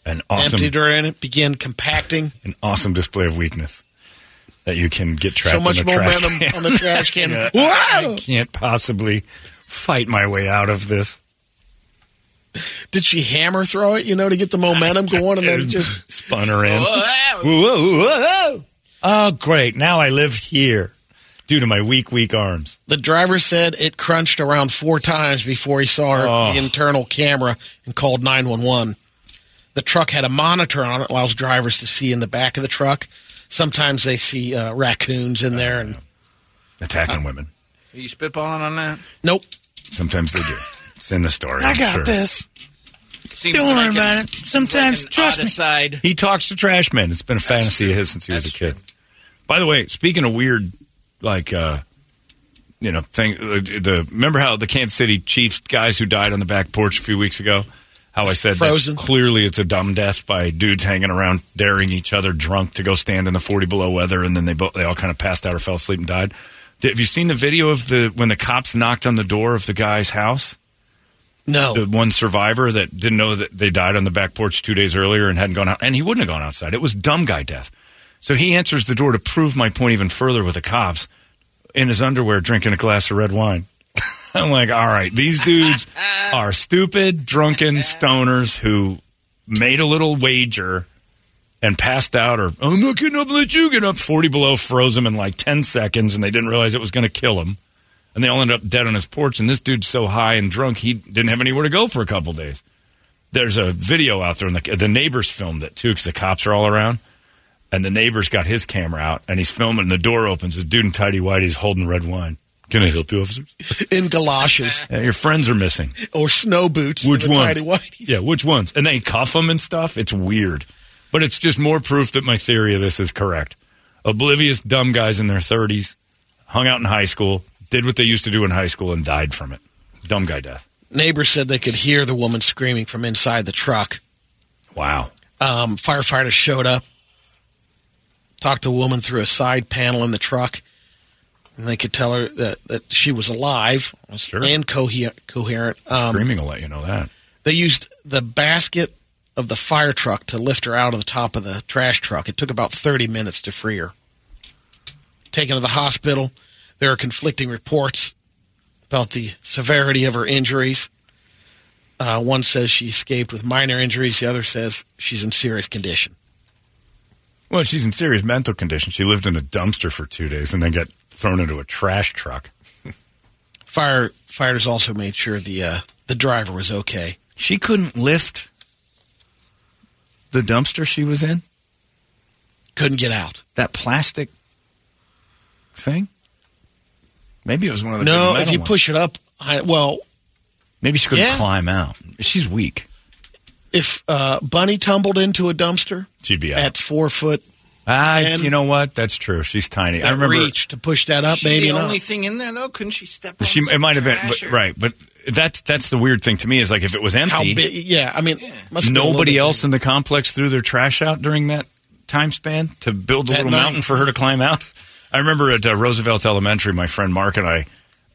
an awesome, emptied her in it, began compacting. an awesome display of weakness. that you can get trapped So much in a trash momentum can. on the trash can. Yeah! I can't possibly fight my way out of this. Did she hammer throw it, you know, to get the momentum going and then just spun her in. Whoa, whoa, whoa. Oh, great. Now I live here due to my weak, weak arms. The driver said it crunched around four times before he saw her, Oh. the internal camera and called 911. The truck had a monitor on it, allows drivers to see in the back of the truck. Sometimes they see uh, raccoons in there, and Attacking women. Are you spitballing on that? nope. Sometimes they do. It's in the story. I I'm got sure. this. Seems Don't like worry an- about it. Sometimes, like trust me. Aside. He talks to trash men. It's been a fantasy of his since he was a That's kid. true. By the way, speaking of weird, like, uh, you know, thing, uh, the remember how the Kansas City Chiefs guys who died on the back porch a few weeks ago? How I said Frozen. that clearly it's a dumb death by dudes hanging around daring each other drunk to go stand in the 40 below weather and then they both they all kind of passed out or fell asleep and died. Have you seen the video of the when the cops knocked on the door of the guy's house? No. the one survivor that didn't know that they died on the back porch two days earlier and hadn't gone out, and he wouldn't have gone outside. It was dumb guy death. So he answers the door to prove my point even further with the cops in his underwear drinking a glass of red wine. I'm like, all right, these dudes are stupid, drunken stoners who made a little wager and passed out, or I'm not getting up, let you get up. 40 below froze him in like 10 seconds, and they didn't realize it was going to kill him. And they all ended up dead on his porch. And this dude's so high and drunk, he didn't have anywhere to go for a couple days. There's a video out there, and the, the neighbors filmed it too, because the cops are all around. And the neighbor's got his camera out, and he's filming. And the door opens. The dude in tidy whitey's holding red wine. Can I help you, officers? In galoshes Yeah, your friends are missing. or snow boots. Which in ones? tidy. Yeah, which ones? And they cuff them and stuff. It's weird, but it's just more proof that my theory of this is correct. Oblivious, dumb guys in their thirties, hung out in high school, did what they used to do in high school, and died from it. Dumb guy death. Neighbors said they could hear the woman screaming from inside the truck. Wow. Um, firefighters showed up, talked to a woman through a side panel in the truck, and they could tell her that, that she was alive Sure. and cohe- coherent. Um, Screaming will let you know that. they used the basket of the fire truck to lift her out of the top of the trash truck. It took about 30 minutes to free her. Taken to the hospital, there are conflicting reports about the severity of her injuries. Uh, one says she escaped with minor injuries, the other says she's in serious condition. Well, she's in serious mental condition. She lived in a dumpster for two days and then got thrown into a trash truck. Fire Firefighters also made sure the uh, the driver was okay. She couldn't lift the dumpster she was in. Couldn't get out. That plastic thing. Maybe it was one of the No, big if you ones. push it up, I, well, Maybe she couldn't Yeah. climb out. She's weak. if uh, Bunny tumbled into a dumpster She'd be out. at four foot Ah, and- you know what? That's true. She's tiny. I that remember reach to push that up, maybe the not. only thing in there though. Couldn't she step? On she. some It might have been but, or- right, but that's that's the weird thing to me is like if it was empty, How big? Yeah, I mean, must have been a little nobody else big. in the complex threw their trash out during that time span to build a That little night. mountain for her to climb out. I remember at uh, Roosevelt Elementary, my friend Mark and I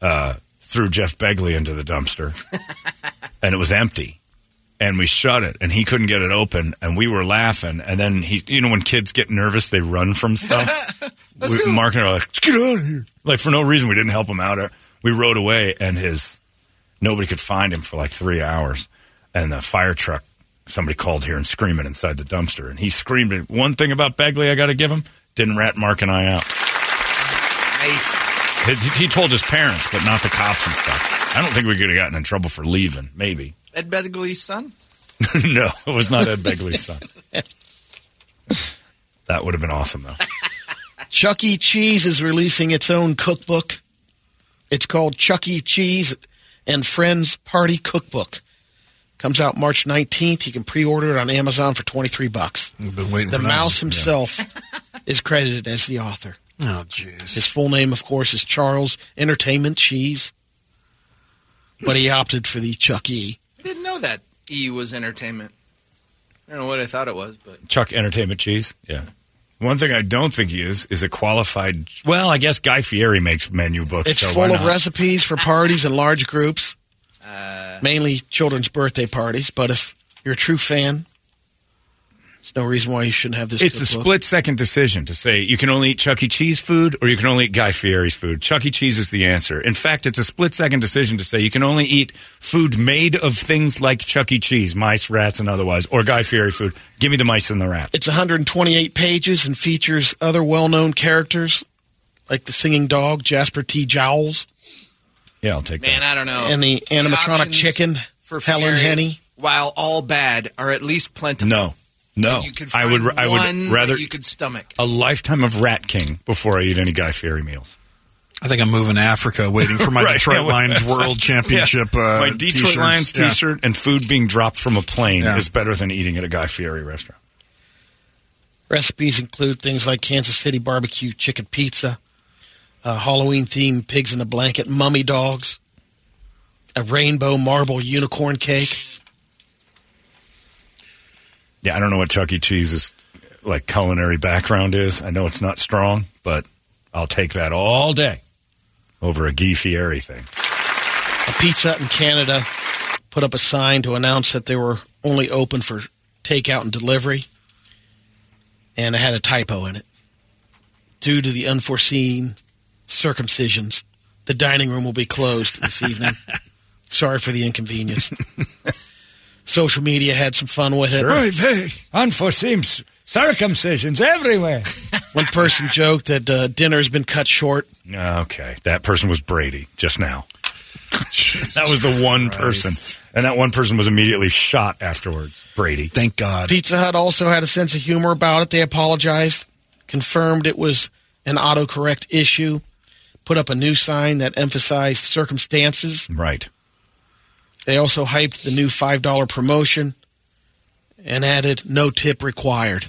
uh, threw Jeff Begley into the dumpster, and it was empty. And we shut it, and he couldn't get it open, and we were laughing. And then he, you know, when kids get nervous, they run from stuff. we, Mark and I were like, "Let's get out of here!" Like for no reason, we didn't help him out. We rode away, and his nobody could find him for like three hours. And the fire truck, somebody called here and screaming inside the dumpster. And he screamed. One thing about Begley I got to give him didn't rat Mark and I out. Nice. He, he told his parents, but not the cops and stuff. I don't think we could have gotten in trouble for leaving. Maybe. Ed Begley's son. no, it was not Ed Begley's son. that would have been awesome, though. Chuck E. Cheese is releasing its own cookbook. It's called Chuck E. Cheese and Friends Party Cookbook. Comes out March 19th. You can pre-order it on Amazon for 23 bucks. We've been waiting The for mouse one. himself is credited as the author. Oh, jeez. His full name, of course, is Charles Entertainment Cheese, but he opted for the Chuck E. I didn't know that E was entertainment. I don't know what I thought it was, but Chuck Entertainment Cheese. Yeah. One thing I don't think he is is a qualified. Well, I guess Guy Fieri makes menu books. It's so full why of not? recipes for parties and large groups, uh, mainly children's birthday parties. But if you're a true fan, There's no reason why you shouldn't have this. It's a split second decision to say you can only eat Chuck E. Cheese food or you can only eat Guy Fieri's food. Chuck E. Cheese is the answer. In fact, it's a split second decision to say you can only eat food made of things like Chuck E. Cheese, mice, rats, and otherwise, or Guy Fieri food. Give me the mice and the rat. It's 128 pages and features other well-known characters like the singing dog Jasper T. Jowls Yeah, I'll take Man, that. Man, I don't know. and the animatronic options chicken for Helen Fieri, Henny. while all bad, are at least plentiful. No, no. You could I find would. I would rather you could stomach. a lifetime of Rat King before I eat any Guy Fieri meals. I think I'm moving to Africa, waiting for my Right, Detroit yeah, Lions World Championship. Yeah. Uh, My Detroit t-shirts. Lions Yeah. T-shirt and food being dropped from a plane Yeah. is better than eating at a Guy Fieri restaurant. Recipes include things like Kansas City barbecue chicken pizza, uh, Halloween themed pigs in a blanket, mummy dogs, a rainbow marble unicorn cake. Yeah, I don't know what Chuck E. Cheese's like culinary background is. I know it's not strong, but I'll take that all day over a Guy Fieri thing. A Pizza in Canada put up a sign to announce that they were only open for takeout and delivery, and it had a typo in it. Due to the unforeseen circumcisions, the dining room will be closed this evening. Sorry for the inconvenience. Social media had some fun with it. hey, unforeseen s- circumcisions everywhere. One person joked that uh, dinner has been cut short. Okay, that person was Brady just now. that was the one person, and that one person was immediately shot afterwards. Brady. Thank God. Pizza Hut also had a sense of humor about it. They apologized, confirmed it was an autocorrect issue, put up a new sign that emphasized circumstances. Right. They also hyped the new $5 promotion and added no tip required.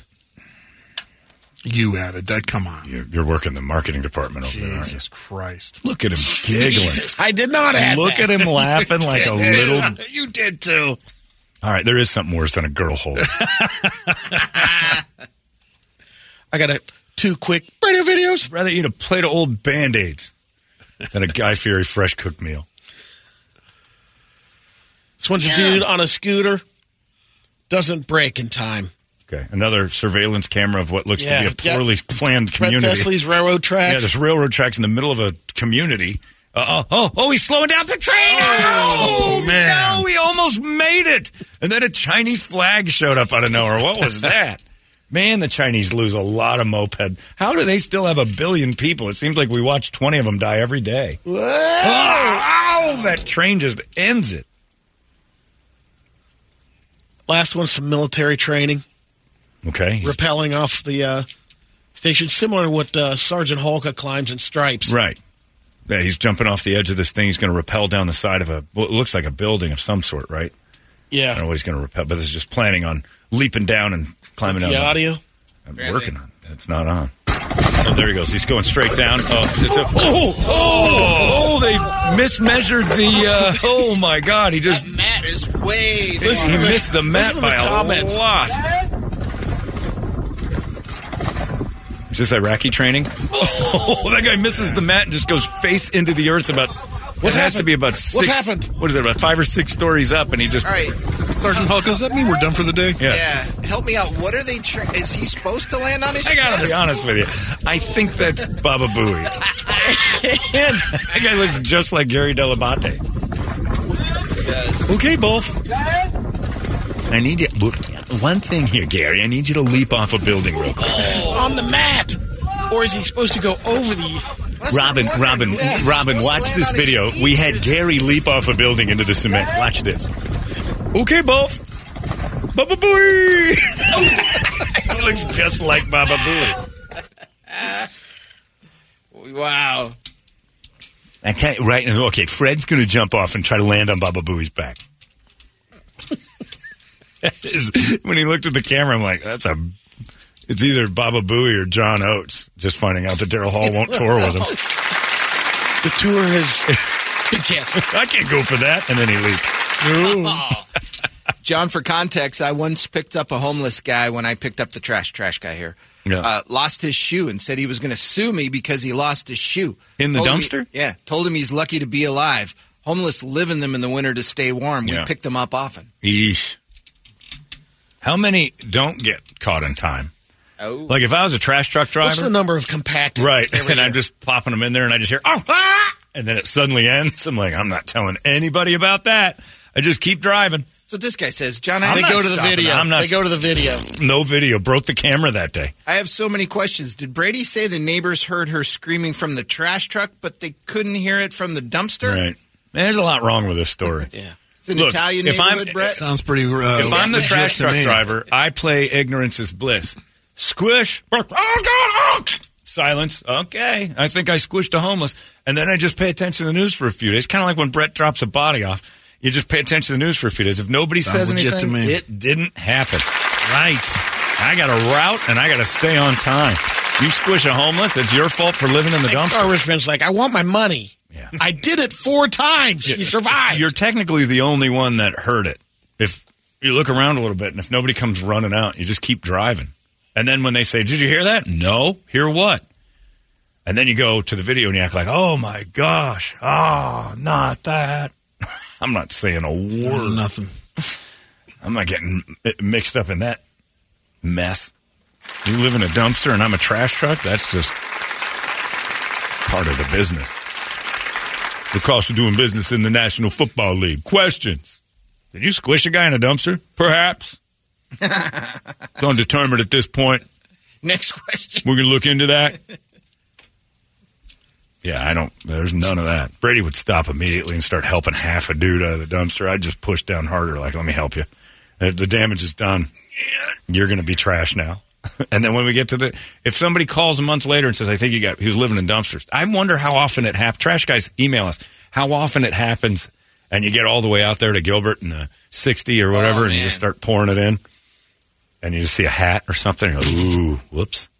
You added that. Come on. You're, you're working the marketing department over there, aren't you? Jesus Christ. Look at him giggling. I did not add Look that. at him laughing like a little. You did too. All right, there is something worse than a girl hole. I got a, two quick radio videos. rather eat a plate of old band aids than a Guy Fieri fresh cooked meal. This one's a dude on a scooter, doesn't break in time. Okay, another surveillance camera of what looks Yeah, to be a poorly planned Brett community. Vesley's railroad tracks. Yeah, there's railroad tracks in the middle of a community. Uh, oh, oh, oh, he's slowing down the train. Oh, man. No, he almost made it. And then a Chinese flag showed up out of nowhere. What was that? Man, the Chinese lose a lot of moped. How do they still have a billion people? It seems like we watch 20 of them die every day. Whoa. Oh, that train just ends it. Last one's some military training. Okay. he's- rappelling off the uh, station, similar to what uh, Sergeant Hulka climbs in Stripes. Right. Yeah, he's jumping off the edge of this thing. He's going to rappel down the side of a, well, it looks like a building of some sort, right? Yeah. I don't know what he's going to rappel, but this is just planning on leaping down and climbing down. The audio. I'm working on it. It's not on. Oh, there he goes. He's going straight down. Oh, it's a. Oh, oh, oh! They mismeasured the. Uh, oh my God! He just. Way. Listen, he missed the mat by the a comments. lot. Is this Iraqi training? Oh, that guy misses the mat and just goes face into the earth about. What has to be about What happened? What is it? About five or six stories up, and he just. All right. Sergeant Hulk, does that mean we're done for the day? Yeah. Yeah. Help me out. What are they? Tra- is he supposed to land on his I gotta chest? be honest with you. I think that's Baba Booey. that guy looks just like Gary Dell'Abate. Okay, Bolf. I need you. Look, one thing here, Gary. I need you to leap off a building real quick. On the mat. Or is he supposed to go over the. Robin, Robin, Robin, watch this video. We had Gary leap off a building into the cement. Watch this. Okay, Bolf. Baba Booey. he looks just like Baba Booey. Wow. I can't, right now, okay, Fred's going to jump off and try to land on Baba Booey's back. When he looked at the camera, I'm like, that's a. It's either Baba Booey or John Oates. Just finding out that Daryl Hall won't tour with him. The tour has been canceled. I can't go for that. And then he leaves. John, for context, I once picked up a homeless guy when I picked up the trash trash guy here. Yeah. Uh, lost his shoe and said he was going to sue me because he lost his shoe. In the Told dumpster? he- yeah. Told him he's lucky to be alive. Homeless live in them in the winter to stay warm. We Yeah. picked them up often. Eesh. How many don't get caught in time? Oh. Like if I was a trash truck driver, What's the number of compacted? right, and I'm just popping them in there, and I just hear oh, ah! and then it suddenly ends. I'm like, I'm not telling anybody about that. I just keep driving. So this guy says, John, I'm I, They not go to the stopping. video. I'm not- They go to the video. No video. Broke the camera that day. I have so many questions. Did Brady say the neighbors heard her screaming from the trash truck, but they couldn't hear it from the dumpster? Right. There's a lot wrong with this story. Yeah. It's an Look, Italian if I'm- neighborhood, Brett. Sounds pretty. Uh, If I'm the trash truck driver, I play ignorance is bliss. Squish. Oh, God. Oh. Silence. Okay. I think I squished a homeless. And then I just pay attention to the news for a few days. Kind of like when Brett drops a body off. You just pay attention to the news for a few days. If nobody Sounds says anything, to me. it didn't happen. Right. I got a route and I got to stay on time. You squish a homeless, it's your fault for living in the dumpster. garbage like, I want my money. Yeah. I did it four times. You survived. You're technically the only one that heard it. If you look around a little bit and if nobody comes running out, you just keep driving. And then when they say, Did you hear that? No. Hear what? And then you go to the video and you act like, Oh my gosh. Oh, not that. I'm not saying a word. Nothing. I'm not getting mixed up in that mess. You live in a dumpster and I'm a trash truck? That's just part of the business. The cost of doing business in the National Football League. Questions. Did you squish a guy in a dumpster? Perhaps. it's undetermined at this point. Next question. We're going to look into that. Yeah, I don't. There's none of that. Brady would stop immediately and start helping half a dude out of the dumpster. I'd just push down harder, like, let me help you. If the damage is done, you're going to be trash now. and then when we get to the, if somebody calls a month later and says, I think you got, he was living in dumpsters, I wonder how often it happens. Trash guys email us how often it happens. And you get all the way out there to Gilbert in the 60 or whatever, Oh, and you just start pouring it in. And you just see a hat or something. Like, ooh, whoops.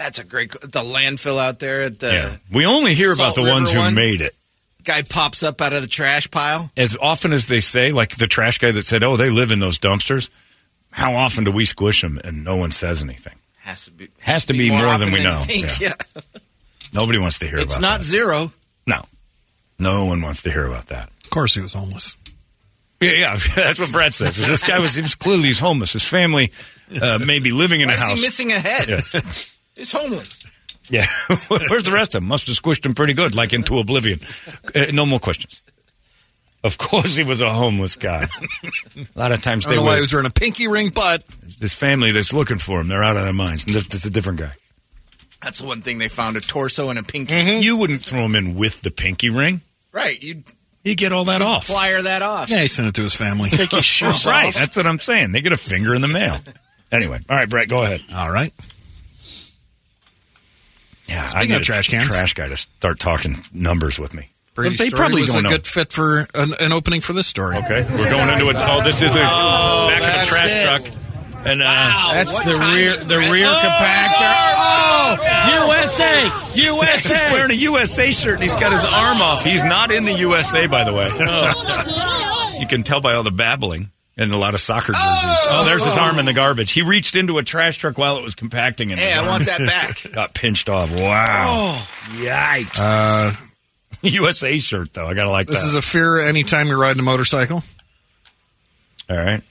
That's a great. The landfill out there at the Yeah. We only hear about Salt the ones who one? made it. guy pops up out of the trash pile. As often as they say, like the trash guy that said, oh, they live in those dumpsters, how often do we squish them and no one says anything? Has to be Has to be more often than we know. think. Yeah. Yeah. Nobody wants to hear It's about It's not that. zero. No. No one wants to hear about that. Of course, he was homeless. Yeah, yeah, that's what Brett says. This guy was, he was clearly he's homeless. His family uh, may be living in Why a is house. he missing a head? Yeah. He's homeless. Yeah. Where's the rest of them? Must have squished him pretty good, like into oblivion. Uh, no more questions. Of course, he was a homeless guy. a lot of times I they don't know why would. he was wearing a pinky ring, but this family that's looking for him, they're out of their minds. And this, this is a different guy. That's the one thing they found a torso and a pinky. You wouldn't throw him in with the pinky ring. Right. You'd You get all that off. flyer that off. yeah, he sent it to his family. Take your shoes right. off. That's what I'm saying. They get a finger in the mail. Anyway, all right, Brett, go ahead. All right. Yeah, Speaking I of need a trash cans. trash guy to start talking numbers with me. Brady's they story probably was don't a know. good fit for an, an opening for this story. Okay, we're going into it. Oh, this is a back of a that's trash it. truck, and uh, That's the rear, the it? rear compactor. USA! USA. He's wearing a USA shirt and he's got his arm off. He's not in the USA, by the way. you can tell by all the babbling and a lot of soccer jerseys. Oh, there's his arm in the garbage. He reached into a trash truck while it was compacting, and Hey, I want that back. got pinched off. Wow, Oh, yikes! Uh, USA shirt though. I gotta like this that. is a fear anytime you're riding a motorcycle. All right.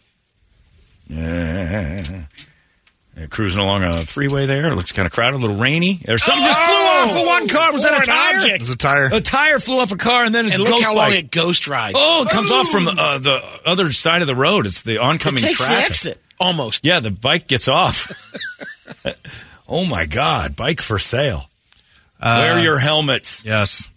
Yeah. Yeah, Cruising along a freeway there. It looks kind of crowded, a little rainy. There's something just flew off of one car. Was that a tire? object. There's a tire. A tire flew off a car, and then it's And a look ghost how long bike. it ghost rides. Oh, it comes off from uh, the other side of the road. It's the it oncoming takes traffic. the exit almost. Yeah, the bike gets off. oh my God! Bike for sale. Wear your helmets. Yes.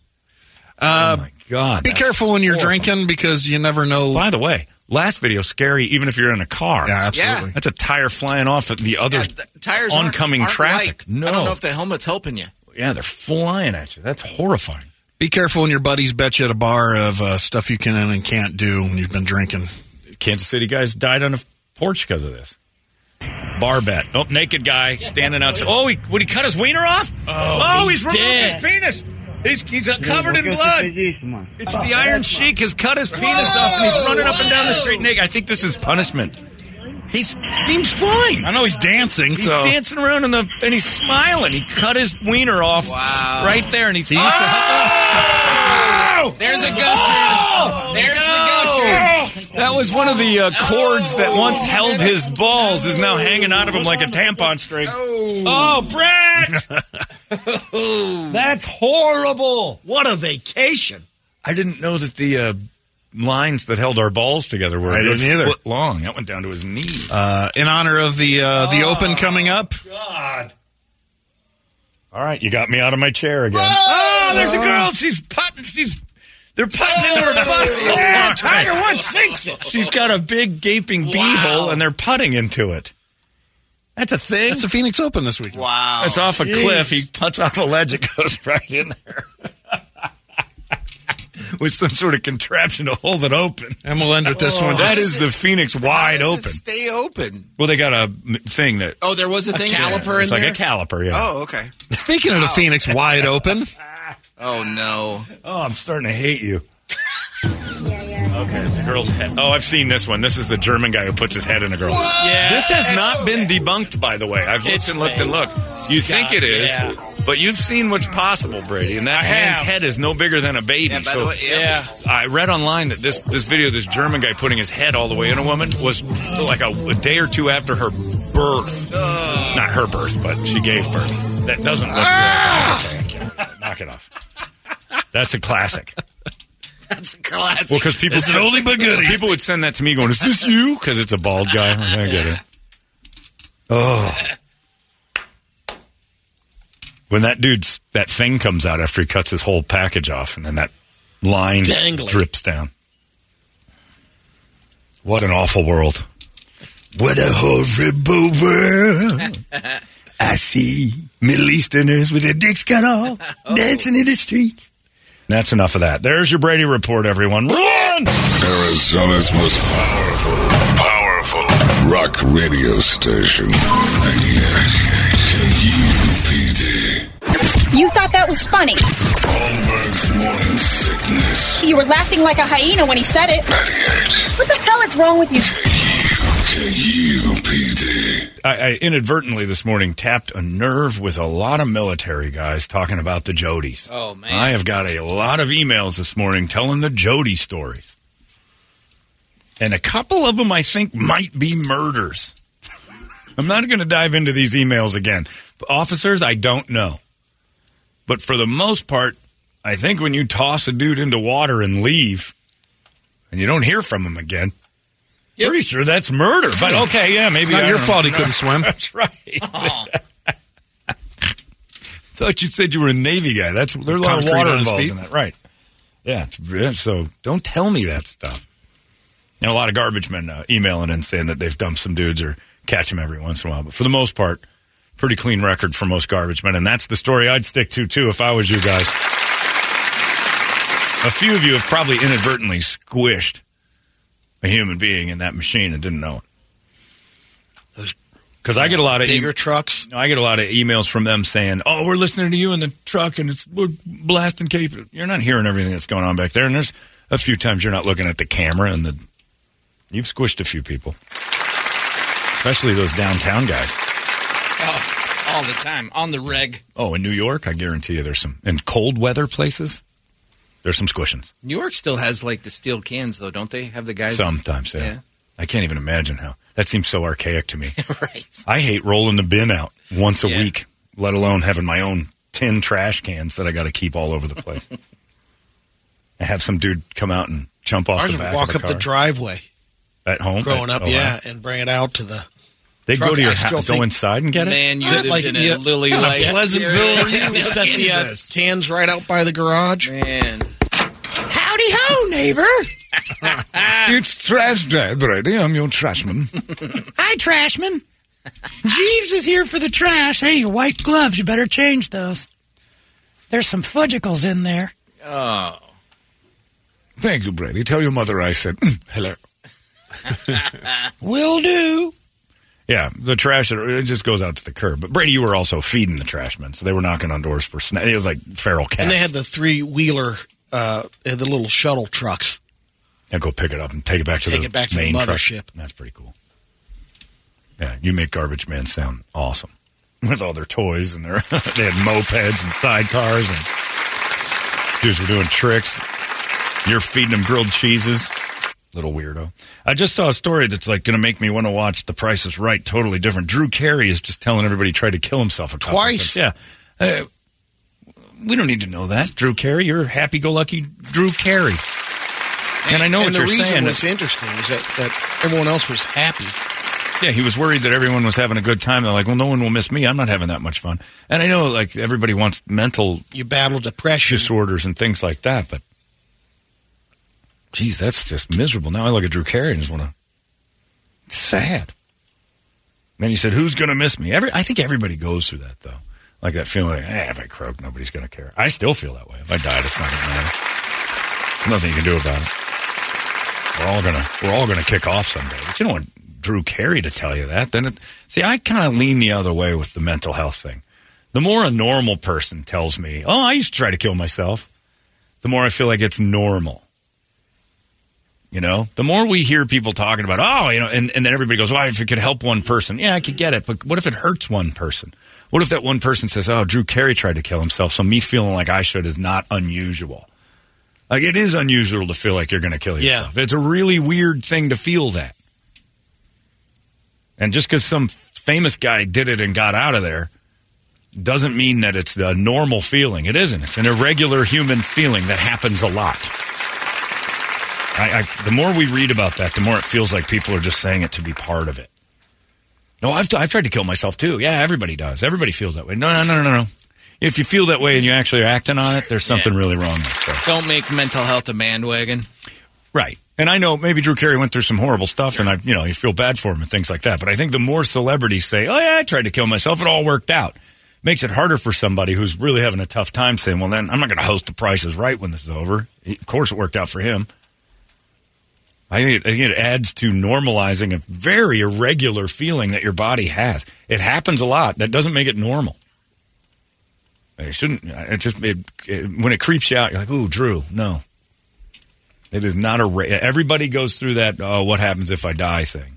oh my God! Be careful when you're horrible. drinking because you never know. By the way, last video scary. Even if you're in a car. Yeah, absolutely. Yeah. That's a tire flying off at the other yeah, the tires aren't- oncoming aren't traffic. light. No, I don't know if the helmet's helping you. yeah, they're flying at you. That's horrifying. Be careful when your buddies bet you at a bar of uh, stuff you can and can't do when you've been drinking. Kansas City guys died on a porch because of this. Bar bet. Oh, naked guy standing outside. Oh, he, would he cut his wiener off? Oh, he's removed did. his penis. He's, he's uh, covered in blood. It's the Iron Sheik has cut his penis off and he's running up and down the street naked. I think this is punishment. He seems fine. I know he's dancing, He's so dancing around in the and he's smiling. He cut his wiener off Wow. right there, and he's. He used Oh! There's a gusher. There's the gusher. That is one of the uh, cords that once held his balls is now hanging out of him like a tampon string. Oh, Brett! That's horrible. What a vacation. I didn't know that the uh, lines that held our balls together were I a didn't either. foot long. That went down to his knees. Uh, in honor of the uh, the Open coming up, God. All right, you got me out of my chair again. Oh, there's a girl. She's putting. She's. They're putting into her butt. Yeah, Tiger Woods thinks it. She's got a big gaping beehole, and they're putting into it. That's a thing. that's the Phoenix Open this week. Wow. It's off a cliff. He puts off a ledge. It goes right in there. With some sort of contraption to hold it open. And we'll end with this one. That is the Phoenix wide How does open. it stay open. Well, they got a thing that. Oh, there was a, thing. caliper It's in like there? a caliper, yeah. Oh, okay. Speaking of the Phoenix wide open, Oh no. Oh, I'm starting to hate you. Yeah, yeah. Okay, it's a girl's head. Oh, I've seen this one. This is the German guy who puts his head in a girl. Yeah. This has not been debunked, by the way. I've looked It's and looked and looked. You think it is, yeah. but you've seen what's possible, Brady. And that I man's have. head is no bigger than a baby. Yeah, by so the way, yeah. Yeah. I read online that this this video, this German guy putting his head all the way in a woman, was like a, a day or two after her birth. Not her birth, but she gave birth. That doesn't look Ah! good. Okay, I can't. Knock it off. That's a classic. That's a classic. Well, because people an oldie but. People would send that to me, going, "Is this you?" Because it's a bald guy. I get it. Oh, when that dude's that thing comes out after he cuts his whole package off, and then that line Dangling. drips down. What an awful world! What a horrible world! I see Middle Easterners with their dicks cut off, oh. dancing in the streets. That's enough of that. There's your Brady report, everyone. Run! Arizona's most powerful, powerful rock radio station. 98 KUPD. You thought that was funny. Holmberg's morning sickness. You were laughing like a hyena when he said it. 98 What the hell is wrong with you? KUPD. I, I inadvertently this morning tapped a nerve with a lot of military guys talking about the Jodies. Oh, man. I have got a lot of emails this morning telling the Jody stories. And a couple of them I think might be murders. I'm not going to dive into these emails again. Officers, I don't know. But for the most part, I think when you toss a dude into water and leave and you don't hear from him again, pretty sure that's murder. But okay, yeah, maybe not I your fault he couldn't swim. That's right. Thought you said you were a Navy guy. That's there's a lot of water involved in that, right? Yeah, it's, so don't tell me that stuff. And a lot of garbage men uh, emailing and saying that they've dumped some dudes or catch them every once in a while. But for the most part, pretty clean record for most garbage men. And that's the story I'd stick to, too, if I was you guys. A few of you have probably inadvertently squished a human being in that machine and didn't know it. Because I get a lot of Bigger em- trucks. I get a lot of emails from them saying, "Oh, we're listening to you in the truck, and it's we're blasting Cape." You're not hearing everything that's going on back there, and there's a few times you're not looking at the camera, and the you've squished a few people, especially those downtown guys. Oh, all the time on the reg. Oh, in New York, I guarantee you, there's some in cold weather places. There's some squishings New York still has like the steel cans, though, don't they? Have the guys? sometimes. Yeah. Yeah. I can't even imagine how that seems so archaic to me. right. I hate rolling the bin out once a Yeah. week, let alone having my own tin trash cans that I got to keep all over the place. I have some dude come out and jump off Ours the back walk of up the the driveway at home. growing At- up, oh, wow. yeah, and bring it out to the. They'd go to your I house, go inside and get it. Man, you Yeah, lived like, in a lily yeah, light. Pleasantville, area. We set the uh, Jesus. cans right out by the garage. Man, Howdy ho, neighbor. it's trash day, Brady. I'm your trashman. Hi, Trashman. Jeeves is here for the trash. Hey, your white gloves, you better change those. There's some fudgicles in there. oh, Thank you, Brady. Tell your mother I said "Mm, hello. Will do. Yeah, the trash it just goes out to the curb. But Brady, you were also feeding the trashmen, so they were knocking on doors for snacks. It was like feral cats. And they had the three wheeler, uh, the little shuttle trucks. and go pick it up and take it back to Take the it back to the main truck. That's pretty cool. Yeah, you make garbage men sound awesome with all their toys and their they had mopeds and sidecars and dudes were doing tricks. You're feeding them grilled cheeses. Little weirdo. I just saw a story that's like going to make me want to watch The Price is Right. Totally different. Drew Carey is just telling everybody he tried to kill himself Twice? times. Yeah. Uh, we don't need to know that, Drew Carey. You're happy-go-lucky Drew Carey. And I know and what the you're reason saying. was interesting is that, that everyone else was happy. Yeah, he was worried that everyone was having a good time. They're like, well, no one will miss me. I'm not having that much fun. And I know, like, everybody wants mental You battle depression. disorders and things like that, but geez, that's just miserable. Now I look at Drew Carey and just want to. Sad. Then he said, "Who's going to miss me?" Every, I think everybody goes through that though, like that feeling. Eh, if I croak, nobody's going to care. I still feel that way. If I died, it's not going to matter. Nothing you can do about it. We're all gonna we're all gonna kick off someday. But you don't want Drew Carey to tell you that. Then it, see, I kind of lean the other way with the mental health thing. The more a normal person tells me, "Oh, I used to try to kill myself," the more I feel like it's normal. You know, the more we hear people talking about, oh, you know, and, and then everybody goes, well, if it could help one person, yeah, I could get it. But what if it hurts one person? What if that one person says, oh, Drew Carey tried to kill himself, so me feeling like I should is not unusual? Like, it is unusual to feel like you're going to kill yourself. Yeah. yourself. It's a really weird thing to feel that. And just because some famous guy did it and got out of there doesn't mean that it's a normal feeling. It isn't. It's an irregular human feeling that happens a lot. I, I, the more we read about that, the more it feels like people are just saying it to be part of it. No, I've, I've tried to kill myself too. Yeah, everybody does. Everybody feels that way. No, no, no, no, no. If you feel that way and you actually are acting on it, there's something really wrong. There. So. Don't make mental health a bandwagon. Right. And I know maybe Drew Carey went through some horrible stuff, and I, you know, you feel bad for him and things like that. But I think the more celebrities say, "Oh yeah, I tried to kill myself. It all worked out," makes it harder for somebody who's really having a tough time saying, "Well, then I'm not going to host The Price is Right when this is over." Of course, it worked out for him. I think, it, I think it adds to normalizing a very irregular feeling that your body has. It happens a lot. That doesn't make it normal. It shouldn't. It just it, it, when it creeps you out, you're like, "Ooh, Drew, no." It is not a. Ra- everybody goes through that. Oh, what happens if I die? Thing.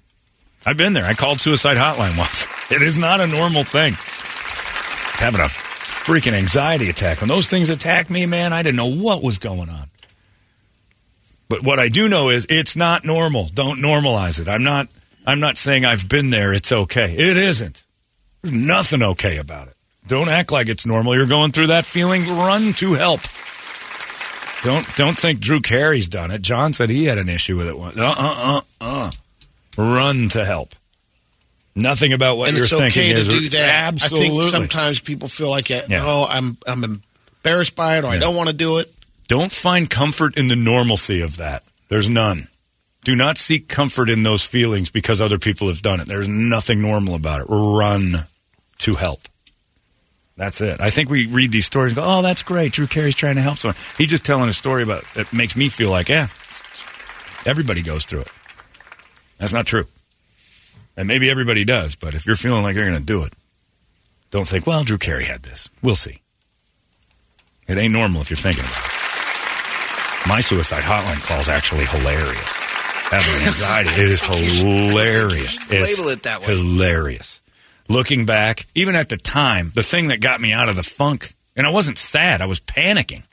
I've been there. I called suicide hotline once. It is not a normal thing. I was having a freaking anxiety attack. When those things attacked me, man, I didn't know what was going on. But what I do know is it's not normal. Don't normalize it. I'm not. I'm not saying I've been there. It's okay. It isn't. There's nothing okay about it. Don't act like it's normal. You're going through that feeling. Run to help. Don't don't think Drew Carey's done it. John said he had an issue with it. once. Uh uh uh uh. Run to help. Nothing about what and you're it's okay thinking to is do that. Absolutely. I think sometimes people feel like, uh, Yeah. oh, I'm I'm embarrassed by it, or I don't want to do it. Don't find comfort in the normalcy of that. There's none. Do not seek comfort in those feelings because other people have done it. There's nothing normal about it. Run to help. That's it. I think we read these stories and go, oh, that's great. Drew Carey's trying to help someone. He's just telling a story about it makes me feel like, yeah, everybody goes through it. That's not true. And maybe everybody does, but if you're feeling like you're going to do it, don't think, well, Drew Carey had this. We'll see. It ain't normal if you're thinking about it. My suicide hotline call is actually hilarious. Having anxiety, it is hilarious. It's Label it that way. Hilarious. Looking back, even at the time, the thing that got me out of the funk, and I wasn't sad, I was panicking.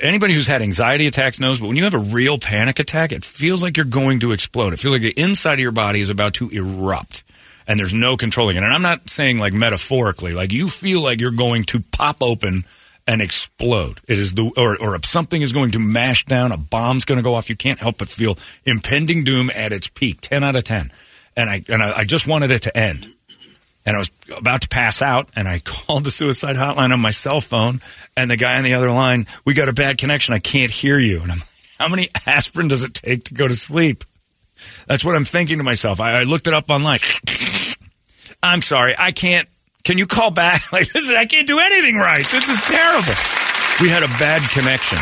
Anybody who's had anxiety attacks knows, but when you have a real panic attack, it feels like you're going to explode. It feels like the inside of your body is about to erupt, and there's no controlling it. And I'm not saying like metaphorically, like you feel like you're going to pop open and explode. It is the or or if something is going to mash down. A bomb's going to go off. You can't help but feel impending doom at its peak. Ten out of ten, and I and I, I just wanted it to end and I was about to pass out, and I called the suicide hotline on my cell phone, and the guy on the other line, we got a bad connection, I can't hear you. And I'm like, how many aspirin does it take to go to sleep? That's what I'm thinking to myself. I, I looked it up online. I'm sorry, I can't. Can you call back? Like this, is, I can't do anything right. This is terrible. We had a bad connection.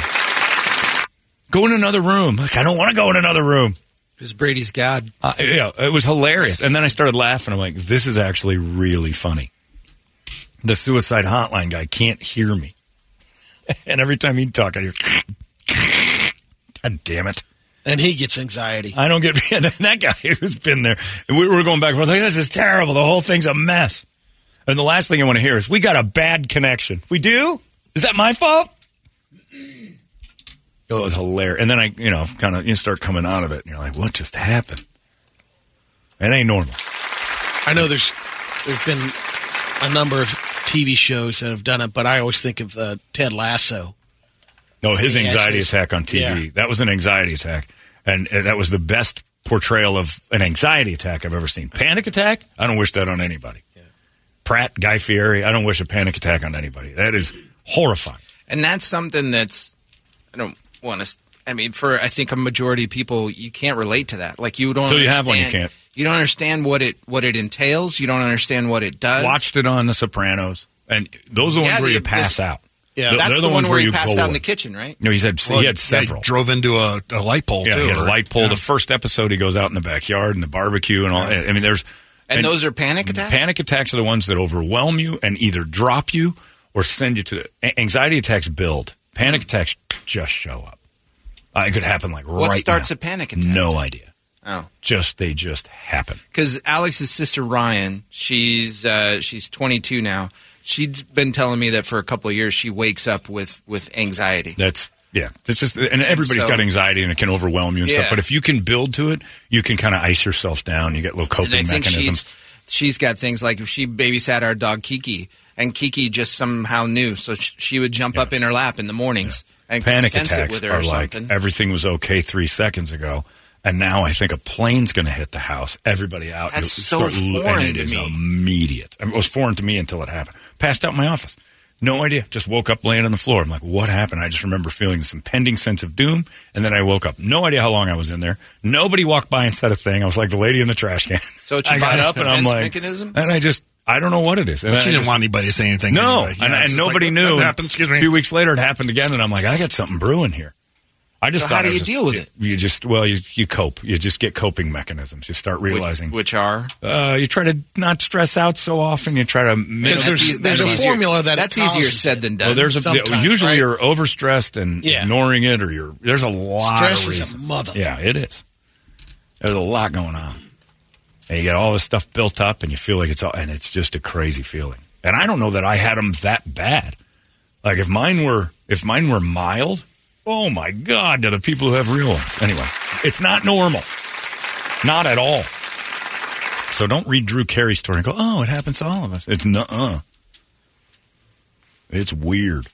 Go in another room. Like I don't want to go in another room. It was Brady's God. Uh, yeah, it was hilarious. And then I started laughing. I'm like, this is actually really funny. The suicide hotline guy can't hear me. And every time he'd talk, I'd hear, God damn it. And he gets anxiety. I don't get that guy who's been there. We were going back and forth like, this is terrible. The whole thing's a mess. And the last thing I want to hear is, we got a bad connection. We do? Is that my fault? It was hilarious. And then I, you know, kind of you start coming out of it, and you're like, what just happened? It ain't normal. I know there's there's been a number of TV shows that have done it, but I always think of uh, Ted Lasso. No, his anxiety attack on TV. yeah. That was an anxiety attack. And, and that was the best portrayal of an anxiety attack I've ever seen. Panic attack? I don't wish that on anybody. Pratt, Guy Fieri, I don't wish a panic attack on anybody. That is horrifying. And that's something that's I don't want to. I mean, for I think a majority of people, you can't relate to that. Like you don't. Till you have one, you can't. You don't understand what it what it entails. You don't understand what it does. Watched it on The Sopranos. And those are the Yeah, ones where the- you pass this- out. Yeah. Th- That's they're the, one ones where you he passed out in the kitchen, right? No, he had Well, he had yeah, several. drove into a, a light pole yeah, too. he had a light pole. yeah. The first episode, he goes out in the backyard and the barbecue and all. I mean, there's And, those are panic attacks. Panic attacks are the ones that overwhelm you and either drop you or send you to. a- Anxiety attacks build. Panic attacks just show up. Uh, it could happen like what right starts now. a panic attack? No idea. Oh. Just they just happen. because Alex's sister Ryan, she's uh, she's 22 now. She's been telling me that for a couple of years she wakes up with with anxiety. That's yeah. It's just and everybody's so- got anxiety and it can overwhelm you and Yeah. stuff. But if you can build to it, you can kind of ice yourself down. You get little coping mechanisms. she's she's got things like if she babysat our dog Kiki, and Kiki just somehow knew, so sh- she would jump up in her lap in the mornings and Panic sense it attacks with her are or like something. everything was okay three seconds ago. And now I think a plane's going to hit the house. Everybody out. That's so foreign and it to is me. immediate. I mean, it was foreign to me until it happened. Passed out in my office. No idea. Just woke up laying on the floor. I'm like, what happened? I just remember feeling this impending sense of doom. And then I woke up. No idea how long I was in there. Nobody walked by and said a thing. I was like the lady in the trash can. So it's I your got up and I'm like, mechanism? and I just, I don't know what it is. And But I you didn't just- want anybody to say anything. no, anyway. You and, know, it's and nobody like, knew. What happened? Excuse A few weeks later, it happened again, and I'm like, I got something brewing here. I just So thought how do you was deal with it? You just well, you you cope. You just get coping mechanisms. You start realizing. which are uh, you try to not stress out so often. You try to. Because That's there's, easy- there's that's a easier- formula that that's easier said than done. Well, there's a usually right? you're overstressed and Yeah. ignoring it, or you're there's a lot Stress of is a reasons. mother. Yeah, it is. There's a lot going on, and you get all this stuff built up, and you feel like it's all, and it's just a crazy feeling. And I don't know that I had them that bad. Like if mine were, if mine were mild, oh my god, to the people who have real ones. Anyway, it's not normal, not at all. So don't read Drew Carey's story and go, oh, it happens to all of us. It's nuh-uh. It's weird.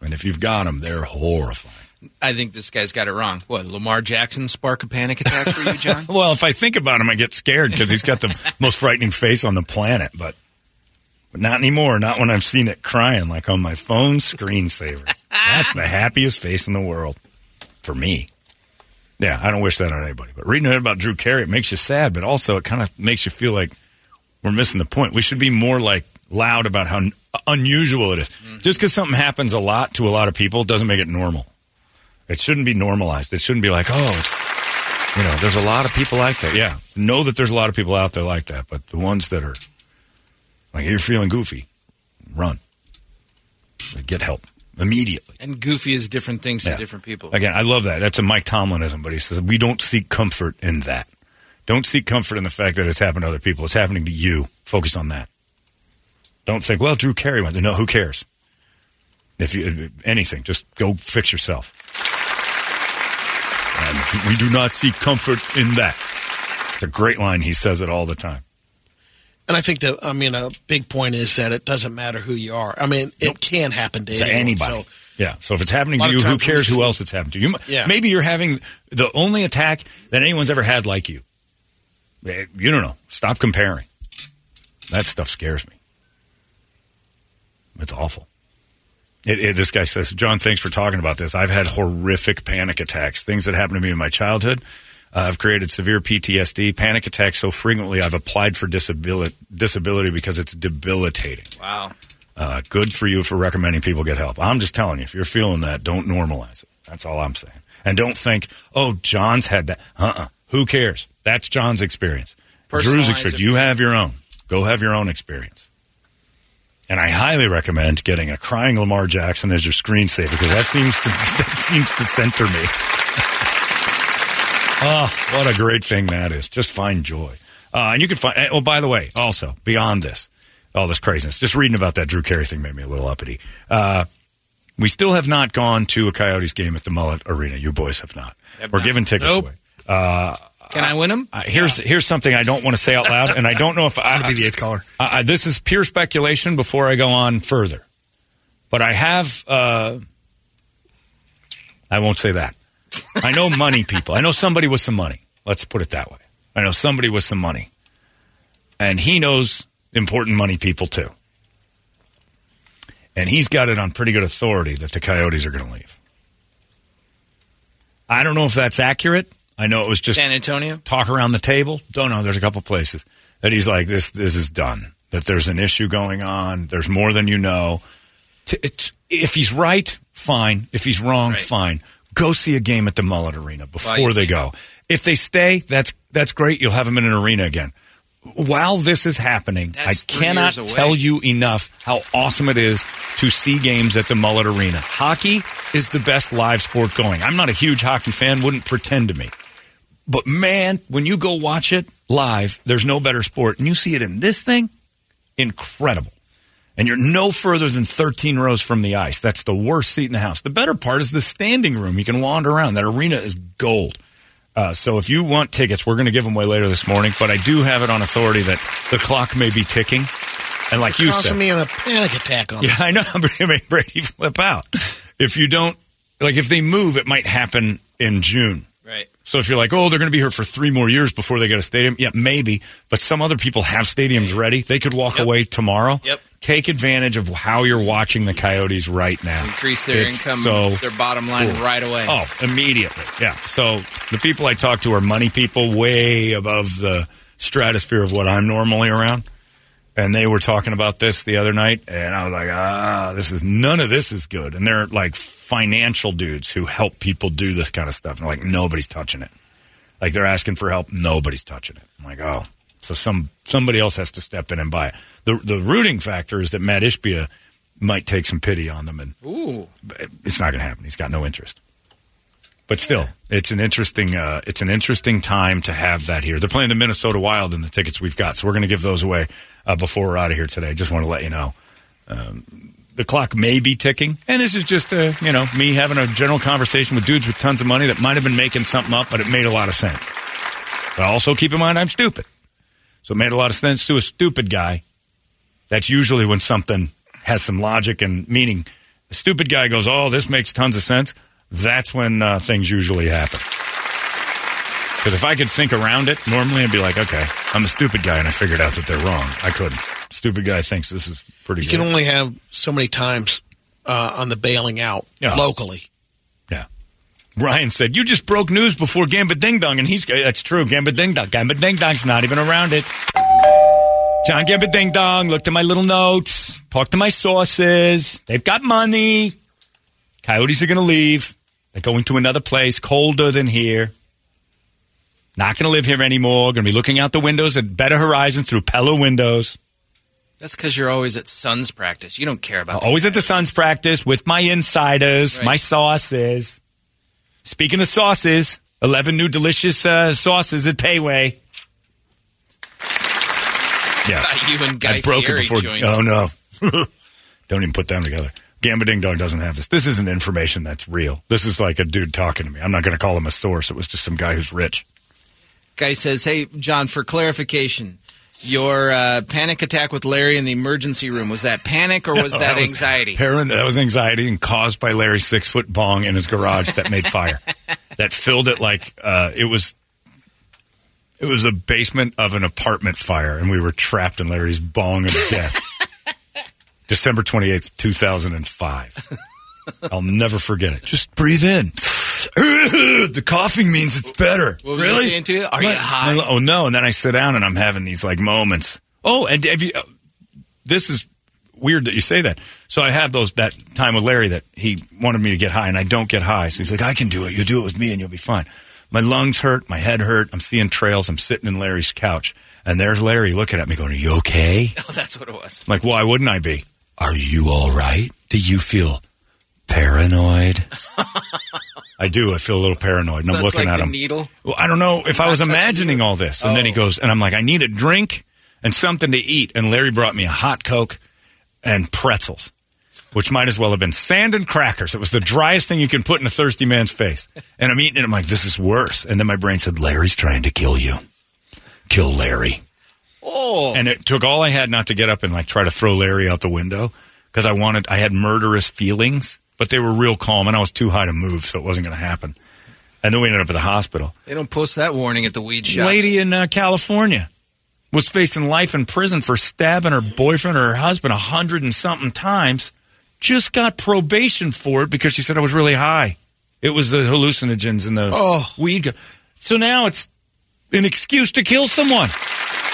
And if you've got them, they're horrifying. I think this guy's got it wrong. What Lamar Jackson spark a panic attack for you, John? Well, if I think about him, I get scared because he's got the most frightening face on the planet. But, but not anymore. Not when I've seen it crying like on my phone screensaver. That's the happiest face in the world for me. Yeah, I don't wish that on anybody. But reading about Drew Carey, it makes you sad, but also it kind of makes you feel like we're missing the point. We should be more like loud about how un- unusual it is. Mm-hmm. Just because something happens a lot to a lot of people doesn't make it normal. It shouldn't be normalized. It shouldn't be like, oh, it's you know, there's a lot of people like that. Yeah, know that there's a lot of people out there like that, but the ones that are like you're feeling goofy, run, get help immediately. and goofy is different things Yeah. to different people. Again, I love that. That's a Mike Tomlinism, but he says we don't seek comfort in that. Don't seek comfort in the fact that it's happened to other people. It's happening to you. Focus on that. Don't think, well, Drew Carey went there. No, who cares? If you anything, just go fix yourself. And we do not seek comfort in that. It's a great line. He says it all the time. And I think that I mean a big point is that it doesn't matter who you are. I mean, it can happen to, to anyone, anybody. So yeah. So if it's happening to you, who cares who else it's happened to? You, Yeah. Maybe you're having the only attack that anyone's ever had like you. Eh, You don't know. Stop comparing. That stuff scares me. It's awful. It, it, this guy says, John, thanks for talking about this. I've had horrific panic attacks, things that happened to me in my childhood. Uh, I've created severe PTSD, panic attacks so frequently I've applied for disability, disability because it's debilitating. Wow. Uh, good for you for recommending people get help. I'm just telling you, if you're feeling that, don't normalize it. That's all I'm saying. And don't think, oh, John's had that. Uh-uh. Who cares? That's John's experience. Drew's experience. You have your own. Go have your own experience. And I highly recommend getting a crying Lamar Jackson as your screensaver because that seems to that seems to center me. Oh, what a great thing that is! Just find joy. Uh, and you can find. Oh, by the way, also beyond this, all this craziness, just reading about that Drew Carey thing made me a little uppity. Uh, We still have not gone to a Coyotes game at the Mullet Arena. You boys have not. We're giving tickets Nope. away. Uh, Can I win them? uh, here's here's something I don't want to say out loud, and I don't know if I, That'll be the eighth caller. I, I- this is pure speculation before I go on further. But I have. Uh, I won't say that. I know money people. I know somebody with some money. Let's put it that way. I know somebody with some money, and he knows important money people too. And he's got it on pretty good authority that the Coyotes are going to leave. I don't know if that's accurate. I know it was just San Antonio. talk around the table. Don't know. There's a couple places that he's like, this, this is done. That there's an issue going on. There's more than you know. It's- if he's right, fine. If he's wrong, Right. fine. Go see a game at the Mullet Arena before you they go. If they stay, that's that's great. You'll have them in an arena again. While this is happening, That's I cannot tell you enough how awesome it is to see games at the Mullet Arena. Hockey is the best live sport going. I'm not a huge hockey fan, wouldn't pretend to me. But man, when you go watch it live, there's no better sport. And you see it in this thing, incredible. And you're no further than 13 rows from the ice. That's the worst seat in the house. The better part is the standing room. You can wander around. That arena is gold. Uh, so if you want tickets, we're going to give them away later this morning. But I do have it on authority that the clock may be ticking. And like you said, causing me in a panic attack on yeah, it. I know. It made Brady flip out. If you don't, like, if they move, it might happen in June. Right. So if you're like, oh, they're going to be here for three more years before they get a stadium, yeah, maybe. But some other people have stadiums ready. They could walk Yep. away tomorrow. Yep. Take advantage of how you're watching the Coyotes right now. Increase their It's income, so their bottom line cool. right away. Oh, immediately. Yeah. So the people I talk to are money people way above the stratosphere of what I'm normally around. And they were talking about this the other night, and I was like, ah, this is none of this is good. And they're like financial dudes who help people do this kind of stuff. And like nobody's touching it. Like they're asking for help, nobody's touching it. I'm like, oh, so some somebody else has to step in and buy it. The the rooting factor is that Matt Ishbia might take some pity on them, and Ooh. it's not going to happen. He's got no interest. But still, it's an interesting uh, it's an interesting time to have that here. They're playing the Minnesota Wild in the tickets we've got, so we're going to give those away uh, before we're out of here today. Just want to let you know. Um, the clock may be ticking, and this is just uh, you know me having a general conversation with dudes with tons of money that might have been making something up, but it made a lot of sense. But also keep in mind I'm stupid, so it made a lot of sense to a stupid guy. That's usually when something has some logic and meaning. A stupid guy goes, "Oh, this makes tons of sense." That's when uh, things usually happen. Because if I could think around it, normally I'd be like, "Okay, I'm a stupid guy, and I figured out that they're wrong." I couldn't. Stupid guy thinks this is pretty You good. can only have so many times uh, on the bailing out Yeah. locally. Ryan said, You just broke news before Gambit Ding Dong. And he's, uh, that's true. Gambit Ding Dong. Gambit Ding Dong's not even around it. John Gambit Ding Dong looked at my little notes, talked to my sources. They've got money. Coyotes are going to leave. They're going to another place colder than here. Not going to live here anymore. Going to be looking out the windows at better horizon through Pella windows. That's because you're always at Suns practice. You don't care about Always at the Suns practice with my insiders, Right. my sauces. Speaking of sauces, 11 new delicious uh, sauces at Payway. Yeah. You and Guy I broke Fieri it before. joined. Oh, no. Don't even put them together. Gamba Ding Dong doesn't have this. This isn't information that's real. This is like a dude talking to me. I'm not going to call him a source. It was just some guy who's rich. Guy says, "Hey, John, for clarification, your uh, panic attack with Larry in the emergency room was that panic or was No, that, anxiety?" Parent, that was anxiety and caused by Larry's six foot bong in his garage that made fire. that filled it like uh, it was. It was the basement of an apartment fire, and we were trapped in Larry's bong of death. December twenty eighth, two thousand and five. I'll never forget it. Just breathe in. the coughing means it's better. What was he really? saying to you? Are you high? Oh no! And then I sit down and I'm having these like moments. Oh, and have you, uh, this is weird that you say that. So I have those that time with Larry that he wanted me to get high, and I don't get high. So he's like, "I can do it. You do it with me, and you'll be fine." My lungs hurt, my head hurt. I'm seeing trails. I'm sitting in Larry's couch, and there's Larry looking at me, going, "Are you okay?" Oh, that's what it was. I'm like, why wouldn't I be? Are you all right? Do you feel paranoid? I do. I feel a little paranoid, and So I'm looking like at him. needle. Well, I don't know if I was imagining all this. And then he Oh. goes, and I'm like, I need a drink and something to eat. And Larry brought me a hot Coke and pretzels. which might as well have been sand and crackers. It was the driest thing you can put in a thirsty man's face. And I'm eating it. I'm like, this is worse. And then my brain said, Larry's trying to kill you. Kill Larry. Oh, And it took all I had not to get up and like try to throw Larry out the window because I wanted, I had murderous feelings, but they were real calm and I was too high to move, so it wasn't going to happen. And then we ended up at the hospital. they don't post that warning at the weed shop. Lady in uh, California was facing life in prison for stabbing her boyfriend or her husband a hundred and something times. Just got probation for it because she said I was really high. It was the hallucinogens and the Oh. weed. So now it's an excuse to kill someone.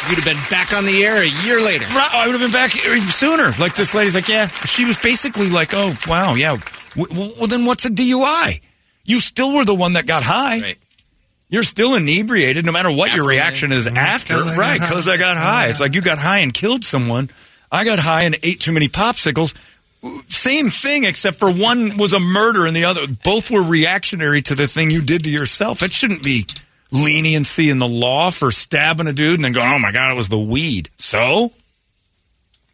You'd have been back on the air a year later. Right, I would have been back even sooner. Like this lady's like, yeah, she was basically like, oh wow, yeah. W- w- well, then what's a DUI? You still were the one that got high. Right. You're still inebriated, no matter what your After reaction is mm-hmm. after. 'Cause I got Right, because I got high. It's like you got high and killed someone. I got high and ate too many popsicles. Same thing, except for one was a murder and the other. Both were reactionary to the thing you did to yourself. It shouldn't be leniency in the law for stabbing a dude and then going, oh my God, it was the weed. So?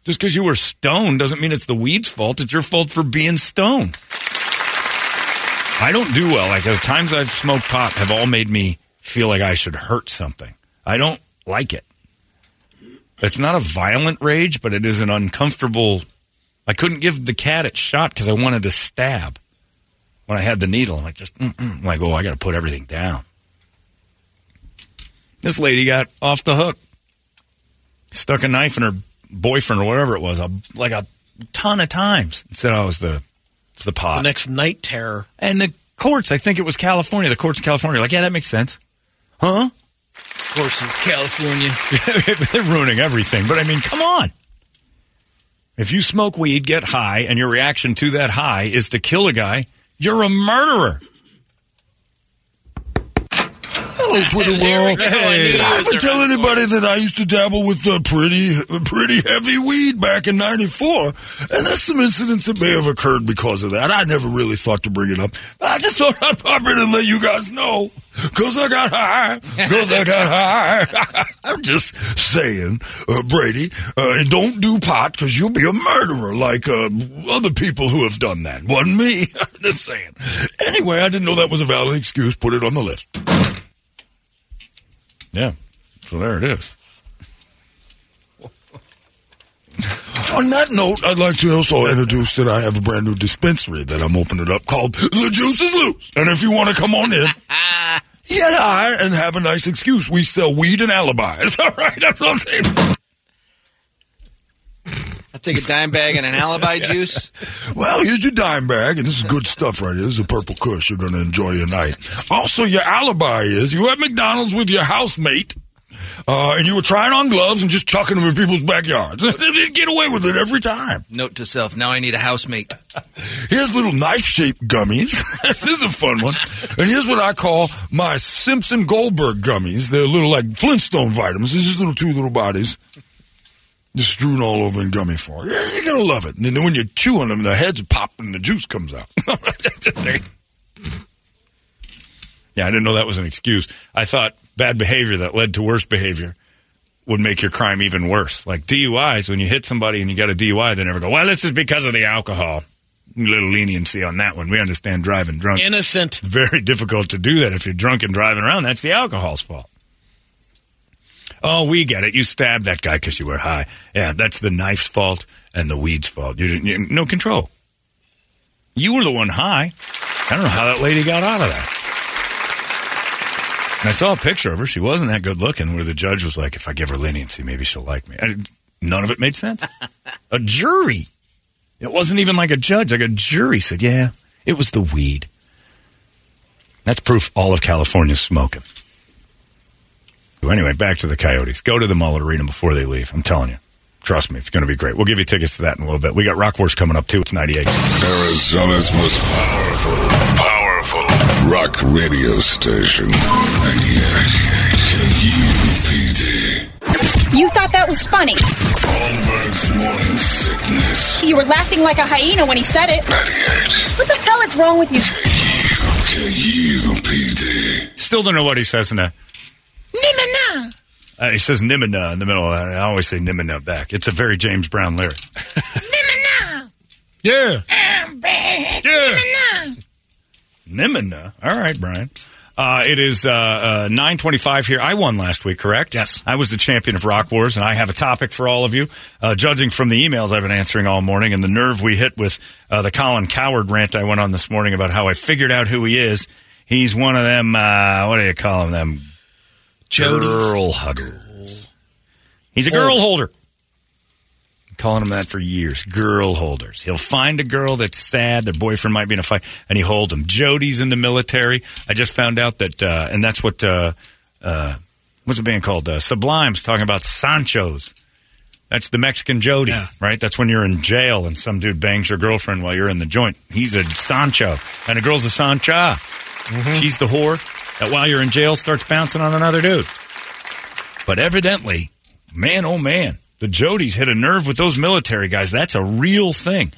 Just because you were stoned doesn't mean it's the weed's fault. It's your fault for being stoned. I don't do well. Like the times I've smoked pot have all made me feel like I should hurt something. I don't like it. It's not a violent rage, but it is an uncomfortable. I couldn't give the cat its shot because I wanted to stab. When I had the needle, I'm like, just. I'm like, oh, I got to put everything down. This lady got off the hook, stuck a knife in her boyfriend or whatever it was, a, like a ton of times. And said I was the it's the pot. The next night terror. And the courts, I think it was California. The courts in California, are like, yeah, that makes sense. Huh? Of course, it's California. They're ruining everything. But I mean, come on. If you smoke weed, get high, and your reaction to that high is to kill a guy, you're a murderer. Hello, Twitter world. Did I ever tell anybody that I used to dabble with uh, pretty, pretty heavy weed back in '94? And there's some incidents that may have occurred because of that. I never really thought to bring it up. I just thought I'd pop in and let you guys know. Cause I got high. Cause I got high. I'm just saying, uh, Brady, uh, and don't do pot cause you'll be a murderer like, uh, other people who have done that. Wasn't me. I'm just saying. Anyway, I didn't know that was a valid excuse. Put it on the list. Yeah. So there it is. On that note, I'd like to also introduce that I have a brand new dispensary that I'm opening up called The Juice is Loose. And if you want to come on in, get high and have a nice excuse. We sell weed and alibis. All right, that's what I'm saying. Take a dime bag and an alibi juice. Well, here's your dime bag, and this is good stuff right here. This is a purple kush. You're going to enjoy your night. Also, your alibi is you at McDonald's with your housemate, uh, and you were trying on gloves and just chucking them in people's backyards. they get away with it every time. Note to self: Now I need a housemate. Here's little knife-shaped gummies. this is a fun one. And here's what I call my Simpson Goldberg gummies. They're little like Flintstone vitamins. They're just little two little bodies. Just strewn all over in gummy form. Yeah, you're gonna love it. And then when you chew on them, the heads pop and the juice comes out. Yeah, I didn't know that was an excuse. I thought bad behavior that led to worse behavior would make your crime even worse. Like DUIs, when you hit somebody and you got a DUI, they never go, well, this is because of the alcohol. A little leniency on that one. We understand driving drunk. Innocent. Very difficult to do that if you're drunk and driving around. That's the alcohol's fault. Oh, we get it. You stabbed that guy because you were high. Yeah, that's the knife's fault and the weed's fault. You didn't, you, no control. You were the one high. I don't know how that lady got out of that. And I saw a picture of her. She wasn't that good looking. Where the judge was like, "If I give her leniency, maybe she'll like me." And none of it made sense. a jury. It wasn't even like a judge. Like a jury said, "Yeah, it was the weed." That's proof all of California's smoking. So anyway, back to the Coyotes. Go to the Mullet Arena before they leave. I'm telling you. Trust me, it's going to be great. We'll give you tickets to that in a little bit. We got Rock Wars coming up too. It's 98. Arizona's most powerful, powerful rock radio station. 98 KUPD. You thought that was funny. Holmberg's morning sickness. You were laughing like a hyena when he said it. 98 What the hell is wrong with you? KUPD. Still don't know what he says in that. Nimina. Uh, he says Nimina in the middle. I always say Nimina back. It's a very James Brown lyric. Nimina. Yeah. Yeah. Nimina. Nimina. All right, Brian. Uh, it is uh, uh, 925 here. I won last week, correct? Yes. I was the champion of Rock Wars, and I have a topic for all of you. Uh, judging from the emails I've been answering all morning and the nerve we hit with uh, the Colin Cowherd rant I went on this morning about how I figured out who he is. He's one of them, uh, what do you call them? Them Jodies. girl huggers. He's a girl holder. Calling him that for years. Girl holders. He'll find a girl that's sad, their boyfriend might be in a fight, and he holds them. Jody's in the military. I just found out that, uh, and that's what, uh, uh, what's the band called? Uh, Sublime's talking about Sanchos. That's the Mexican Jody, Yeah. right? That's when you're in jail and some dude bangs your girlfriend while you're in the joint. He's a Sancho, and a girl's a Sancha. She's the whore that while you're in jail starts bouncing on another dude. But evidently, man, oh man, the Jodies hit a nerve with those military guys. That's a real thing.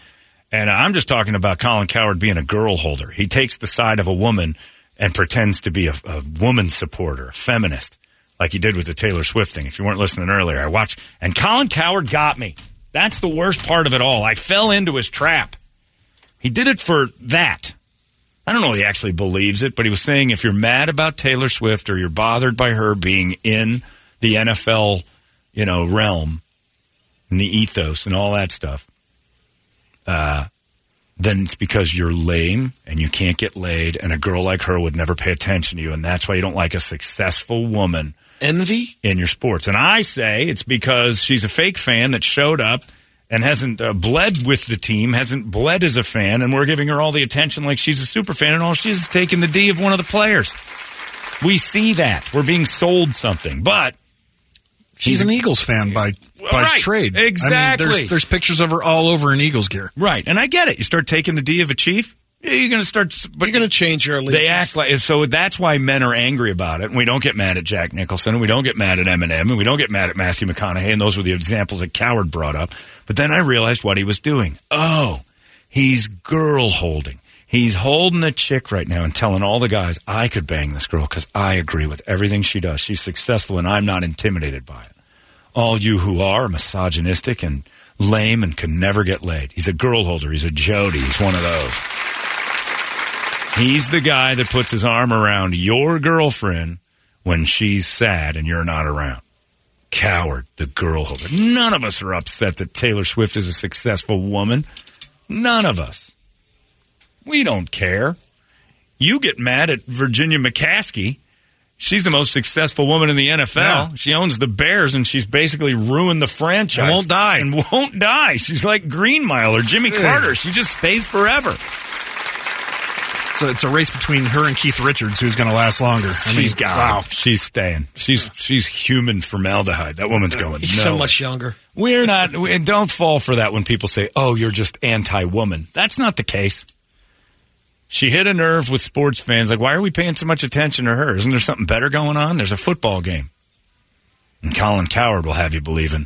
And I'm just talking about Colin Cowherd being a girl holder. He takes the side of a woman and pretends to be a, a woman supporter, a feminist, like he did with the Taylor Swift thing. If you weren't listening earlier, I watched, and Colin Cowherd got me. That's the worst part of it all. I fell into his trap. He did it for that. I don't know if he actually believes it, but he was saying if you're mad about Taylor Swift or you're bothered by her being in the NFL, you know, realm and the ethos and all that stuff, uh, then it's because you're lame and you can't get laid, and a girl like her would never pay attention to you, and that's why you don't like a successful woman Envy? in your sports. And I say it's because she's a fake fan that showed up and hasn't uh, bled with the team, hasn't bled as a fan, and we're giving her all the attention like she's a super fan, and all she's is taking the D of one of the players. We see that. We're being sold something. But She's an Eagles fan by by Right. trade. I mean, Exactly. there's, there's pictures of her all over in Eagles gear. Right, and I get it. You start taking the D of a chief, you're going to start. But You're going to change your allegiance. they act like so. That's why men are angry about it. And we don't get mad at Jack Nicholson, and we don't get mad at Eminem, and we don't get mad at Matthew McConaughey. And those were the examples that Cowherd brought up. But then I realized what he was doing. Oh, he's girl holding. He's holding a chick right now and telling all the guys, I could bang this girl because I agree with everything she does. She's successful, and I'm not intimidated by it all you who are misogynistic and lame and can never get laid. He's a girl holder. He's a Jody. He's one of those. He's the guy that puts his arm around your girlfriend when she's sad and you're not around. Cowherd, the girl holder. None of us are upset that Taylor Swift is a successful woman. None of us. We don't care. You get mad at Virginia McCaskey. She's the most successful woman in the NFL. Yeah. She owns the Bears, and she's basically ruined the franchise. And won't die. And won't die. She's like Green Mile or Jimmy Carter. She just stays forever. So it's a race between her and Keith Richards, who's going to last longer. I mean, She's got. wow. She's staying. She's she's human formaldehyde. That woman's going. He's no so way. much younger. We're not. We, and don't fall for that when people say, "Oh, you're just anti-woman." That's not the case. She hit a nerve with sports fans. Like, why are we paying so much attention to her? Isn't there something better going on? There's a football game, and Colin Cowherd will have you believing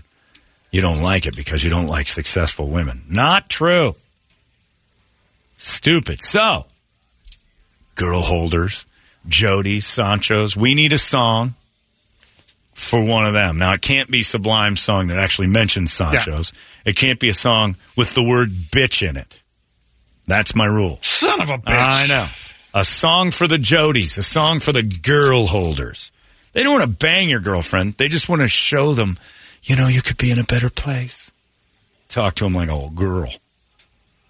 you don't like it because you don't like successful women. Not true. Stupid. So, girl holders, Jody, Sancho's. We need a song for one of them. Now, it can't be Sublime's song that actually mentions Sancho's. It can't be a song with the word bitch in it. That's my rule. Son of a bitch. I know. A song for the Jodies, a song for the girl holders. They don't want to bang your girlfriend. They just want to show them, you know, you could be in a better place. Talk to them like, oh, girl.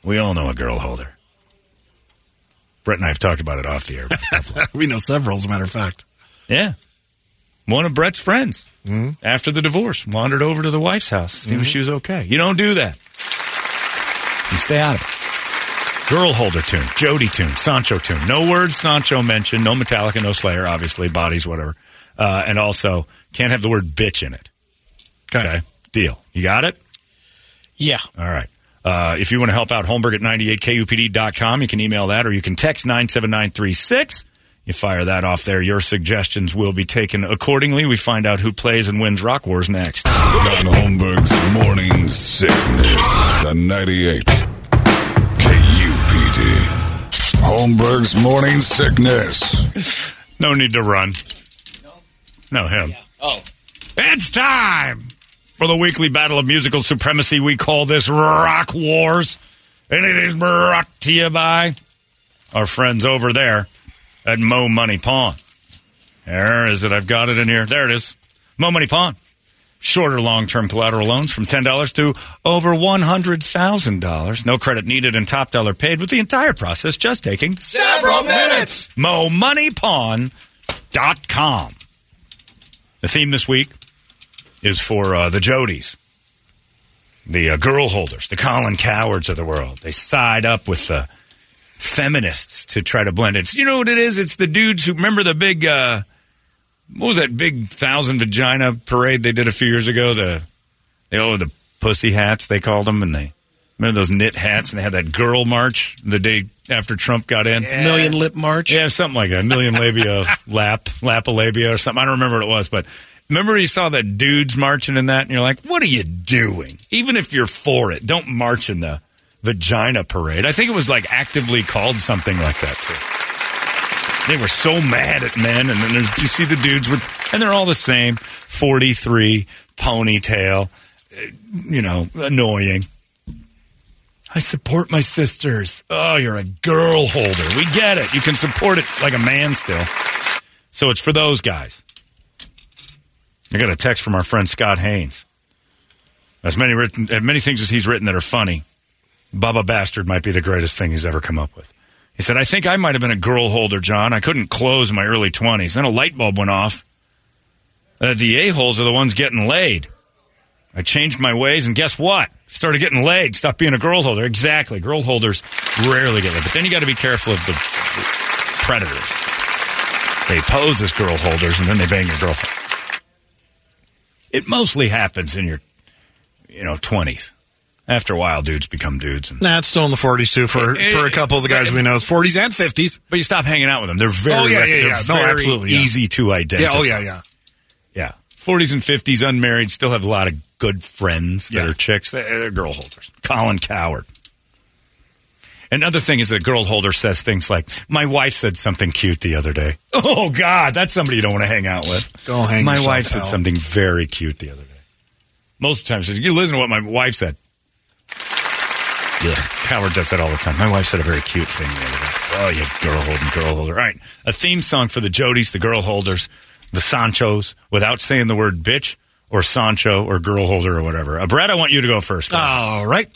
We all know a girl holder. Brett and I have talked about it off the air. we know several, as a matter of fact. Yeah. One of Brett's friends, after the divorce, wandered over to the wife's house, see if she was okay. You don't do that. You stay out of it. Girl holder tune, Jody tune, Sancho tune. No words Sancho mentioned, no Metallica, no Slayer, obviously, bodies, whatever. Uh, and also, can't have the word bitch in it. Okay. Deal. You got it? Yeah. All right. Uh, if you want to help out, Holmberg at 98kupd.com. You can email that or you can text 97936. You fire that off there. Your suggestions will be taken accordingly. We find out who plays and wins Rock Wars next. John Holmberg's Morning Sickness. The 98 KUPD. Holmberg's Morning Sickness. No need to run. No, him. Oh. It's time for the weekly battle of musical supremacy. We call this Rock Wars. And it is brought to you by our friends over there at Mo Money Pawn. There is it. I've got it in here. There it is. Mo Money Pawn. Shorter long term collateral loans from $10 to over $100,000. No credit needed and top dollar paid with the entire process just taking Several minutes. MoMoneyPawn.com. The theme this week is for uh, the Jodies, the uh, girl holders, the Colin Cowherds of the world. They side up with the feminists to try to blend it. You know what it is? It's the dudes who remember the big, uh, what was that big thousand vagina parade they did a few years ago? The, oh, the pussy hats, they called them, and they, remember those knit hats, and they had that girl march the day after Trump got in? Million lip march. Yeah, something like that. Million labia lap, lapalabia or something. I don't remember what it was, but remember you saw that dudes marching in that and you're like, what are you doing? Even if you're for it, don't march in the vagina parade. I think it was like actively called something like that too. They were so mad at men and then there's, you see the dudes with, and they're all the same 43 ponytail, uh, you know, annoying. I support my sisters. Oh, you're a girl holder. We get it. You can support it like a man still. So it's for those guys. I got a text from our friend Scott Haynes. As many written, as many things as he's written that are funny, Bubba Bastard might be the greatest thing he's ever come up with. He said, I think I might have been a girl holder, John. I couldn't close in my early 20s. Then a light bulb went off. Uh, the a-holes are the ones getting laid. I changed my ways, and guess what? Started getting laid. Stopped being a girl holder. Exactly. Girl holders rarely get laid. But then you got to be careful of the predators. They pose as girl holders, and then they bang your girlfriend. It mostly happens in your, you know, 20s. After a while, dudes become dudes. And, Nah, it's still in the 40s too for Eh, for a couple of the guys we know. 40s and 50s. but you stop hanging out with them. They're very, Oh, yeah, yeah, they're yeah. No, absolutely, yeah. easy to Yeah. identify. Oh yeah, yeah. Yeah. 40s and 50s, unmarried, still have a lot of good friends that Yeah. are chicks. They're girl holders. Colin Cowherd. Another thing is that girl holder says things like, My wife said something cute the other day. Oh, God, that's somebody you don't want to hang out with. Go hang My wife said out. something very cute the other day. Most of the time, she says, You listen to what my wife said. Yeah, Cowherd does that all the time. My wife said a very cute thing the other day. Oh, you girl holding, girl holder. All right. A theme song for the Jodies, the girl holders, the Sanchos, without saying the word bitch or Sancho or girl holder or whatever. Uh, Brad, I want you to go first. All right.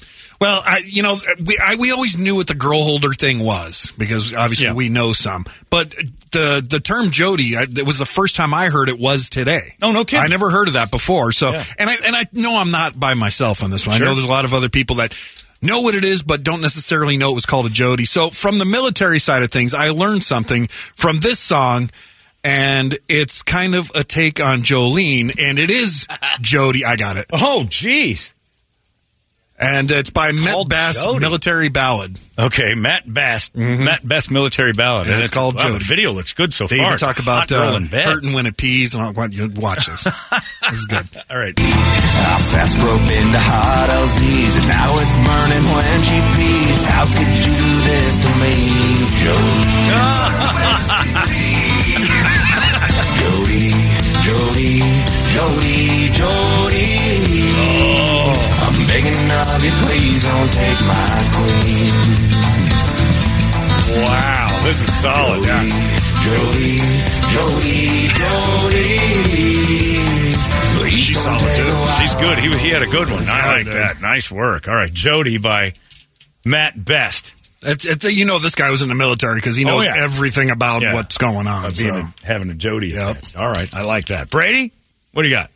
Well, I, you know, we I, we always knew what the girl holder thing was because obviously Yeah. we know some. But the the term Jody, I, it was the first time I heard it was today. Oh, no kidding. I never heard of that before. So, Yeah. and I and I know I'm not by myself on this one. Sure. I know there's a lot of other people that know what it is, but don't necessarily know it was called a Jody. So, from the military side of things, I learned something from this song. And it's kind of a take on Jolene, and it is Jody. I got it. oh, jeez. And it's by Met Called Bass Jody. Military Ballad. Okay, Matt Best, Matt Best military ballad. Yeah, And it's called wow, The video looks good so They far. even talk about uh, hurting when it pees. And all, what, you watch this. this is good. All right. I fast broke into hot LZs and now it's burning when she pees. How could you do this to me, Jody? Jody, Jody, Jody, Jody. I'm begging of you, please don't take my queen. Wow, this is solid. Yeah. Jody, Jody, Jody. Please She's solid, too. She's good. He he had a good one. I like that. Nice work. All right, Jody by Matt Best. It's, it's, you know, this guy was in the military because he Oh, knows yeah. everything about Yeah. what's going on. Uh, so. a, having a Jody. Yep. effect. All right, I like that. Brady, what do you got?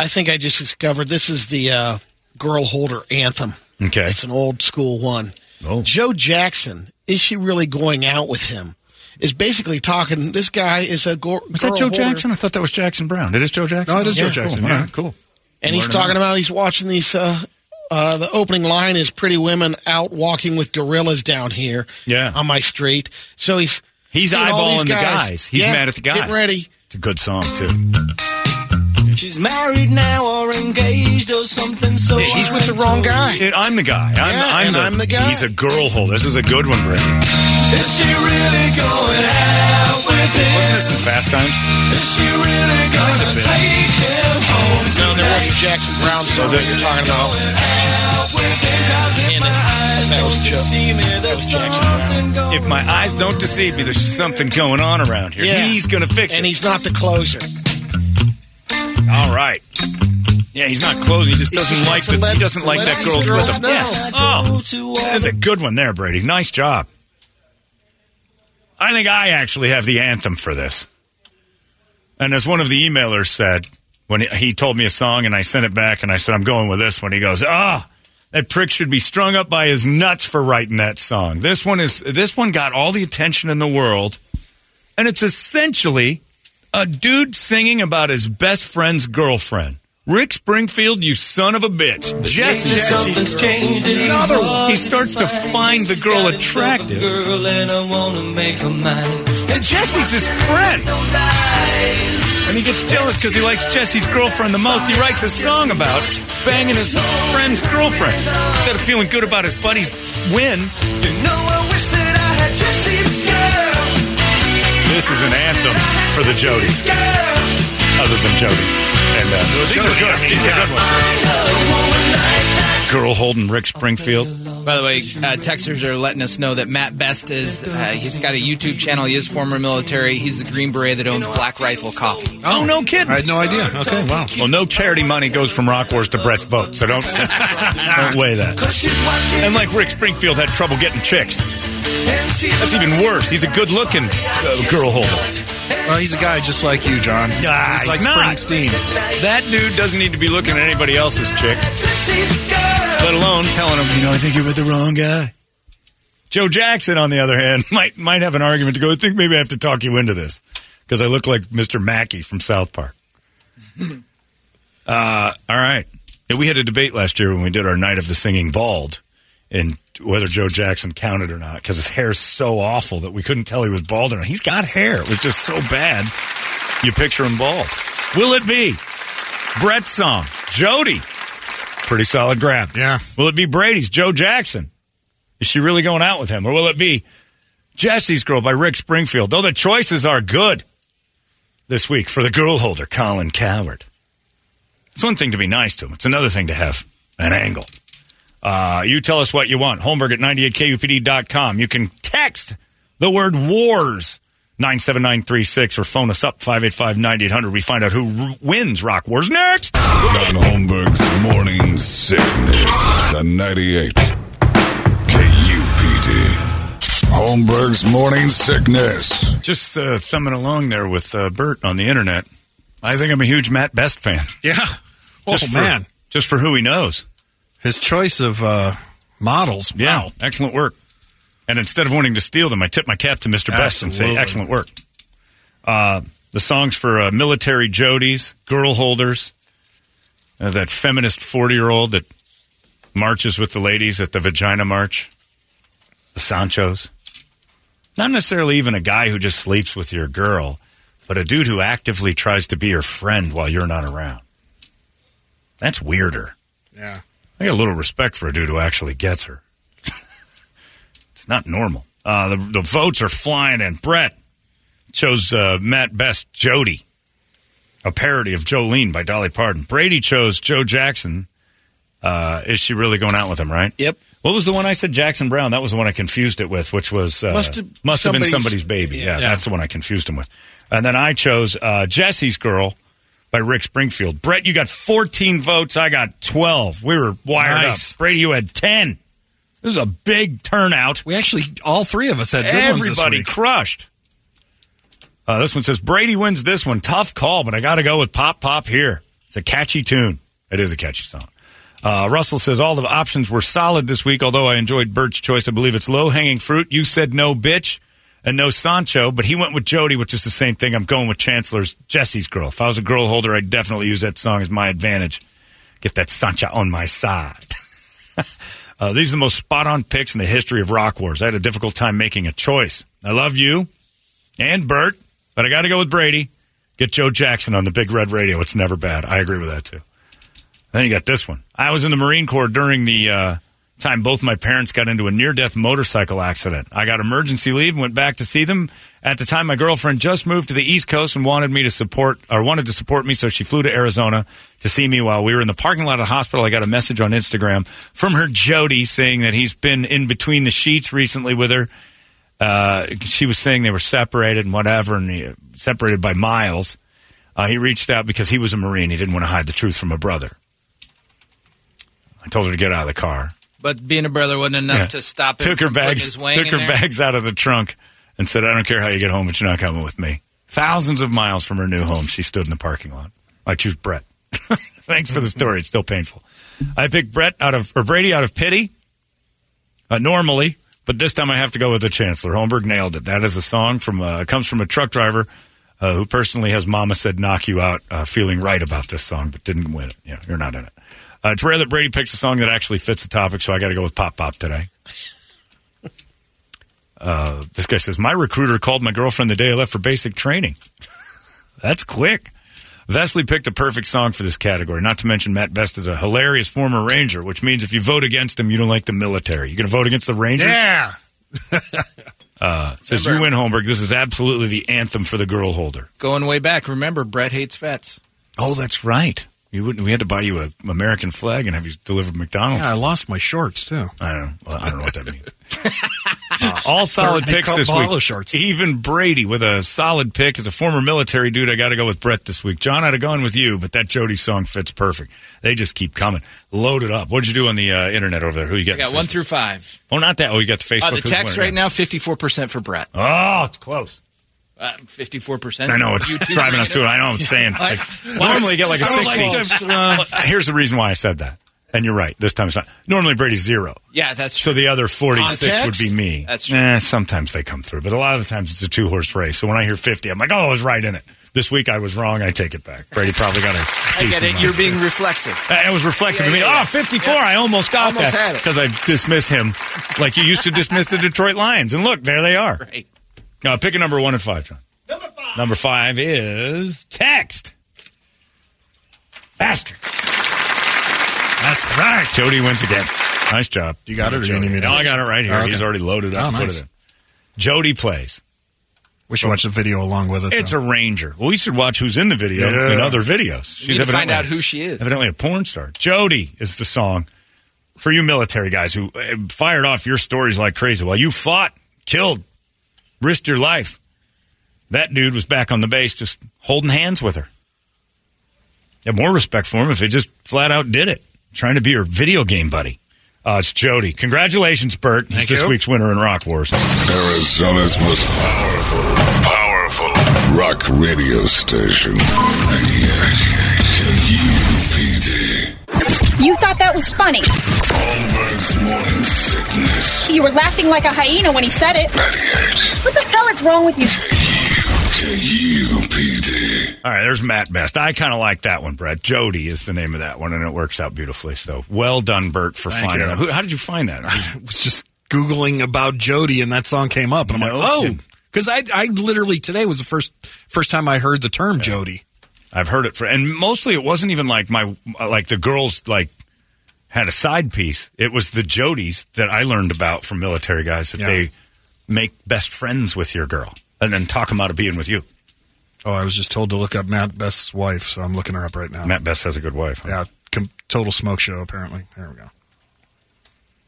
I think I just discovered this is the uh, girl holder anthem. Okay. It's an old school one. Oh. Joe Jackson, is she really going out with him? Is basically talking. This guy is a go- Was girl that Joe holder, Jackson? I thought that was Jackson Browne. It is Joe Jackson. No, it is Joe Jackson, Cool. yeah. All right, cool. and he's talking that. about he's watching these. Uh, uh, the opening line is "Pretty women out walking with gorillas down here." Yeah. on my street. So he's He's seeing all these eyeballing the guys. He's Yeah, mad at the guys. Get ready. It's a good song too. She's married now or engaged or something. So Yeah, he's I with the wrong guy. It- I'm the guy. I'm, Yeah, I'm, and the, I'm the guy. He's a girl holder. This is a good one, Brady. Is she really going out with him? Wasn't this in Fast Times? Is she really gonna take him home No, there was a Jackson Browne song oh, that you're talking about. out with him? If my eyes don't deceive me, there's something going on around here. Yeah. He's going to fix it. And he's not the closer. All right. Yeah, he's not closing. He just doesn't like wants to the, let- he doesn't like that girl's girls with him. Yeah. Oh, that's a good one there, Brady. Nice job. I think I actually have the anthem for this. And as one of the emailers said, when he, he told me a song and I sent it back and I said, I'm going with this one, he goes, ah, that prick should be strung up by his nuts for writing that song. This one is, this one got all the attention in the world. And it's essentially a dude singing about his best friend's girlfriend. Rick Springfield, you son of a bitch. Jesse. Something's changed in Another one. He starts to find the girl attractive. Girl, and I wanna make her mine. And Jesse's his friend. And he gets jealous because he likes Jesse's girlfriend the most. He writes a song about banging his friend's girlfriend. Instead of feeling good about his buddy's win, You know I wish that I had Jesse's girl. This is an anthem for the Jodies, other than Jody. And uh, these are good. These are good ones. Girl holding Rick Springfield. By the way, uh, texters are letting us know that Matt Best is, uh, he's got a YouTube channel. He is former military. He's the Green Beret that owns Black Rifle Coffee. Oh, no kidding. I had no idea. Okay, wow. Well, no charity money goes from Rock Wars to Brett's vote, so don't don't weigh that. And like Rick Springfield had trouble getting chicks. That's even worse. He's a good-looking uh, girl holder. Well, he's a guy just like you, John. Nah, he's like he's. Springsteen. That dude doesn't need to be looking at anybody else's chicks, let alone telling him, you know, I think you're with the wrong guy. Joe Jackson, on the other hand, might might have an argument to go. I think maybe I have to talk you into this because I look like Mr. Mackey from South Park. uh, all right. We had a debate last year when we did our night of the singing bald and whether Joe Jackson counted or not because his hair's so awful that we couldn't tell he was bald or not. He's got hair. It was just so bad. You picture him bald. Will it be Brett's song, Jody? Pretty solid grab. Yeah. Will it be Brady's Joe Jackson? Is she really going out with him? Or will it be Jesse's Girl by Rick Springfield? Though the choices are good this week for the girl holder, Colin Cowherd. It's one thing to be nice to him. It's another thing to have an angle. Uh, you tell us what you want. Holmberg at 98kupd.com. You can text the word wars 97936 or phone us up 585-9800. We find out who r- wins Rock Wars next. John Holmberg's Morning Sickness. The 98. KUPD. Holmberg's Morning Sickness. Just uh, thumbing along there with uh, Bert on the internet. I think I'm a huge Matt Best fan. Yeah. Oh, Just for, man. Just for who he knows. His choice of uh, models. Yeah, Wow. excellent work. And instead of wanting to steal them, I tip my cap to Mr. Best and say, excellent work. Uh, the songs for uh, military Jodies, girl holders, uh, that feminist 40 year old that marches with the ladies at the Vagina March, the Sanchos. Not necessarily even a guy who just sleeps with your girl, but a dude who actively tries to be your friend while you're not around. That's weirder. Yeah. I got a little respect for a dude who actually gets her. it's not normal. Uh, the, the votes are flying in. Brett chose uh, Matt Best Jody, a parody of Jolene by Dolly Parton. Brady chose Joe Jackson. Uh, is she really going out with him, right? Yep. What was the one I said? Jackson Browne. That was the one I confused it with, which was uh, Must have- must have been somebody's- somebody's baby. Yeah, Yeah. that's the one I confused him with. And then I chose uh, Jesse's Girl by Rick Springfield. Brett, you got 14 votes. I got 12. We were wired Nice. up. Brady, you had 10. It was a big turnout. We actually, all three of us had good ones this Everybody crushed. Uh, this one says Brady wins this one. Tough call, but I got to go with Pop Pop here. It's a catchy tune. It is a catchy song. Uh, Russell says all the options were solid this week, although I enjoyed Bert's choice. I believe it's low hanging fruit. You said no bitch and no Sancho, but he went with Jody, which is the same thing. I'm going with Chancellor's Jesse's girl. If I was a girl holder, I'd definitely use that song as my advantage. Get that Sancho on my side. Uh, these are the most spot on picks in the history of Rock Wars. I had a difficult time making a choice. I love you and Bert, but I got to go with Brady. Get Joe Jackson on the big red radio. It's never bad. I agree with that too. Then you got this one. I was in the Marine Corps during the uh, time both my parents got into a near death motorcycle accident. I got emergency leave and went back to see them. At the time, my girlfriend just moved to the East Coast and wanted me to support, or wanted to support me, so she flew to Arizona to see me while we were in the parking lot of the hospital. I got a message on Instagram from her Jody saying that he's been in between the sheets recently with her. Uh, she was saying they were separated and whatever, and he, separated by miles. Uh, he reached out because he was a Marine. He didn't want to hide the truth from a brother. I told her to get out of the car. But being a brother wasn't enough Yeah. to stop him took her from bags took her there? bags out of the trunk and said, "I don't care how you get home, but you're not coming with me." Thousands of miles from her new home, she stood in the parking lot. I choose Brett. Thanks for the story. It's still painful. I picked Brett out of or Brady out of pity. Uh, normally, but this time I have to go with the Chancellor. Holmberg nailed it. That is a song from uh, comes from a truck driver uh, who personally has Mama said knock you out, uh, feeling right about this song, but didn't win it. Yeah, you're not in it. Uh, it's rare that Brady picks a song that actually fits the topic, so I got to go with Pop Pop today. Uh, this guy says, My recruiter called my girlfriend the day I left for basic training. That's quick. Vesley picked a perfect song for this category, not to mention Matt Best is a hilarious former Ranger, which means if you vote against him, you don't like the military. You're going to vote against the Rangers? Yeah. Uh, says, You win, Holmberg. This is absolutely the anthem for the girl holder. Going way back. Remember, Brett hates vets. Oh, that's right. You wouldn't. We had to buy you an American flag and have you delivered McDonald's. Yeah, I lost my shorts too. I don't know. Well, I don't know what that means. Uh, all solid They picks call this polo week. shorts. Even Brady with a solid pick as a former military dude. I got to go with Brett this week. John, I'd have gone with you, but that Jody song fits perfect. They just keep coming. Load it up. What'd you do on the uh, internet over there? Who you I got? got one through five. Oh, not that. Oh, you got the Facebook. Uh, the Who's text winning? right now, 54% for Brett. Oh, it's close. Uh, 54%. I know it's driving us through it. I know I'm saying. Like, normally you get like a Sounds like 60. just, uh, Here's the reason why I said that. And you're right. This time it's not. Normally Brady's zero. Yeah, that's So the other 46 On would be me. That's true. Eh, sometimes they come through, but a lot of the times it's a two horse race. So when I hear 50, I'm like, oh, I was right in it. This week I was wrong. I take it back. Brady probably got a I get it. You're being reflexive. Uh, It was reflexive Yeah, to me. yeah, yeah. Oh, 54. Yeah. I almost got Almost that. it. Because I dismiss him like you used to dismiss the Detroit Lions. And look, there they are. Right. Now, pick a number one and five, John. Number five. Number five is text. Bastard. That's right. Jody wins again. Nice job. You got it, or do you Jody. me to- No, I got it right here. Oh, okay. He's already loaded up. Oh, Put nice. it in. Jody plays. We should watch the video along with it. It's though. a ranger. Well, we should watch who's in the video Yeah. in other videos. She's need to find evidently- out who she is. Evidently a porn star. Jody is the song for you military guys who uh, fired off your stories like crazy. Well, you fought, killed, risked your life. That dude was back on the base just holding hands with her. You have more respect for him if he just flat out did it. Trying to be her video game buddy. Uh, it's Jody. Congratulations, Bert. He's Thank this week's winner in Rock Wars. Arizona's most powerful, powerful rock radio station. KUPD. You thought that was funny. Holmberg's morning sickness. You were laughing like a hyena when he said it. What the hell is wrong with you? KUPD. All right, there's Mat Best. I kind of like that one, Brett. Jody is the name of that one, and it works out beautifully. So well done, Bert, for Thank finding you. how did you find that? I was just googling about Jody, and that song came up, and I'm No like, oh, because I, I literally today was the first first time I heard the term Jody. I've heard it for, and mostly it wasn't even like my like the girls like had a side piece. It was the Jodies that I learned about from military guys that Yeah. they make best friends with your girl and then talk them out of being with you. Oh, I was just told to look up Mat Best's wife, so I'm looking her up right now. Mat Best has a good wife. huh? Yeah, com- total smoke show apparently. There we go.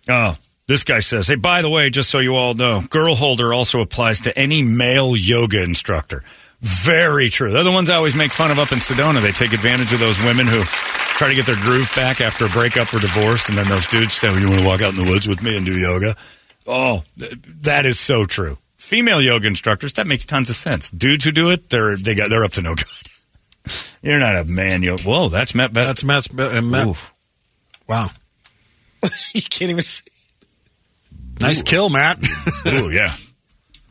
Oh, this guy says, hey, by the way, just so you all know, girl holder also applies to any male yoga instructor. Very true. They're the ones I always make fun of up in Sedona. They take advantage of those women who try to get their groove back after a breakup or divorce, and then those dudes say, "You want to walk out in the woods with me and do yoga?" Oh, that is so true. Female yoga instructors, that makes tons of sense. Dudes who do it, they're they got they're up to no good. You're not a man yoga. Whoa, that's Matt. That's Matt's. Uh, Matt. Oof. Wow, you can't even see. nice kill, Matt. Ooh, yeah.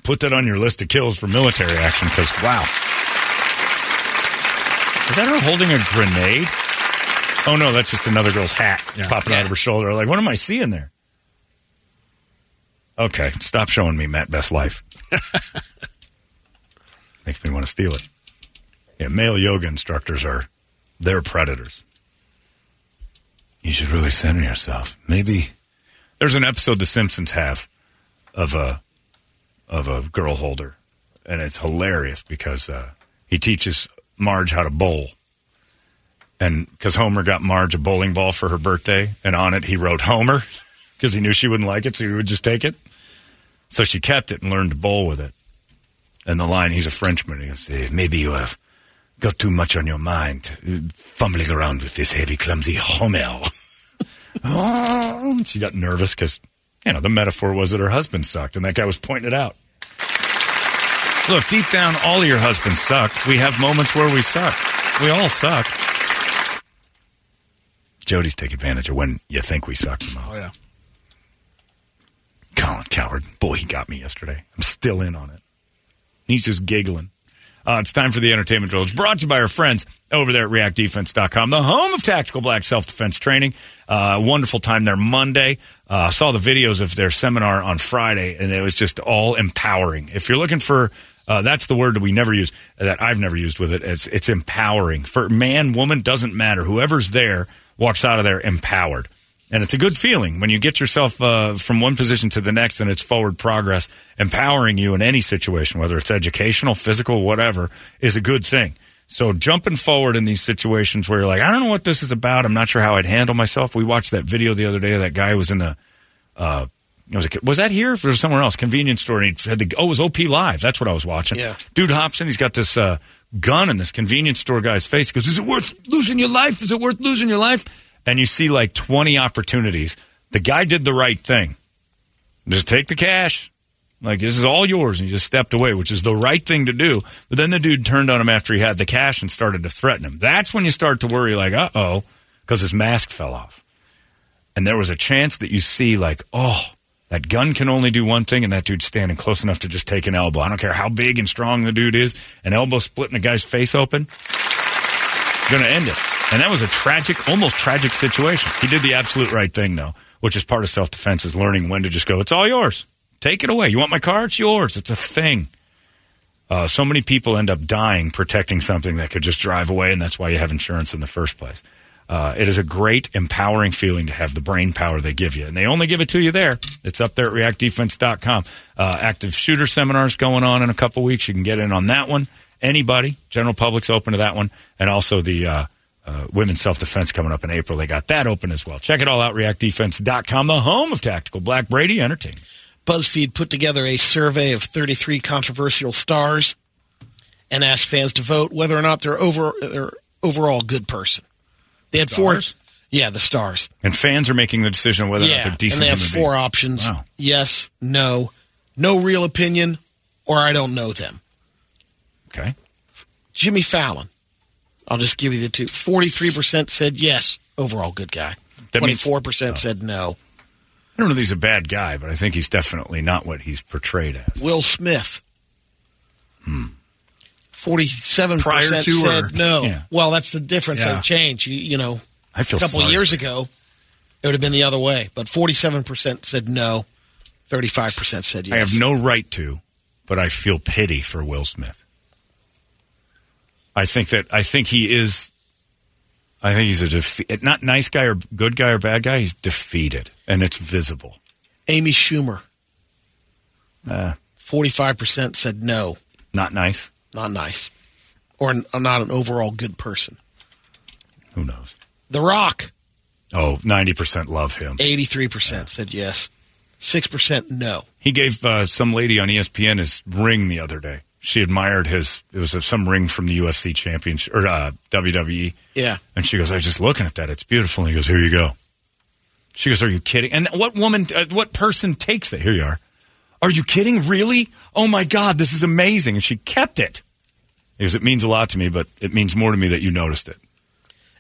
Put that on your list of kills for military action because, wow. Is that her holding a grenade? Oh, no, that's just another girl's hat Yeah. popping out of her shoulder. Like, what am I seeing there? Okay, stop showing me Mat Best Life. Makes me want to steal it. Yeah, male yoga instructors are, they're predators. You should really center yourself. Maybe, There's an episode The Simpsons have of a of a girl holder, and it's hilarious because uh, he teaches Marge how to bowl, and because Homer got Marge a bowling ball for her birthday, and on it he wrote Homer because he knew she wouldn't like it, so he would just take it. So she kept it and learned to bowl with it. And the line, he's a Frenchman. He "Eh, maybe you have got too much on your mind, fumbling around with this heavy, clumsy Homer. oh, she got nervous because, you know, the metaphor was that her husband sucked, and that guy was pointing it out. Look, deep down, all of your husbands suck. We have moments where we suck. We all suck. Jody's take advantage of when you think we suck the most. Oh yeah. Colin Cowherd. Boy, he got me yesterday. I'm still in on it. He's just giggling. Uh, it's time for the entertainment drill. It's brought to you by our friends over there at reactdefense.com, the home of tactical black self defense training. Uh, wonderful time there Monday. Uh, saw the videos of their seminar on Friday, and it was just all empowering. If you're looking for, uh, that's the word that we never use, that I've never used with it. It's, it's empowering. For man, woman, doesn't matter. Whoever's there walks out of there empowered. And it's a good feeling when you get yourself uh, from one position to the next and it's forward progress. Empowering you in any situation, whether it's educational, physical, whatever, is a good thing. So jumping forward in these situations where you're like, I don't know what this is about. I'm not sure how I'd handle myself. We watched that video the other day that guy was in the, uh, was, it, was that here or was somewhere else? Convenience store. And he had the, oh, it was OP Live. That's what I was watching. Yeah. Dude hops in. He's got this uh, gun in this convenience store guy's face. He goes, Is it worth losing your life? Is it worth losing your life? And you see like 20 opportunities. The guy did the right thing. Just take the cash. Like, this is all yours. And he just stepped away, which is the right thing to do. But then the dude turned on him after he had the cash and started to threaten him. That's when you start to worry, like, uh oh, because his mask fell off. And there was a chance that you see, like, oh, that gun can only do one thing, and that dude's standing close enough to just take an elbow. I don't care how big and strong the dude is, an elbow splitting a guy's face open, to end it. And that was a tragic, almost tragic situation. He did the absolute right thing, though, which is part of self defense, is learning when to just go, it's all yours. Take it away. You want my car? It's yours. It's a thing. Uh, so many people end up dying protecting something that could just drive away, and that's why you have insurance in the first place. Uh, it is a great, empowering feeling to have the brain power they give you. And they only give it to you there. It's up there at reactdefense.com. Uh, active shooter seminars going on in a couple weeks. You can get in on that one. Anybody, general public's open to that one. And also the uh, women's self defense coming up in April. They got that open as well. Check it all out, reactdefense.com, the home of tactical Black Brady Entertainment. BuzzFeed put together a survey of 33 controversial stars and asked fans to vote whether or not they're over they're overall good person. They had Stars? four. Yeah, the stars. And fans are making the decision whether or not they're decent and they have four beings. options: Wow. yes, no, no real opinion, or I don't know them. Okay. Jimmy Fallon. I'll just give you the two. Forty-three percent said yes, overall good guy. That means- Twenty-four percent said no. I don't know if he's a bad guy, but I think he's definitely not what he's portrayed as. Will Smith. Hmm. Forty-seven Prior percent to said or- no. Yeah. Well, that's the difference. Yeah. That change. You, you know, I feel a couple years ago, it would have been the other way. But forty-seven percent said no. Thirty-five percent said yes. I have no right to, but I feel pity for Will Smith. I think that I think he is. I think he's a defe- not nice guy or good guy or bad guy. He's defeated, and it's visible. Amy Schumer. Uh, Forty-five percent said no, not nice. not nice, or n- not an overall good person. Who knows? The Rock. Oh, 90% love him. Eighty-three percent said yes. Six percent no. He gave uh, some lady on ESPN his ring the other day. She admired his. It was some ring from the UFC championship or uh, WWE. Yeah. And she goes, I was just looking at that. It's beautiful. And he goes, Here you go. She goes, Are you kidding? And what woman, uh, what person takes it? Here you are. Are you kidding? Really? Oh my God, this is amazing. And she kept it. He goes, It means a lot to me, but it means more to me that you noticed it.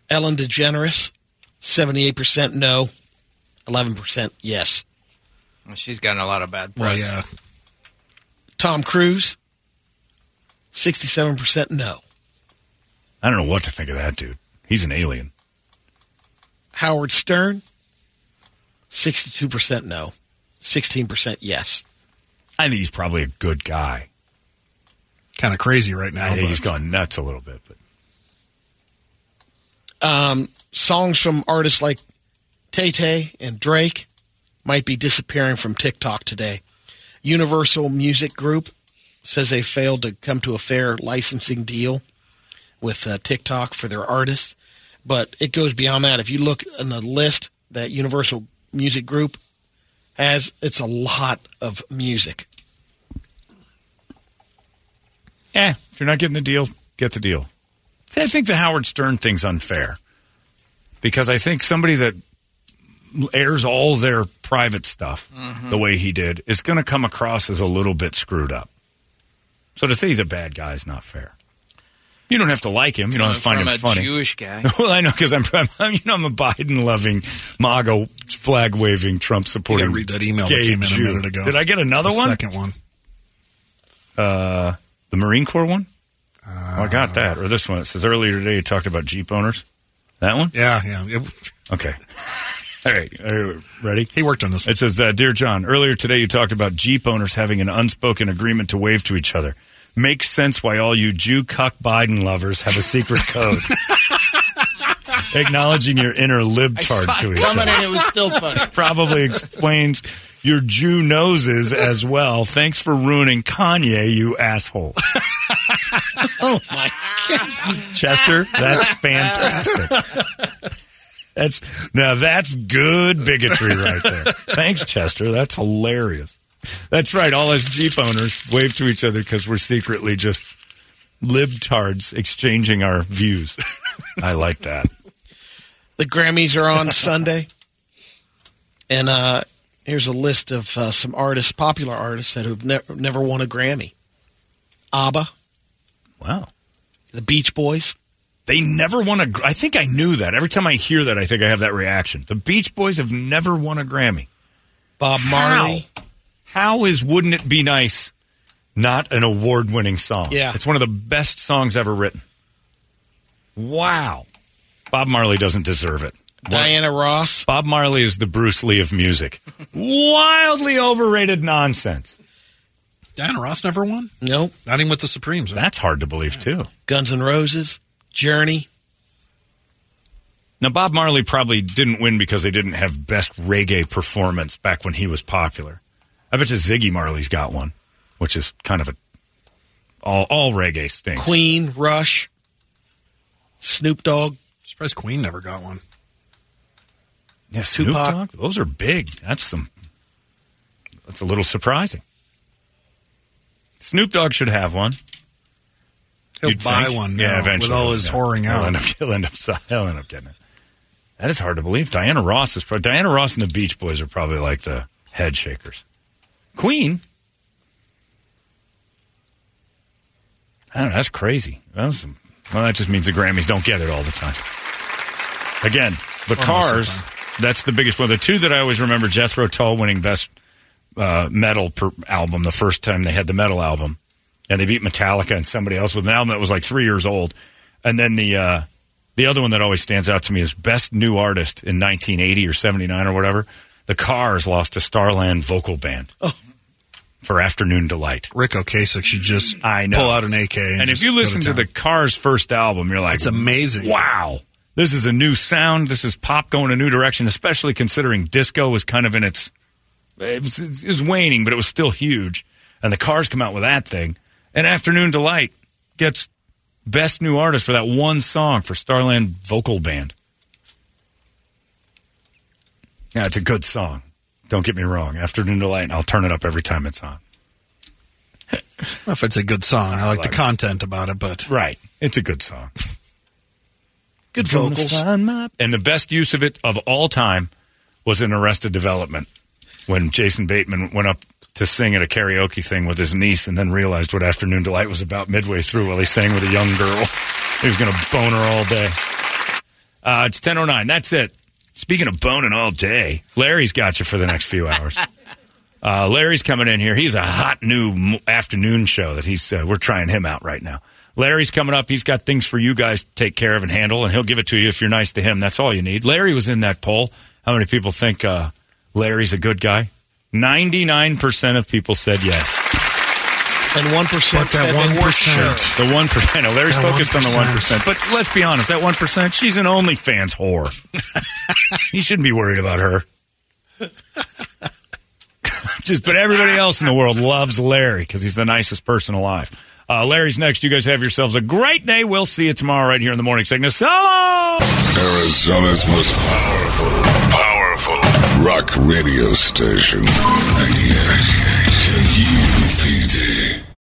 Ellen DeGeneres. Seventy-eight percent no. Eleven percent yes. Well, She's gotten a lot of bad press. Well, yeah. Tom Cruise. Sixty-seven percent no. I don't know what to think of that dude. He's an alien. Howard Stern. Sixty-two percent no. Sixteen percent yes. I think he's probably a good guy. Kind of crazy right now. I think but- he's gone nuts a little bit, but Um, songs from artists like Tay Tay and Drake. might be disappearing from TikTok today. Universal Music Group says they failed to come to a fair licensing deal with uh, TikTok for their artists. But it goes beyond that. If you look in the list that Universal Music Group has, it's a lot of music. Eh, if you're not getting the deal, get the deal. See, I think the Howard Stern thing's unfair because I think somebody that airs all their private stuff Mhm. the way he did is going to come across as a little bit screwed up. So to say he's a bad guy is not fair. You don't have to like him. You don't have to find From him a funny. Jewish guy. well, I know because I'm, I'm, you know, I'm a Biden loving, MAGA flag waving, Trump supporting. You gotta read that email that gay came in a minute ago. Did I get another The one? second one. Uh, the Marine Corps one. oh, I got that. Or this one. It says earlier today you talked about Jeep owners. That one. Yeah, yeah. Okay. All right. Are you ready? He worked on this. It says, uh, Dear John, earlier today you talked about Jeep owners having an unspoken agreement to wave to each other. Makes sense why all you Jew cuck Biden lovers have a secret code. Acknowledging your inner I libtard to each coming other. and it was still funny. Probably explains your Jew noses as well. Thanks for ruining Kanye, you asshole. oh my god, Chester, that's fantastic. That's now that's good bigotry right there. Thanks, Chester. That's hilarious. That's right. All us Jeep owners wave to each other because we're secretly just libtards exchanging our views. I like that. The Grammys are on Sunday, and uh, here's a list of uh, some artists, popular artists that have never never won a Grammy. ABBA, Wow. the Beach Boys, They never won a. I think I knew that. Every time I hear that, I think I have that reaction. The Beach Boys have never won a Grammy. Bob Marley. How is "Wouldn't It Be Nice" not an award-winning song? Yeah. it's one of the best songs ever written. Wow, Bob Marley doesn't deserve it. Diana Ross. Bob Marley is the Bruce Lee of music. Wildly overrated nonsense. Diana Ross never won? Nope. Not even with the Supremes. huh? That's hard to believe too. Guns N' Roses, Journey. Now, Bob Marley probably didn't win because they didn't have best reggae performance back when he was popular. I bet you Ziggy Marley's got one, which is kind of a all all reggae stinks. Queen, Rush, Snoop Dogg. Surprised Queen never got one. Yeah, Snoop Tupac. Dogg. Those are big. That's some. That's a little surprising. Snoop Dogg should have one. He'll You'd buy think. one yeah, eventually. with all his Yeah. whoring He'll. End up, he'll, end up, he'll end up getting it. That is hard to believe. Diana Ross is probably Diana Ross and the Beach Boys are probably like the head shakers. Queen. I don't know. That's crazy. That's, some, well, that just means the Grammys don't get it all the time. Again, the Or the Cars. That's the biggest one. The two that I always remember: Jethro Tull winning best uh, metal per album the first time they had the metal album, and they beat Metallica and somebody else with an album that was like three years old. And then the uh, the other one that always stands out to me is best new artist in 1980 or 79 or whatever. The Cars lost to Starland Vocal Band for Afternoon Delight. Ric Ocasek should just I know. pull out an AK. And, And if you listen to town. the Cars' first album, you're like, It's amazing. Wow, this is a new sound. This is pop going a new direction, especially considering disco was kind of in its it was, it was waning, but it was still huge. And the Cars come out with that thing, and Afternoon Delight gets best new artist for that one song for Starland Vocal Band. Yeah, it's a good song. Don't get me wrong. Afternoon Delight, I'll turn it up every time it's on. if it's a good song, I like the like it. content about it, but Right. It's a good song. Good vocals. And the best use of it of all time was in Arrested Development when Jason Bateman went up to sing at a karaoke thing with his niece and then realized what Afternoon Delight was about midway through while he sang with a young girl. He was going to bone her all day. Uh, it's 10.09. That's it. Speaking of boning all day, Larry's got you for the next few hours. Uh, Larry's coming in here. He's a hot new m- afternoon show that he's. Uh, we're trying him out right now. Larry's coming up. He's got things for you guys to take care of and handle, and he'll give it to you if you're nice to him. That's all you need. Larry was in that poll. How many people think uh, Larry's a good guy? Ninety-nine percent of people said yes. And 1% But said that weren't 1%. sure. The one percent. No, Larry's That focused on the one But let's be honest. That one percent. She's an OnlyFans whore. he shouldn't be worried about her. Just, but everybody else in the world loves Larry because he's the nicest person alive. Uh, Larry's next. You guys have yourselves a great day. We'll see you tomorrow right here in the morning sickness. So! Arizona's most powerful, powerful rock radio station.